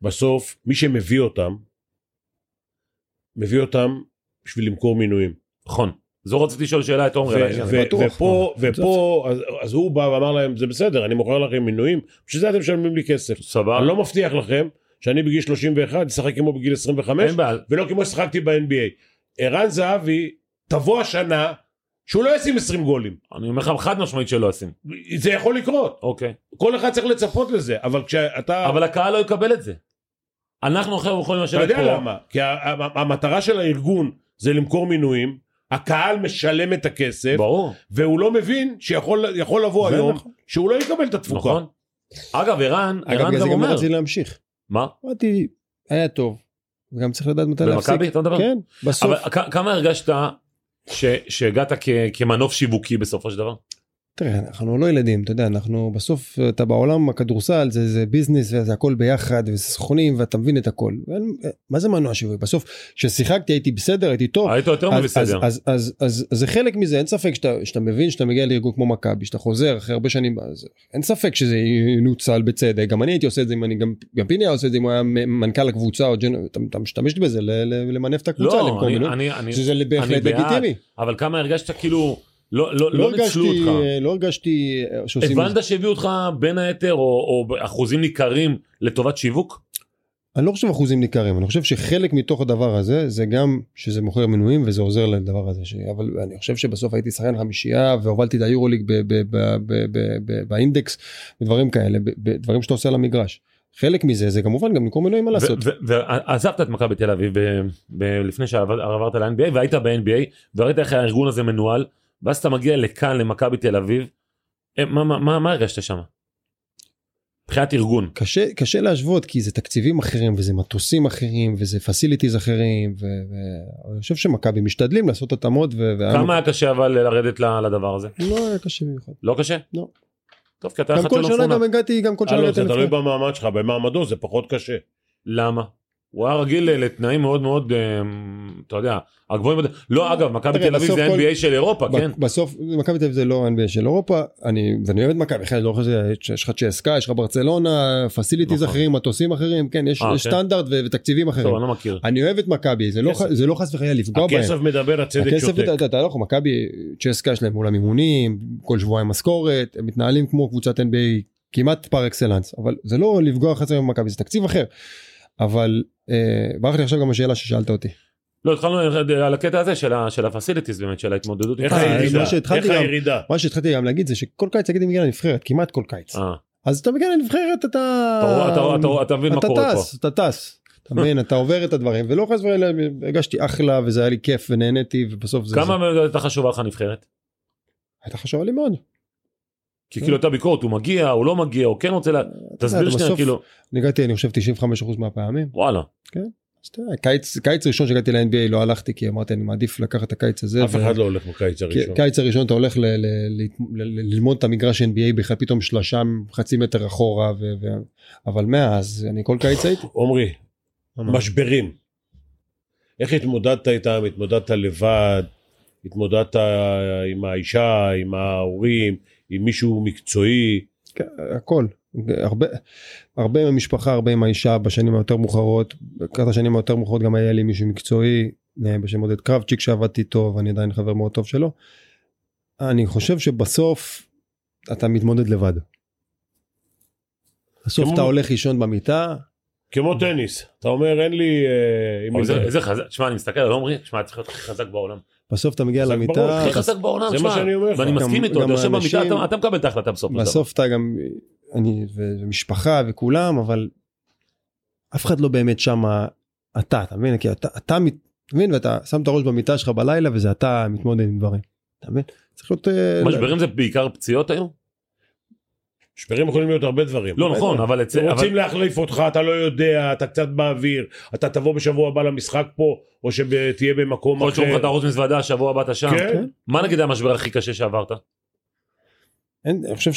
בסוף מי שמביא אותם, מביא אותם בשביל למכור מינויים. נכון. זו רציתי לשאול שאלה את עומר על ו- העניין הזה. ו- בטוח. ופה, ופה אז, אז הוא בא ואמר להם, זה בסדר, אני מוכר לכם מינויים, בשביל זה אתם משלמים לי כסף. סבבה. אני לא מבטיח לכם שאני בגיל 31 אשחק כמו בגיל 25, אין בעיה. ולא כמו ששחקתי ב-NBA. ערן זהבי, תבוא השנה שהוא לא ישים 20 גולים. אני אומר לך חד משמעית שלא עושים. זה יכול לקרות. אוקיי. כל אחד צריך לצפות לזה, אבל כשאתה... אבל הקהל לא יקבל את זה. אנחנו עכשיו יכולים אתה לשבת יודע פה. למה? כי ה- ה- המטרה של הארגון זה למכור מינויים, הקהל משלם את הכסף, ברור. והוא לא מבין שיכול יכול לבוא היום נכון. שהוא לא יקבל את התפוקה. נכון. אגב ערן, אגב, ערן בגלל זה גם גם אומר. רציתי להמשיך. מה? אמרתי, היה טוב. וגם צריך לדעת מתי להפסיק. במכבי אתה מדבר? כן, בסוף. אבל כ- כמה הרגשת ש- שהגעת כ- כמנוף שיווקי בסופו של דבר? תראה, אנחנו לא ילדים, אתה יודע, אנחנו בסוף, אתה בעולם הכדורסל, זה, זה ביזנס וזה הכל ביחד, וזה סכונים, ואתה מבין את הכל. ואין- מה זה מנוע שיווי? בסוף, כששיחקתי הייתי בסדר, הייתי טוב. היית יותר אז, מבסדר. אז, אז, אז, אז, אז זה חלק מזה, אין ספק שאתה, שאתה מבין שאתה מגיע לארגון כמו מכבי, שאתה חוזר אחרי הרבה שנים, אז אין ספק שזה ינוצל בצדק, גם אני הייתי עושה את זה, אם אני, גם, גם פיני היה עושה את זה אם הוא היה מנכ"ל הקבוצה, או ג'נ... אתה, אתה משתמש בזה ל, ל, למנף את הקבוצה, לא, למכור אני- מינוי, אני- אני- שזה בהחלט אני לגיטימי. אבל כמה הרגשת כאילו לא לא לא לא ניצלו אותך. לא הרגשתי אה, שעושים... הבנת שהביאו אותך בין היתר או או באחוזים ניכרים לטובת שיווק? אני לא חושב אחוזים ניכרים, אני חושב שחלק מתוך הדבר הזה זה גם שזה מוכר מנויים וזה עוזר לדבר הזה, ש... אבל אני חושב שבסוף הייתי שחקן חמישייה והובלתי את היורוליג באינדקס ודברים כאלה, דברים שאתה עושה על המגרש. חלק מזה זה כמובן גם למכור מנויים מה לעשות. ועזבת את מכבי תל אביב לפני שעברת ל-NBA והיית ב-NBA וראית איך הארגון הזה מנוהל ואז אתה מגיע לכאן למכבי תל אביב. אה, מה- מה- מה מה הרגשת שם? מבחינת ארגון. קשה קשה להשוות כי זה תקציבים אחרים וזה מטוסים אחרים וזה פסיליטיז אחרים ואני חושב שמכבי משתדלים לעשות התאמות. ו- כמה היה קשה אבל לרדת לדבר הזה? לא היה קשה במיוחד. לא קשה? לא. טוב כי אתה גם כל שלא שנה. גם הגעתי גם כל שנה אה, לא, זה תלוי. במעמד שלך, במעמדו זה פחות קשה. למה? הוא היה רגיל לתנאים מאוד מאוד, אה, אתה יודע, הגבוהים. לא, אגב, מכבי תל אביב זה NBA של אירופה, כן? בסוף מכבי תל אביב זה לא NBA של אירופה אני ואני אוהב את מכבי אחרת לא חושב יש לך צ'סקה יש לך ברצלונה פסיליטיז נכון. אחרים מטוסים אחרים כן יש אה, יש כן. סטנדרט ותקציבים אחרים. טוב, אני לא מכיר. אני אוהב את מכבי זה לא לא חס וחלילה לפגוע בהם. הכסף מדבר, הצדק הכסף שותק. אתה- אתה לא יכול מכבי צ'סקה יש להם אולם אימונים כל שבועיים משכורת הם מתנהלים כמו קבוצת NBA כמעט פר אקסלנס אבל זה לא לפגוע חצי במכבי זה תקציב אחר. אבל אה, ברח לי עכשיו גם השאלה ששאלת אותי. לא, התחלנו על הקטע הזה של ה facilities באמת, של ההתמודדות. איך. אה, הירידה? מה שהתחלתי גם- הירידה? מה שהתחלתי גם להגיד זה שכל קיץ הייתי מגיע לנבחרת כמעט כל קיץ. אה, אז אתה מגיע לנבחרת אתה אתה- אתה- אתה- אתה מבין מה קורה פה. טס אתה טס אתה מבין אתה עובר את הדברים ולא חס וחלילה הרגשתי אחלה וזה היה לי כיף ונהניתי ובסוף זה כמה זה. הייתה חשובה לך הנבחרת? הייתה חשובה לי מאוד. כי כאילו הייתה ביקורת, הוא מגיע, הוא לא מגיע, הוא כן רוצה ל... תסביר שנייה, כאילו, אני הגעתי אני חושב 95% מהפעמים. וואלה. אז אתה יודע, קיץ קיץ ראשון שהגעתי ל-NBA לא הלכתי כי אמרתי אני מעדיף לקחת את הקיץ הזה. אף אחד לא הולך בקיץ הראשון. קיץ הראשון אתה הולך ל- ל- ל- ל- ללמוד את המגרש NBA בכלל פתאום שלושה חצי מטר אחורה אבל מאז אני כל קיץ הייתי. עמרי, משברים. איך התמודדת איתם? התמודדת לבד? התמודדת עם האישה, עם ההורים, עם מישהו מקצועי? כן, הכל הרבה הרבה עם המשפחה הרבה עם האישה בשנים היותר מאוחרות לקראת השנים היותר מאוחרות גם היה לי מישהו מקצועי אה, בשם עודד קרבצ'יק שעבדתי איתו ואני עדיין חבר מאוד טוב שלו. אני חושב שבסוף אתה מתמודד לבד. בסוף כמו- אתה הולך לישון במיטה כמו טניס. אתה אומר אין לי... אה, איזה חזק, שמע, אני מסתכל על עומרי, שמע, צריך להיות הכי חזק בעולם. בסוף אתה מגיע למיטה זה מה שאני אומר לך. ואני מסכים איתו, גם אתה יושב במיטה, אתה- אתה מקבל את ההחלטה בסוף. בסוף אתה גם אני ומשפחה וכולם אבל אף אחד לא באמת שם אתה אתה מבין כי אתה מבין ואתה שם את הראש במיטה שלך בלילה וזה אתה מתמודד עם דברים. אתה מבין? צריך להיות אה, משברים זה בעיקר פציעות היום? משברים יכולים להיות הרבה דברים. לא נכון, אבל אצל... אבל- רוצים להחליף אותך, אתה לא יודע, אתה קצת באוויר, אתה תבוא בשבוע הבא למשחק פה, או שתהיה במקום יכול להיות שאומרים לך אחר. תארוז מזוודה, שבוע הבא אתה שם. כן. מה נגיד המשבר הכי קשה שעברת? אין, אני חושב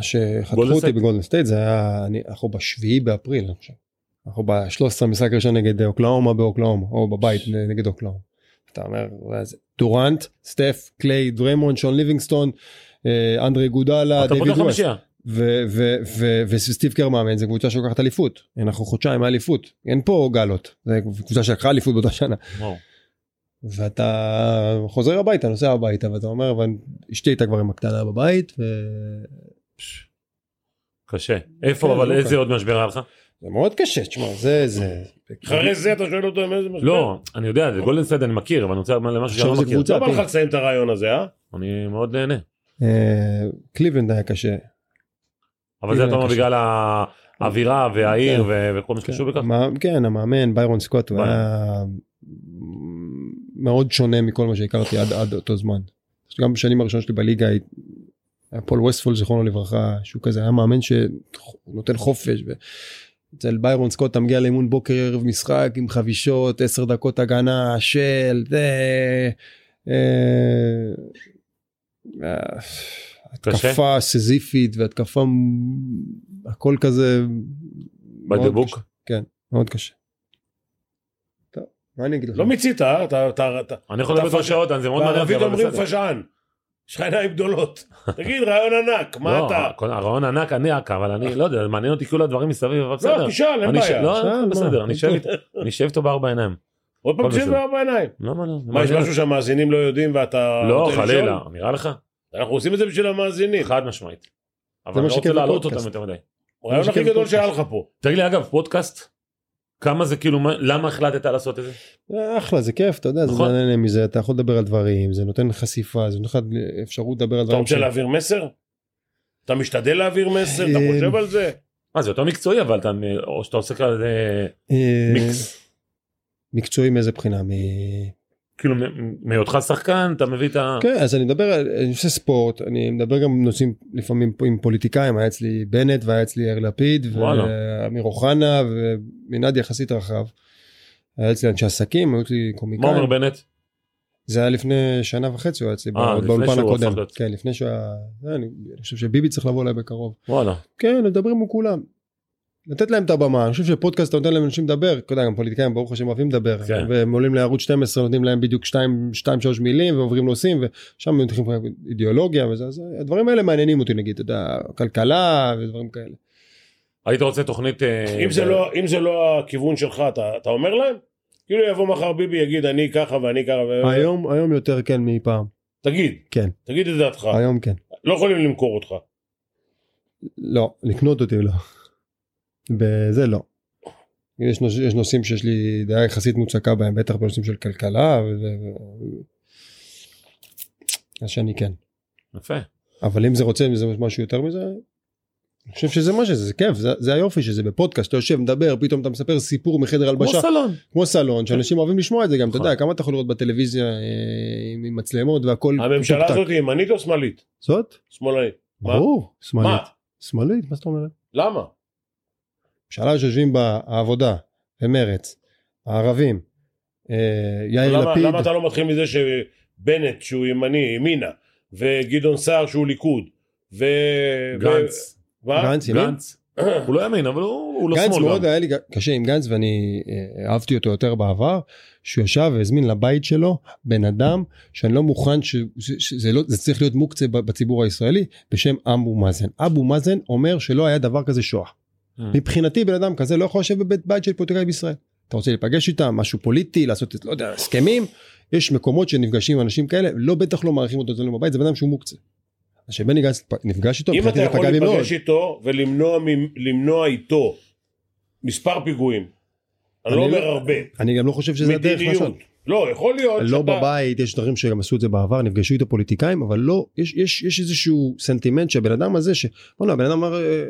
שחתכו אותי? בגולדן סטייט זה היה, אני, אנחנו בשביעי באפריל אני חושב. אנחנו ב-13 משחק ראשון נגד אוקלהומה באוקלהומה או בבית נגד אוקלהומה. אתה אומר "וואי, זה דורנט, סטף, קליי, דריימונד, שון ליבינגסטון, אנדרה איגודלה, דיוויד ווסט. וסטיב קר מאמן זה קבוצה שלוקחת אליפות אנחנו חודשיים מאליפות אין פה גלות זה קבוצה שלקחה אליפות באותה שנה. ואתה חוזר הביתה נוסע הביתה ואתה אומר ואשתי הייתה כבר עם הקטנה בבית קשה. איפה כן, אבל לא איזה. עוד משבר היה לך? מאוד קשה תשמע זה זה אחרי זה אתה שואל אותו עם איזה משבר? לא, אני יודע, זה גולדן סטייט אני מכיר, אבל אני רוצה למשהו שאני עכשיו לא זה מכיר. קבוצה. לא בא לך לסיים את הרעיון הזה, אה? אני מאוד נהנה. אה, קליבלנד היה קשה אבל זה אתה אומר. בגלל האווירה והעיר כן. וכל מה שקשור בכך? כן המאמן ביירון סקוט הוא. היה מאוד שונה מכל מה שהכרתי עד אותו זמן. גם בשנים הראשונות שלי בליגה הי- היה פול ווסטפאל זיכרונו לברכה שהוא כזה היה מאמן שנותן חופש. אצל ביירון סקוט אתה מגיע לאימון בוקר ערב משחק עם חבישות 10 דקות הגנה של זה. אה, אה, קשה? התקפה סזיפית והתקפה הכל כזה בדבוק? קשה. כן מאוד קשה. טוב, מה אני אגיד לך? לא מיצית, אה? אתה- אתה... אתה- אני יכול לדבר שעות, זה מאוד מעניין אותי, בערבית אבל אומרים בסדר. פשען. יש לך עיניים גדולות. [LAUGHS] תגיד, רעיון ענק, מה לא, אתה? כל- הרעיון ענק ענק, אבל אני לא יודע, מעניין אותי כל הדברים מסביב, אבל בסדר. לא, תשאל, אין אני בעיה. לא, בסדר? אני אני אשב איתו בארבע עיניים. עוד פעם הכל תשב בסדר. בארבע עיניים. למה לא? מה, יש מעניין משהו שהמאזינים לא יודעים ואתה... לא, רוצה לשאול? חלילה, נראה לך? אנחנו עושים את זה בשביל המאזינים. חד משמעית. אבל אני לא רוצה להעלות. אותם יותר מדי. הרעיון הכי גדול. שהיה לך פה. תגיד לי, אגב, פודקאסט, כמה זה כאילו, מה- למה החלטת לעשות את זה? זה אחלה זה כיף אתה יודע זה נכון. נהנה מזה אתה יכול לדבר על דברים זה נותן חשיפה זה נותן לך אפשרות לדבר על אתה דברים. רוצה ש- להעביר מסר? אתה משתדל להעביר מסר? אתה אה, חושב על זה? מה, זה יותר מקצועי, אבל אתה, או שאתה עושה כזה אה, מיקס. מקצועי מאיזה בחינה מ... כאילו, מהיותך שחקן, אתה מביא את ה... כן אז אני מדבר אני עושה ספורט אני מדבר גם נושאים לפעמים עם פוליטיקאים היה אצלי בנט והיה אצלי יאיר לפיד. ואמיר אוחנה ומנעד יחסית רחב. היה אצלי אנשי עסקים היו אצלי מה קומיקאים אומר בנט? זה היה לפני שנה וחצי הוא היה אצלי אה, באולפן הקודם. כן לפני שהוא היה אני חושב שביבי צריך לבוא אליי בקרוב וואלה. כן לדבר עם כולם. לתת להם את הבמה אני חושב שפודקאסט אתה נותן להם אנשים לדבר אתה יודע גם פוליטיקאים ברוך השם אוהבים לדבר כן. והם עולים לערוץ 12 נותנים להם בדיוק 2 3 מילים ועוברים נושאים ושם מתחילים אידיאולוגיה וזה אז הדברים האלה מעניינים אותי נגיד אתה יודע כלכלה ודברים כאלה. היית רוצה תוכנית... אה, אם זה לא- אם זה לא הכיוון שלך, אתה אתה אומר להם? כאילו יבוא מחר ביבי יגיד אני ככה ואני ככה. ו- היום היום יותר כן מפעם תגיד. כן. תגיד את דעתך. היום כן לא יכולים למכור אותך. לא לקנות אותי לא. בזה לא. יש, נוש, יש נושאים שיש לי דעה יחסית מוצקה בהם בטח בנושאים של כלכלה וזה. ו- אז שאני כן. יפה. אבל אם זה רוצה אם זה משהו יותר מזה. אני חושב שזה מה שזה זה כיף זה, זה היופי שזה בפודקאסט אתה יושב מדבר פתאום אתה מספר סיפור מחדר כמו הלבשה סלון. כמו סלון שאנשים אוהבים לשמוע את זה גם אתה נכון. יודע כמה אתה יכול לראות בטלוויזיה אה, עם, עם מצלמות והכל הממשלה. הזאת היא ימנית או שמאלית? זאת שמאלנית. מה? ברור שמאלית מה? שמאלית מה זאת אומרת למה? ממשלה שיושבים בה העבודה ומרץ הערבים אה, יאיר למה, לפיד למה אתה לא מתחיל מזה שבנט שהוא ימני ימינה וגדעון סער שהוא ליכוד ו... גנץ. ו... גנץ ימין? גנץ. הוא לא ימין, אבל הוא הוא לא גנץ שמאל מאוד גם. היה לי קשה עם גנץ ואני אה, אהבתי אותו יותר בעבר שהוא ישב והזמין לבית שלו בן אדם שאני לא מוכן ש- שזה לא זה צריך להיות מוקצה בציבור הישראלי בשם אבו מאזן אבו מאזן אומר שלא היה דבר כזה שואה אה. מבחינתי בן אדם כזה לא יכול לשבת בבית בית של פוליטיקאי בישראל אתה רוצה להיפגש איתם משהו פוליטי לעשות לא יודע הסכמים יש מקומות שנפגשים עם אנשים כאלה לא בטח לא מעריכים אותו אצלנו בבית זה בן אדם שהוא מוקצה. אז שבני גנץ נפגש איתו אם אתה יכול. להיפגש איתו ולמנוע איתו מספר פיגועים, אני לא אומר לא- הרבה, אני גם לא חושב שזה הדרך לעשות. לא יכול להיות לא שאתה, בבית יש דברים שגם עשו את זה בעבר נפגשו איתו פוליטיקאים אבל לא יש יש יש איזשהו סנטימנט שהבן אדם הזה שבואנה הבן אדם אמר אה,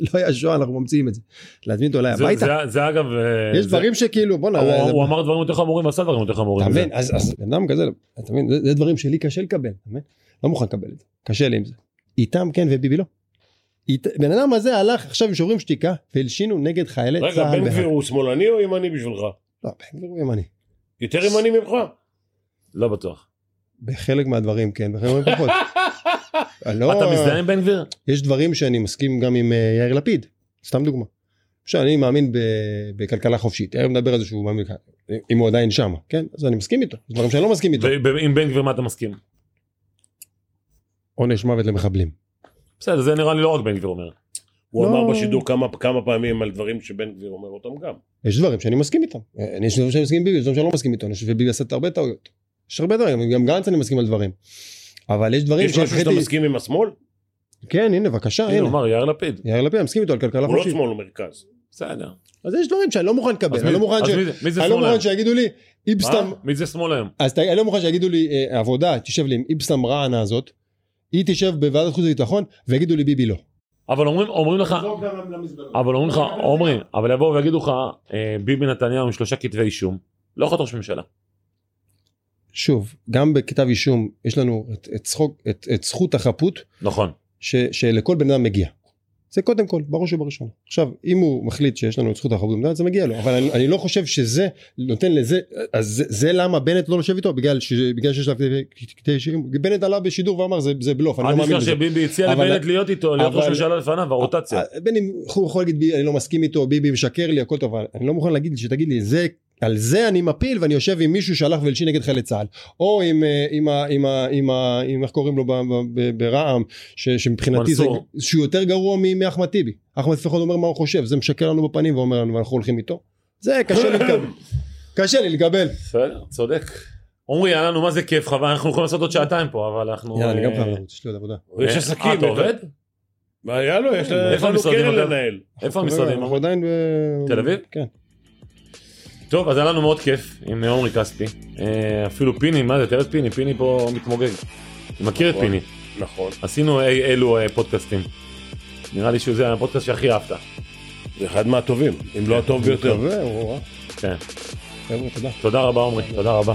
לא היה שואה אנחנו ממציאים את זה. להזמין אותו זה- הביתה זה- זה אגב... אה, יש זה- דברים שכאילו בואנה הוא- זה- הוא אמר דברים יותר חמורים ועשה דברים יותר חמורים. אתה. מבין אז בן אדם כזה אתה מבין זה- זה דברים שלי קשה לקבל אתה מבין? לא מוכן לקבל את זה קשה לי עם זה. איתם כן וביבי לא. בן אדם הזה הלך עכשיו עם שוברים שתיקה והלשינו נגד חיילי רגע, צה"ל. בן בהר. גביר הוא שמאלני או ימני בשבילך? לא, בן גביר הוא ימני. יותר ימני ממך? לא בטוח. בחלק מהדברים כן, בחלק מהדברים פחות. [LAUGHS] לא, אתה מזדהה עם בן גביר? יש דברים שאני מסכים גם עם אה, יאיר לפיד, סתם דוגמה. עכשיו אני מאמין ב- בכלכלה חופשית, יאיר מדבר על זה שהוא מאמין, אם הוא עדיין שם, כן? אז אני מסכים איתו, דברים שאני לא מסכים איתו. ועם בן גביר מה אתה מסכים? עונש מוות למחבלים. בסדר, זה נראה לי לא רק בן גביר אומר. הוא לא. אמר בשידור כמה כמה פעמים על דברים שבן גביר אומר אותם גם. יש דברים שאני מסכים איתם. אה, יש דברים שאני מסכים עם ביבי, יש דברים שאני לא מסכים איתו, אני חושב שביבי עשה הרבה טעויות. יש הרבה דברים, גם גנץ אני מסכים על דברים. אבל יש דברים יש משהו שאתה מסכים עם השמאל? כן הנה בבקשה הנה הוא הנה. אמר יאיר לפיד. יאיר לפיד מסכים איתו על כלכלה הוא לא חופשית. שמאל, הוא מרכז. בסדר. אז יש דברים שאני לא מוכן לקבל, אז אני מי- לא מוכן ש- אני לא שיגידו לי איפסטם, מה? מי זה שמאל היום? אז ת- אני לא מוכן שיגידו לי עבודה תשב לי עם איפסטם רענה הזאת, היא תשב בוועדת חוץ וביטחון ויגידו לי ביבי לא. אבל אומרים אומרים לך, אבל אומרים לך, עומרי, אבל יבואו ויגידו לך, אה, ביבי נתניהו עם שלושה כתבי אישום, לא יכול להיות ראש ממשלה. שוב, גם בכתב אישום יש לנו את, את, צחוק, את, את זכות החפות נכון. ש, שלכל בן אדם מגיע. זה קודם כל, בראש ובראשונה. עכשיו, אם הוא מחליט שיש לנו את זכות החפות במדינה, זה מגיע לו, אבל אני, אני לא חושב שזה נותן לזה, אז זה, זה למה בנט לא יושב איתו, בגלל, ש, בגלל שיש לו כתבי- אישום, בנט עלה בשידור ואמר זה, זה בלוף, אני אל לא מאמין תשכח בזה. שביבי הציע אבל- לבנט להיות איתו, להיות ראש אבל- ממשלה לפניו, הרוטציה. בין אם הוא יכול להגיד אני לא מסכים איתו, ביבי משקר לי, הכל טוב, אבל אני לא מוכן להגיד שתגיד לי, זה, על זה אני מפיל ואני יושב עם מישהו שהלך והלשין נגד חיילי צה"ל, או עם, אה, עם, עם, עם, עם איך קוראים לו ב- ב- ב- ברע"מ, ש- שמבחינתי זה. שהוא יותר גרוע מאחמד טיבי, אחמד לפחות אומר מה הוא חושב, זה משקר לנו בפנים ואומר לנו ואנחנו הולכים איתו, זה קשה לי לקבל, [LAUGHS] קשה לי לקבל. בסדר, צודק. עומרי, היה לנו מה זה כיף, חבל, אנחנו יכולים לעשות עוד שעתיים פה, אבל אנחנו... יאללה, אני גם אה, חייב לרוץ, יש לי עוד עבודה. יש אה, עסקים. אתה עובד? מה היה לו? יש יש לנו קרן? לנהל. איפה המשרדים? אנחנו עדיין ב... תל אביב? כן. טוב, אז היה לנו מאוד כיף עם עומרי כספי. אה, אפילו פיני, מה זה, תראה את פיני, פיני פה מתמוגג. אני מכיר את נכון. פיני. נכון. עשינו אי אלו אה, פודקאסטים. נראה לי שזה הפודקאסט שהכי אהבת. זה אחד מהטובים, אם לא הטוב ביותר. כן. חבר'ה, תודה. תודה רבה עומרי, תודה רבה.